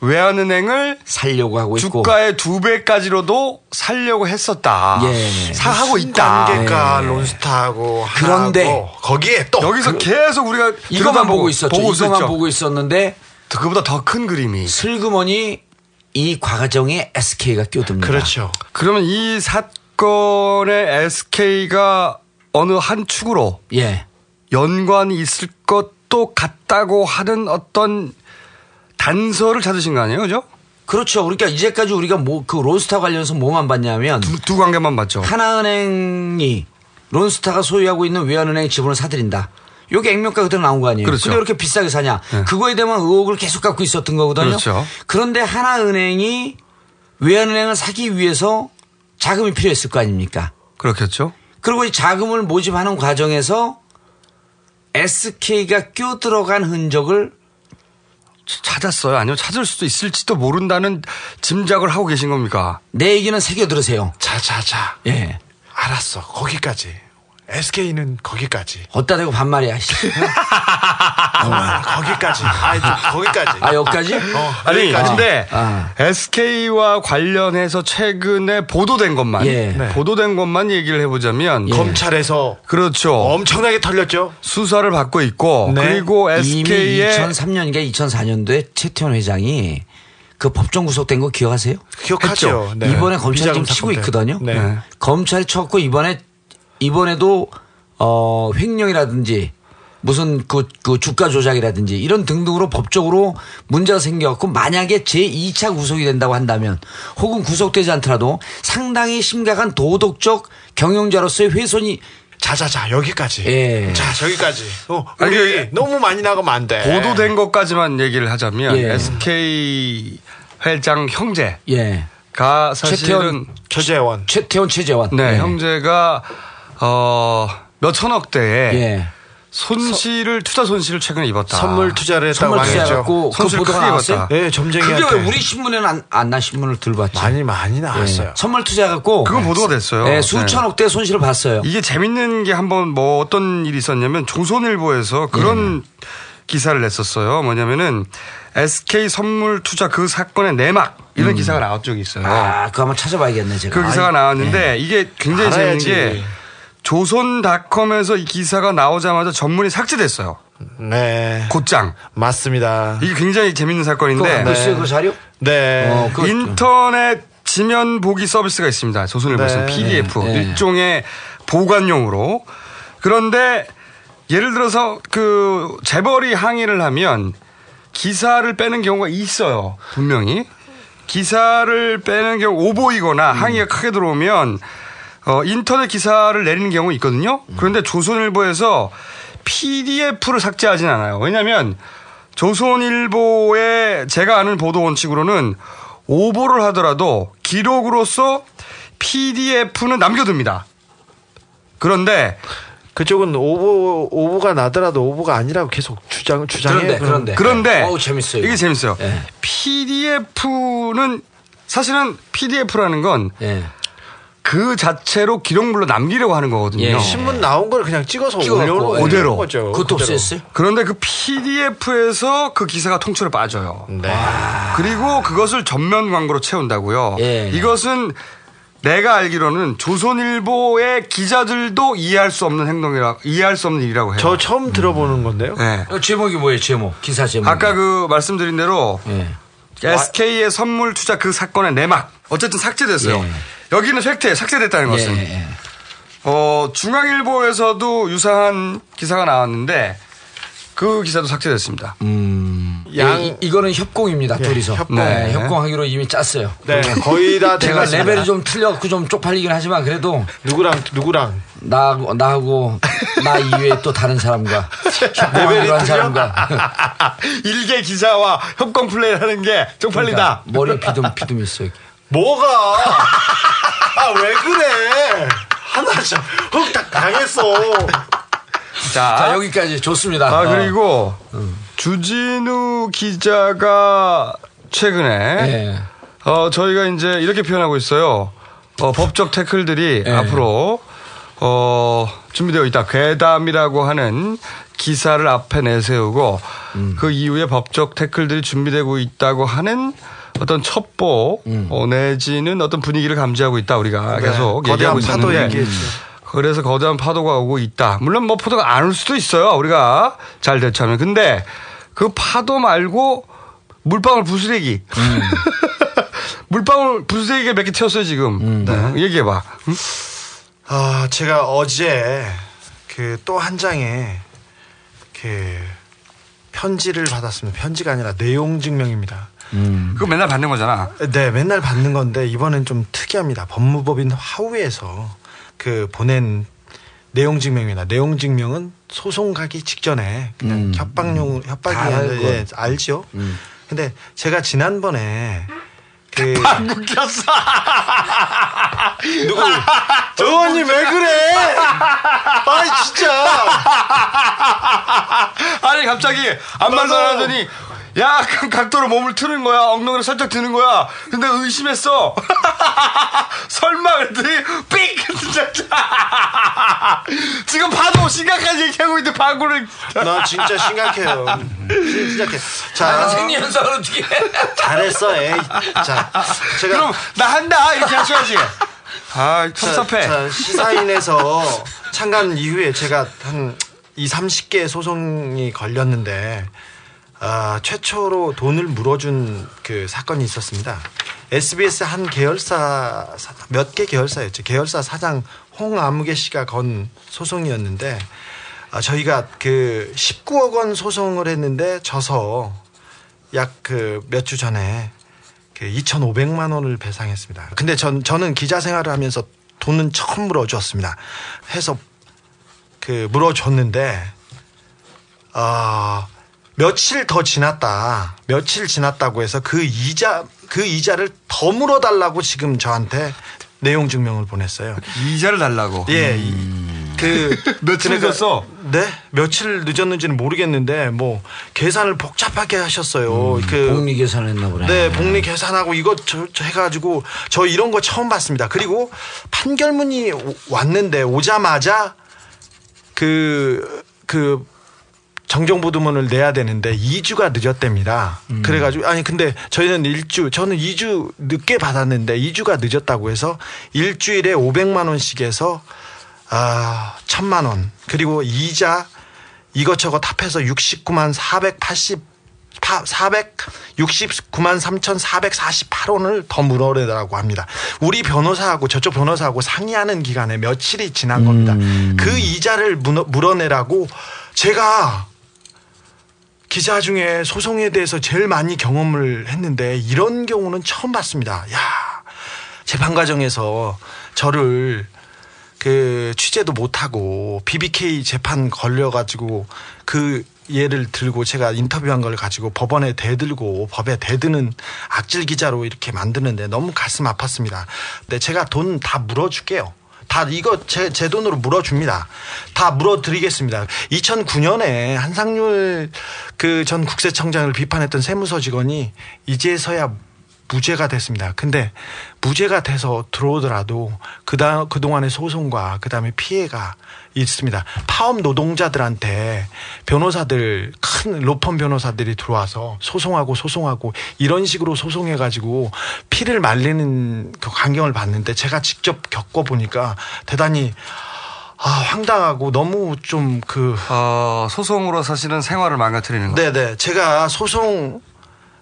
외환은행을 살려고 하고 있고. 주가의 두 배까지로도 살려고 했었다. 예. 사하고 있다. 관계가 예. 론스타하고 그런데 거기에 또 여기서 계속 우리가 이것만 보고 있었죠. 보고 이것만. 보고 있었는데 그보다 더 큰 그림이. 슬그머니 이 과정에 SK가 끼어듭니다. 그렇죠. 그러면 이 사건에 SK가 어느 한 축으로 예. 연관이 있을 것도 같다고 하는 어떤 단서를 찾으신 거 아니에요, 그죠? 그렇죠. 그러니까 이제까지 우리가 뭐 그 론스타 관련해서 뭐만 봤냐면 두, 두 관계만 봤죠. 하나은행이 론스타가 소유하고 있는 외환은행 지분을 사들인다. 요게 액면가 그대로 나온 거 아니에요. 그렇죠. 근데 왜 이렇게 비싸게 사냐? 네. 그거에 대한 의혹을 계속 갖고 있었던 거거든요. 그렇죠. 그런데 하나은행이 외환은행을 사기 위해서 자금이 필요했을 거 아닙니까? 그렇겠죠. 그리고 이 자금을 모집하는 과정에서 SK가 껴들어간 흔적을 찾았어요. 아니면 찾을 수도 있을지도 모른다는 짐작을 하고 계신 겁니까? 내 얘기는 새겨 들으세요. 자, 자, 자. 예. 알았어. 거기까지. SK는 거기까지. 어디다 대고 반말이야. 씨. [laughs] 거기까지. 아이, 거기까지. 아, 여기까지? 어, 아니, 여기까지. 근데 아. SK와 관련해서 최근에 보도된 것만, 예. 네. 보도된 것만 얘기를 해보자면, 검찰에서 그렇죠. 엄청나게 털렸죠. 수사를 받고 있고, 네. 그리고 이미 SK의 2003년인가 2004년도에 최태원 회장이 그 법정 구속된 거 기억하세요? 기억하죠. 네. 이번에 검찰이 지금 치고. 있거든요. 네. 네. 검찰이 쳤고 이번에 이번에도 어 횡령이라든지 무슨 그, 그 주가 조작이라든지 이런 등등으로 법적으로 문제가 생겨갖고 만약에 제2차 구속이 된다고 한다면 혹은 구속되지 않더라도 상당히 심각한 도덕적 경영자로서의 훼손이 자자자 여기까지. 예. 자 저기까지. 어, 아니, 우리 그- 너무 많이 나가면 안 돼. 보도된 것까지만 얘기를 하자면, 예. SK 회장 형제가 예. 사실은, 최태원 최재원. 최태원 최재원 네, 예. 형제가 어, 몇 천억 대의 예. 손실을 투자 손실을 최근에 입었다. 선물 투자를 했다고 선물. 투자했고 그 손실 보도가 나왔어요? 예, 점쟁이한테. 그게 왜 우리 신문에는 안, 안 나 신문을 들고 왔지? 많이 많이 나왔어요. 예. 선물 투자해갖고 그건 보도가 됐어요. 예, 수천억 대 손실을 봤어요. 이게 재밌는 게 한번 뭐 어떤 일이 있었냐면 조선일보에서 그런 기사를 냈었어요. 뭐냐면은 SK 선물 투자 그 사건의 내막 이런 기사가 나온 적이 있어요. 아, 그거 한번 찾아봐야겠네, 제가. 그 기사가 나왔는데 예. 이게 굉장히. 재밌는 게 조선닷컴에서 이 기사가 나오자마자 전문이 삭제됐어요. 네. 곧장. 맞습니다. 이게 굉장히 재밌는 사건인데 갖고 있어요, 그 자료? 네. 어, 인터넷 지면 보기 서비스가 있습니다. 조선일보에서 네. PDF 네. 일종의 보관용으로. 그런데 예를 들어서 그 재벌이 항의를 하면 기사를 빼는 경우가 있어요. 분명히. 기사를 빼는 경우 오보이거나 항의가 크게 들어오면 어, 인터넷 기사를 내리는 경우 있거든요. 그런데 조선일보에서 PDF를 삭제하진 않아요. 왜냐하면 조선일보의 제가 아는 보도 원칙으로는 오보를 하더라도 기록으로서 PDF는 남겨둡니다. 그런데 그쪽은 오보 오보가 나더라도 오보가 아니라고 계속 주장 주장해요. 그런데, 그런데. 그런데 어우, 재밌어요. 이게. 재밌어요. 예. PDF는 사실은 PDF라는 건 그 예. 자체로 기록물로 남기려고 하는 거거든요. 예. 신문 나온 걸 그냥 찍어서 올려놓은 예. 그대로. 거죠. 그것도 그대로. 없앴어요? 그런데 그 PDF에서 그 기사가 통째로 빠져요. 네. 그리고 그것을 전면 광고로 채운다고요. 예. 이것은 내가 알기로는 조선일보의 기자들도 이해할 수 없는 행동이라 이해할 수 없는 일이라고 해요. 저 처음 들어보는 건데요. 네. 어, 제목이 뭐예요, 제목? 기사 제목. 아까 그 말씀드린 대로 예. SK의 선물 투자 그 사건의 내막 어쨌든 삭제됐어요. 예. 여기는 팩트에 삭제됐다는 것은 예, 예. 어, 중앙일보에서도 유사한 기사가 나왔는데 그 기사도 삭제됐습니다. 음. 양- 이, 이거는 협공입니다, 예, 둘이서. 협공. 네, 협공하기로 이미 짰어요. 네, [laughs] 거의 다 제가. 레벨이 좀 틀려갖고 좀 쪽팔리긴 하지만 그래도 누구랑 누구랑 나하고, 나하고 나 이외에 또 다른 사람과 협공하기로 한 사람과 [laughs] 일개 기자와 협공 플레이를 하는 게 쪽팔리다. 그러니까 머리에 비듬, 비듬 있어, 여기. 뭐가 아 왜 그래 하나 진짜 흑딱 당했어 자, 자, 여기까지 좋습니다. 아, 어. 그리고 주진우 기자가 최근에 예. 어, 저희가 이제 이렇게 표현하고 있어요. 어, 법적 태클들이 예. 앞으로 어, 준비되어 있다. 괴담이라고 하는 기사를 앞에 내세우고 음. 그 이후에 법적 태클들이 준비되고 있다고 하는 어떤 첩보 음. 어, 내지는 어떤 분위기를 감지하고 있다. 우리가 네, 계속 거대한 얘기하고 파도 있었는데 얘기했죠. 그래서 거대한 파도가 오고 있다. 물론 뭐 파도가 안 올 수도 있어요. 우리가 잘 대처하면. 근데 그 파도 말고 물방울 부스레기. 음. [laughs] 물방울 부스레기가 몇 개 튀었어요, 지금. 네. 얘기해봐. 응? 아 제가 어제 그 또 한 장의 그 편지를 받았습니다 편지가 아니라 내용 증명입니다 그거 맨날 받는 거잖아. 네, 맨날 받는 건데 이번엔 좀 특이합니다. 법무법인 하우에서 그 보낸 내용 증명입니다. 내용 증명은 소송 가기 직전에 그냥 협박용 협박이 다 아니라 알고. 예, 알죠. 근데 제가 지난번에 그 웃겼어. 누구 의원님 왜 그래? 아이 진짜 아니, 갑자기 아무 말도 안 하더니 야, 그 각도로 몸을 트는 거야. 엉덩이를 살짝 드는 거야. 근데 의심했어. [laughs] 설마 그랬더니 삑! [laughs] 진짜. [laughs] 지금 파도 심각한 얘기하고 있는데 방구를. 나 진짜 심각해요. 심각해. 자, 아, 생리 현상을 어떻게 해? 잘했어. 에이. 자, 제가 그럼 나 한다. 이렇게 하셔야지. 아, 섭섭해. 자, 자, 시사인에서 창간 이후에 제가 한 2, 30개 소송이 걸렸는데 아, 최초로 돈을 물어준 그 사건이 있었습니다. SBS 한 계열사 몇 개 계열사였죠. 계열사 사장 홍아무개 씨가 건 소송이었는데 아, 저희가 그 19억 원 소송을 했는데 져서 약 그 몇 주 전에 그 2,500만 원을 배상했습니다. 근데 전 저는 기자 생활을 하면서 돈은 처음 물어줬습니다. 해서 그 물어줬는데 아 며칠 더 지났다. 며칠 지났다고 해서 그 이자 그 이자를 더 물어 달라고 지금 저한테 내용 증명을 보냈어요. 이자를 달라고. 예. 이- 그 [laughs] 며칠 늦었어? 네, 며칠 늦었는지는 모르겠는데 뭐 계산을 복잡하게 하셨어요. 그 복리 계산했나 보네. 네, 복리 계산하고 이것 저, 저 해가지고 저 이런 거 처음 봤습니다. 그리고 판결문이 오- 왔는데 오자마자 그, 그, 정정보도문을 내야 되는데 2주가 늦었답니다. 그래가지고, 아니, 근데 저희는 1주, 저는 2주 늦게 받았는데 2주가 늦었다고 해서 일주일에 500만 원씩 해서, 아, 1000만원. 그리고 이자 이것저것 합해서 69만 480, 469만 3,448원을 더 물어내라고 합니다. 우리 변호사하고 저쪽 변호사하고 상의하는 기간에 며칠이 지난 겁니다. 그 이자를 물어- 물어내라고 제가 기자 중에 소송에 대해서 제일 많이 경험을 했는데 이런 경우는 처음 봤습니다. 야, 재판 과정에서 저를 그 취재도 못하고 BBK 재판 걸려가지고 그 예를 들고 제가 인터뷰한 걸 가지고 법원에 대들고 법에 대드는 악질 기자로 이렇게 만드는데 너무 가슴 아팠습니다. 근데 제가 돈 다 물어줄게요. 다 이거 제, 제 돈으로 물어줍니다. 다 물어드리겠습니다. 2009년에 한상률 그 전 국세청장을 비판했던 세무서 직원이 이제서야 무죄가 됐습니다. 근데 무죄가 돼서 들어오더라도 그다 그동안의 소송과 그다음에 피해가 있습니다. 파업 노동자들한테 변호사들 큰 로펌 변호사들이 들어와서 소송하고 소송하고 이런 식으로 소송해 가지고 피를 말리는 그 광경을 봤는데 제가 직접 겪어 보니까 대단히 아, 황당하고 너무 좀 그 어, 소송으로 사실은 생활을 망가뜨리는 거. 네네. 제가 소송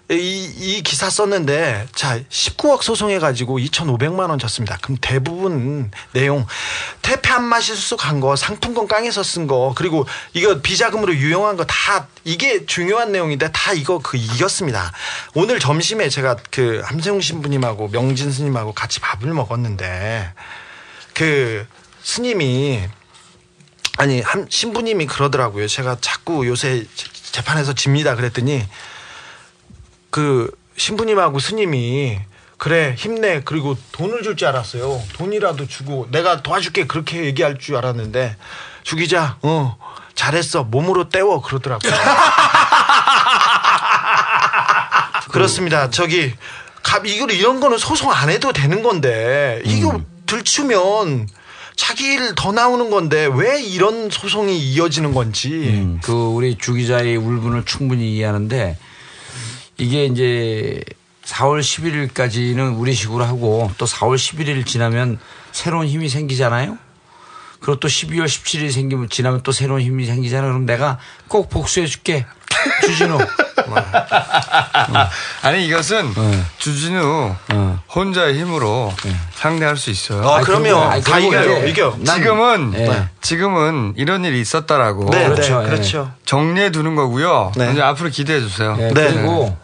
이, 이 기사 썼는데 자 19억 소송해가지고 2,500만 원 졌습니다. 그럼 대부분 내용 퇴폐 한 마시 수속한 거 상품권 깡에서 쓴 거 그리고 이거 비자금으로 유용한 거 다 이게 중요한 내용인데 다 이거 그 이겼습니다. 오늘 점심에 제가 그 함세웅 신부님하고 명진 스님하고 같이 밥을 먹었는데 그 스님이 아니 한 신부님이 그러더라고요. 제가 자꾸 요새 재- 재판에서 집니다 그랬더니 그 신부님하고 스님이 그래 힘내. 그리고 돈을 줄 줄 알았어요. 돈이라도 주고 내가 도와줄게. 그렇게 얘기할 줄 알았는데 주기자 어 잘했어. 몸으로 때워. 그러더라고요. [laughs] 그렇습니다. 저기 가- 이거 이런 거는 소송 안 해도 되는 건데 이거 들추면 자기 일 더 나오는 건데 왜 이런 소송이 이어지는 건지. 그 우리 주 기자의 울분을 충분히 이해하는데 이게 이제 4월 11일까지는 우리 식으로 하고 또 4월 11일 지나면 새로운 힘이 생기잖아요. 그리고 또 12월 17일 생기면 지나면 또 새로운 힘이 생기잖아요. 그럼 내가 꼭 복수해 줄게. 주진우. [laughs] 아니 이것은 주진우 혼자의 힘으로 상대할 수 있어요. 아, 그럼요. 아니, 다 이겨요, 이겨. 난- 지금은 네. 지금은 이런 일이 있었다라고 네, 네, 그렇죠, 예. 그렇죠. 정리해 두는 거고요. 네. 이제 앞으로 기대해 주세요. 네, 그리고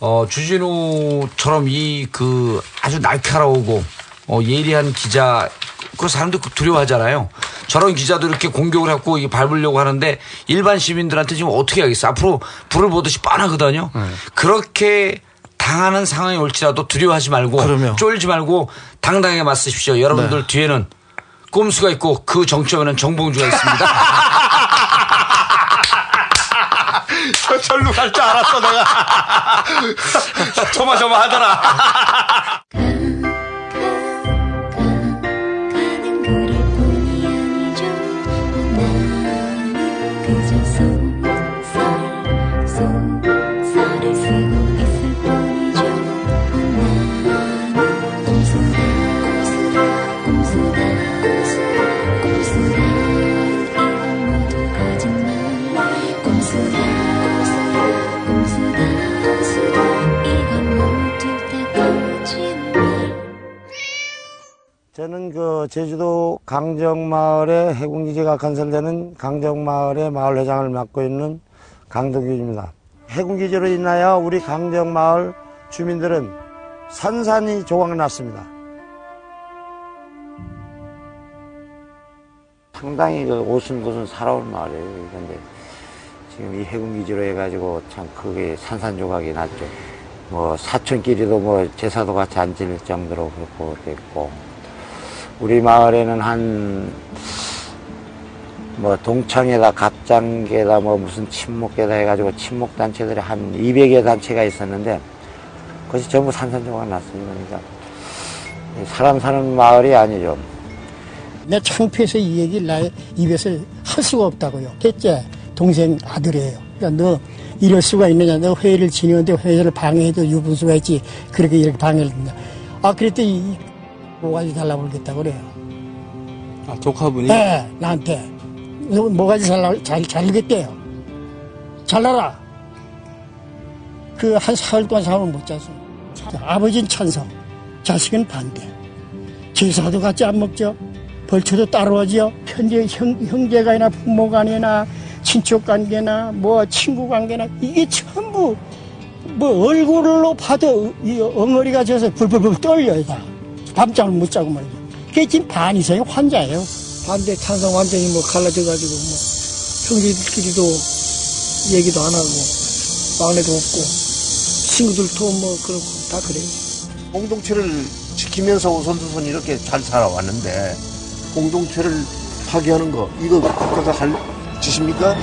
어, 주진우처럼 이 그 아주 날카로우고 어, 예리한 기자 그 사람들 두려워하잖아요. 저런 기자도 이렇게 공격을 하고 이게 밟으려고 하는데 일반 시민들한테 지금 어떻게 하겠어? 앞으로 불을 보듯이 뻔하거든요. 그렇게 당하는 상황이 올지라도 두려워하지 말고 쫄지 말고 당당하게 맞서십시오. 여러분들 뒤에는 꼼수가 있고 그 정점에는 정봉주가 있습니다. [laughs] 저 절로 갈 줄 알았어 내가. [laughs] 조마조마하더라. [laughs] 저는 그 제주도 강정마을의 해군기지가 건설되는 강정마을의 마을회장을 맡고 있는 강덕규입니다. 해군기지로 인하여 우리 강정마을 주민들은 산산이 조각났습니다. 상당히 그 오순도순 살아온 마을이에요. 그런데 지금 이 해군기지로 해가지고 참 그게 산산조각이 났죠. 뭐 사촌끼리도 뭐 제사도 같이 안 지낼 정도로 그렇고 됐고 우리 마을에는 한 뭐 동창회다 갑장계다 뭐 무슨 친목계다 해가지고 친목 단체들이 한 200여 단체가 있었는데 그것이 전부 산산조각 났습니다. 그러니까 사람 사는 마을이 아니죠. 내 창피해서 이 얘기를 나의 입에서 할 수가 없다고요. 셋째 동생 아들이에요. 그러니까 너 이럴 수가 있느냐. 너 회의를 지내는데 회의를 방해해도 유분수가 있지. 그렇게 이렇게 방해를 한다. 아 그랬더니 뭐가지 달라고 그러겠다고 그래요. 아, 조카분이? 네, 나한테. 너 뭐가지 잘라, 잘, 잘르겠대요. 잘라라. 그 한 사흘 동안 잠을 못 잤어요. 아버지는 찬성, 자식은 반대. 제사도 같이 안 먹죠. 벌초도 따로 하죠. 편제 형, 형제간이나 부모 간이나 친척 관계나 뭐 친구 관계나 이게 전부 뭐 얼굴로 봐도 이 엉어리가 져서 불불불 떨려요 다. 밤잠을 못 자고 말이죠. 그게 지금 반 이상의 환자예요. 반대 찬성 완전히 뭐 갈라져가지고 뭐 형제들끼리도 얘기도 안 하고 막내도 없고 친구들도 뭐 그렇고 다 그래요. 공동체를 지키면서 오손도손 이렇게 잘 살아왔는데 공동체를 파괴하는 거 이거 국가가 할 짓입니까?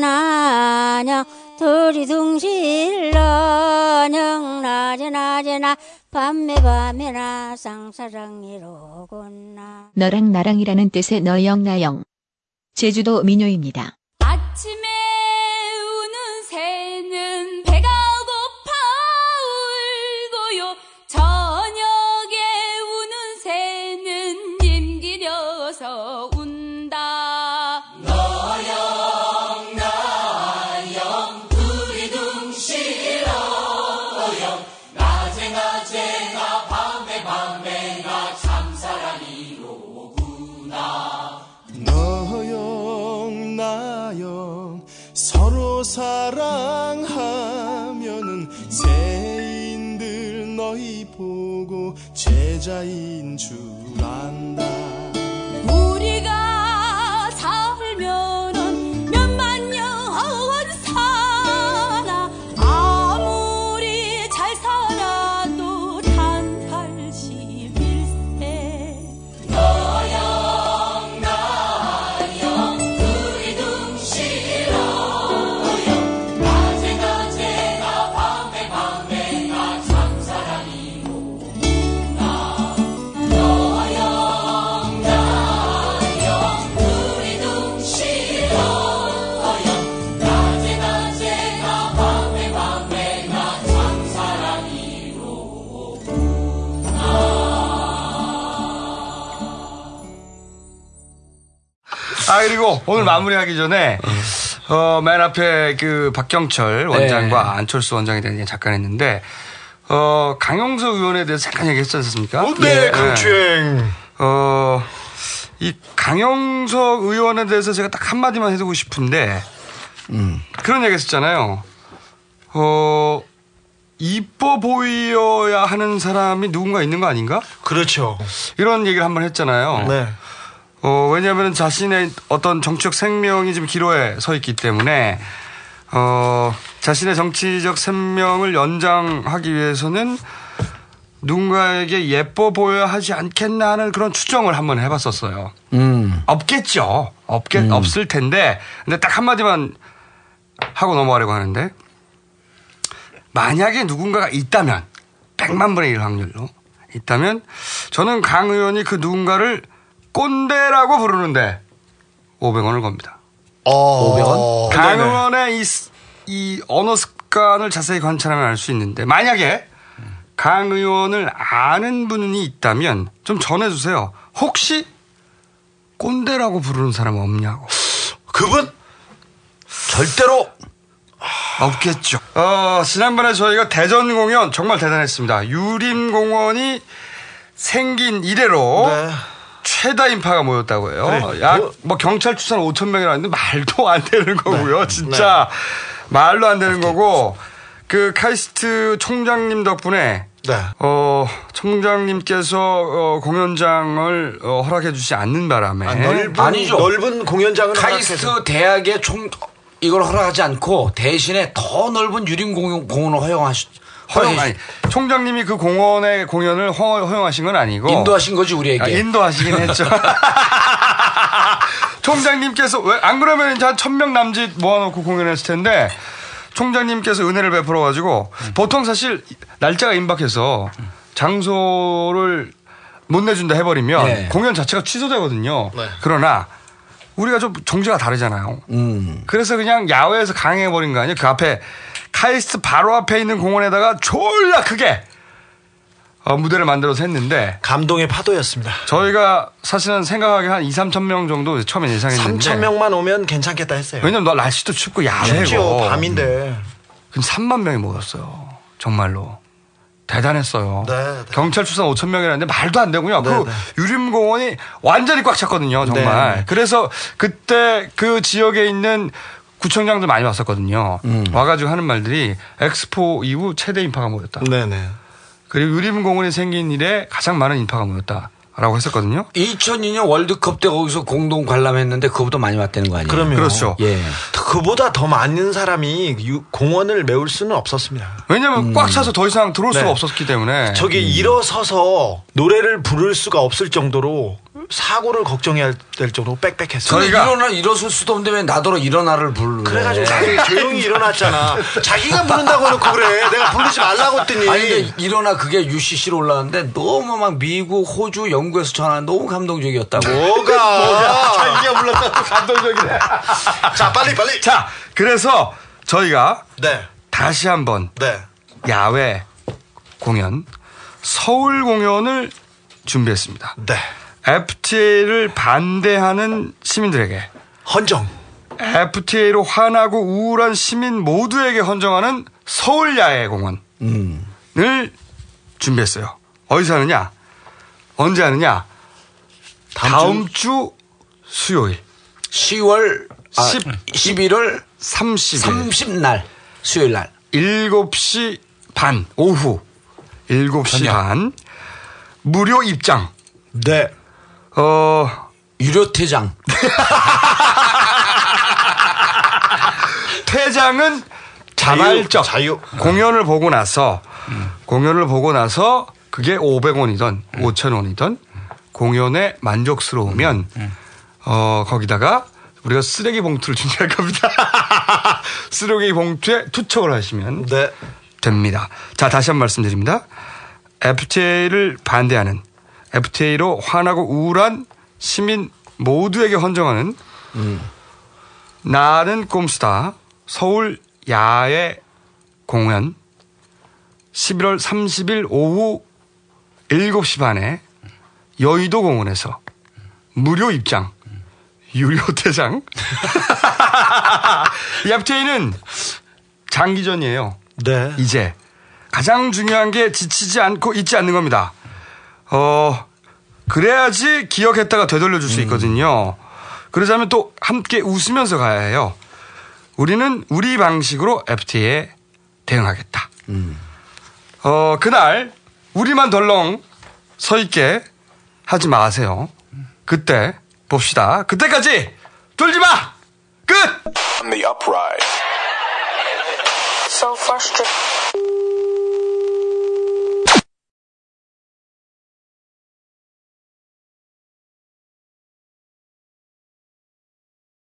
나냥 둘이 둥실러녕 낮에 낮에 나 밤에 밤에나 쌍사랑이로구나 너랑 나랑이라는 뜻의 너영 나영. 제주도 민요입니다. 사랑하면은 새인들 너희 보고 제자인 줄 그리고 오늘 마무리하기 전에 어, 맨 앞에 그 박경철 원장과 네. 안철수 원장에 대한 얘기 잠깐 했는데 어, 강용석 의원에 대해서 잠깐 얘기했지 않습니까? 어, 네, 강추행. 어, 이 강용석 의원에 대해서 제가 딱 한마디만 해두고 싶은데 그런 얘기 했었잖아요. 어, 이뻐 보여야 하는 사람이 누군가 있는 거 아닌가? 그렇죠. 이런 얘기를 한번 했잖아요. 네. 어, 왜냐하면 자신의 어떤 정치적 생명이 지금 기로에 서 있기 때문에 어, 자신의 정치적 생명을 연장하기 위해서는 누군가에게 예뻐 보여야 하지 않겠나 하는 그런 추정을 한번 해봤었어요. 음. 없겠죠. 없겠, 없을 텐데. 근데 딱 한마디만 하고 넘어가려고 하는데. 만약에 누군가가 있다면, 100만 분의 1 확률로 있다면, 저는 강 의원이 그 누군가를 꼰대라고 부르는데, 500원을 겁니다. 어. 500원? 강 네네. 의원의 이, 스- 이 언어 습관을 자세히 관찰하면 알 수 있는데, 만약에 강 의원을 아는 분이 있다면 좀 전해주세요. 혹시 꼰대라고 부르는 사람 없냐고. 그분? 절대로 없겠죠. 어, 지난번에 저희가 대전 공연 정말 대단했습니다. 유림공원이 생긴 이래로 최다 인파가 모였다고 해요. 그래. 약 뭐 경찰 추산 5천 명이라는데 말도 안 되는 거고요. 진짜 말도 안 되는 거고 그 카이스트 총장님 덕분에 네. 어, 총장님께서 어, 공연장을 어, 허락해 주지 않는 바람에 아, 넓은, 넓은 공연장을 카이스트 허락해서. 대학의 총 이걸 허락하지 않고 대신에 더 넓은 유림 공원, 공원을 허용하시 허용 아니 총장님이 그 공원의 공연을 허, 허용하신 건 아니고 인도하신 거지 우리에게. 아, 인도하시긴 했죠. [laughs] 총장님께서 왜 안 그러면 이제 한 천 명 남짓 모아놓고 공연했을 텐데 총장님께서 은혜를 베풀어 가지고 보통 사실 날짜가 임박해서 장소를 못 내준다 해버리면 네. 공연 자체가 취소되거든요. 네. 그러나 우리가 좀 종지가 다르잖아요. 음. 그래서 그냥 야외에서 강행해버린 거 아니에요? 그 앞에 카이스트 바로 앞에 있는 공원에다가 졸라 크게 어, 무대를 만들어서 했는데 감동의 파도였습니다. 저희가 사실은 생각하기 한 2, 3천 명 정도 처음에 예상했는데 3천 명만 오면 괜찮겠다 했어요. 왜냐면 너 날씨도 춥고 야외고 춥죠. 밤인데. 근데 3만 명이 모였어요. 정말로. 대단했어요. 네, 경찰 출산 5천 명이라는데 말도 안 되고요. 네, 그 네. 유림공원이 완전히 꽉 찼거든요. 정말. 네. 그래서 그때 그 지역에 있는 구청장들 많이 왔었거든요. 음. 와가지고 하는 말들이 엑스포 이후 최대 인파가 모였다. 네네. 그리고 유림공원이 생긴 일에 가장 많은 인파가 모였다 라고 했었거든요. 2002년 월드컵 때 거기서 공동 관람했는데 그거보다 많이 왔다는 거 아니에요? 그럼요. 그렇죠. 예. 그보다 더 많은 사람이 유- 공원을 메울 수는 없었습니다. 왜냐하면 꽉 차서 더 이상 들어올 수가 네. 없었기 때문에. 저기 일어서서 노래를 부를 수가 없을 정도로 사고를 걱정해야 될 정도로 빽빽했어요. 근데 일어나 일어설 수도 없는데 왜 나더러 일어나를 부르래? 그래가지고 자기 조용히 일어났잖아. 자기가 부른다고 해놓고 그래. 내가 부르지 말라고 했더니. 아니 근데 일어나 그게 UCC로 올라왔는데 너무 막 미국, 호주, 영국에서 전화 너무 감동적이었다고. [laughs] 뭐가? 자기가 불렀다고 감동적이네. [laughs] 자, 빨리, 빨리. 자, 그래서 저희가 네. 다시 한번 네. 야외 공연, 서울 공연을 준비했습니다. 네. FTA를 반대하는 시민들에게 헌정. FTA로 화나고 우울한 시민 모두에게 헌정하는 서울 야외 공원을 준비했어요. 어디서 하느냐? 언제 하느냐? 다음, 주 수요일. 10월 아, 10 11월 30일. 30날 수요일 날 7시 반 오후 7시 저녁. 반 무료 입장. 네. 어 유료 퇴장. 퇴장은 자발적 자유. 공연을 보고 나서 공연을 보고 나서 그게 500원이던 5,000원이던 공연에 만족스러우면 어 거기다가 우리가 쓰레기 봉투를 [laughs] 준비할 겁니다. [laughs] 쓰레기 봉투에 투척을 하시면 네. 됩니다. 자, 다시 한 번 말씀드립니다. FTA를 반대하는 FTA로 화나고 우울한 시민 모두에게 헌정하는 나는 꼼수다 서울 야외 공연 11월 30일 오후 7시 반에 여의도 공원에서 무료 입장 유료 퇴장 [laughs] 이 FTA는 장기전이에요. 네. 이제 가장 중요한 게 지치지 않고 잊지 않는 겁니다. 어 그래야지 기억했다가 되돌려 줄 수 있거든요. 그러자면 또 함께 웃으면서 가야 해요. 우리는 우리 방식으로 FTA에 대응하겠다. 어 그날 우리만 덜렁 서 있게 하지 마세요. 그때 봅시다. 그때까지 졸지 마. 끝.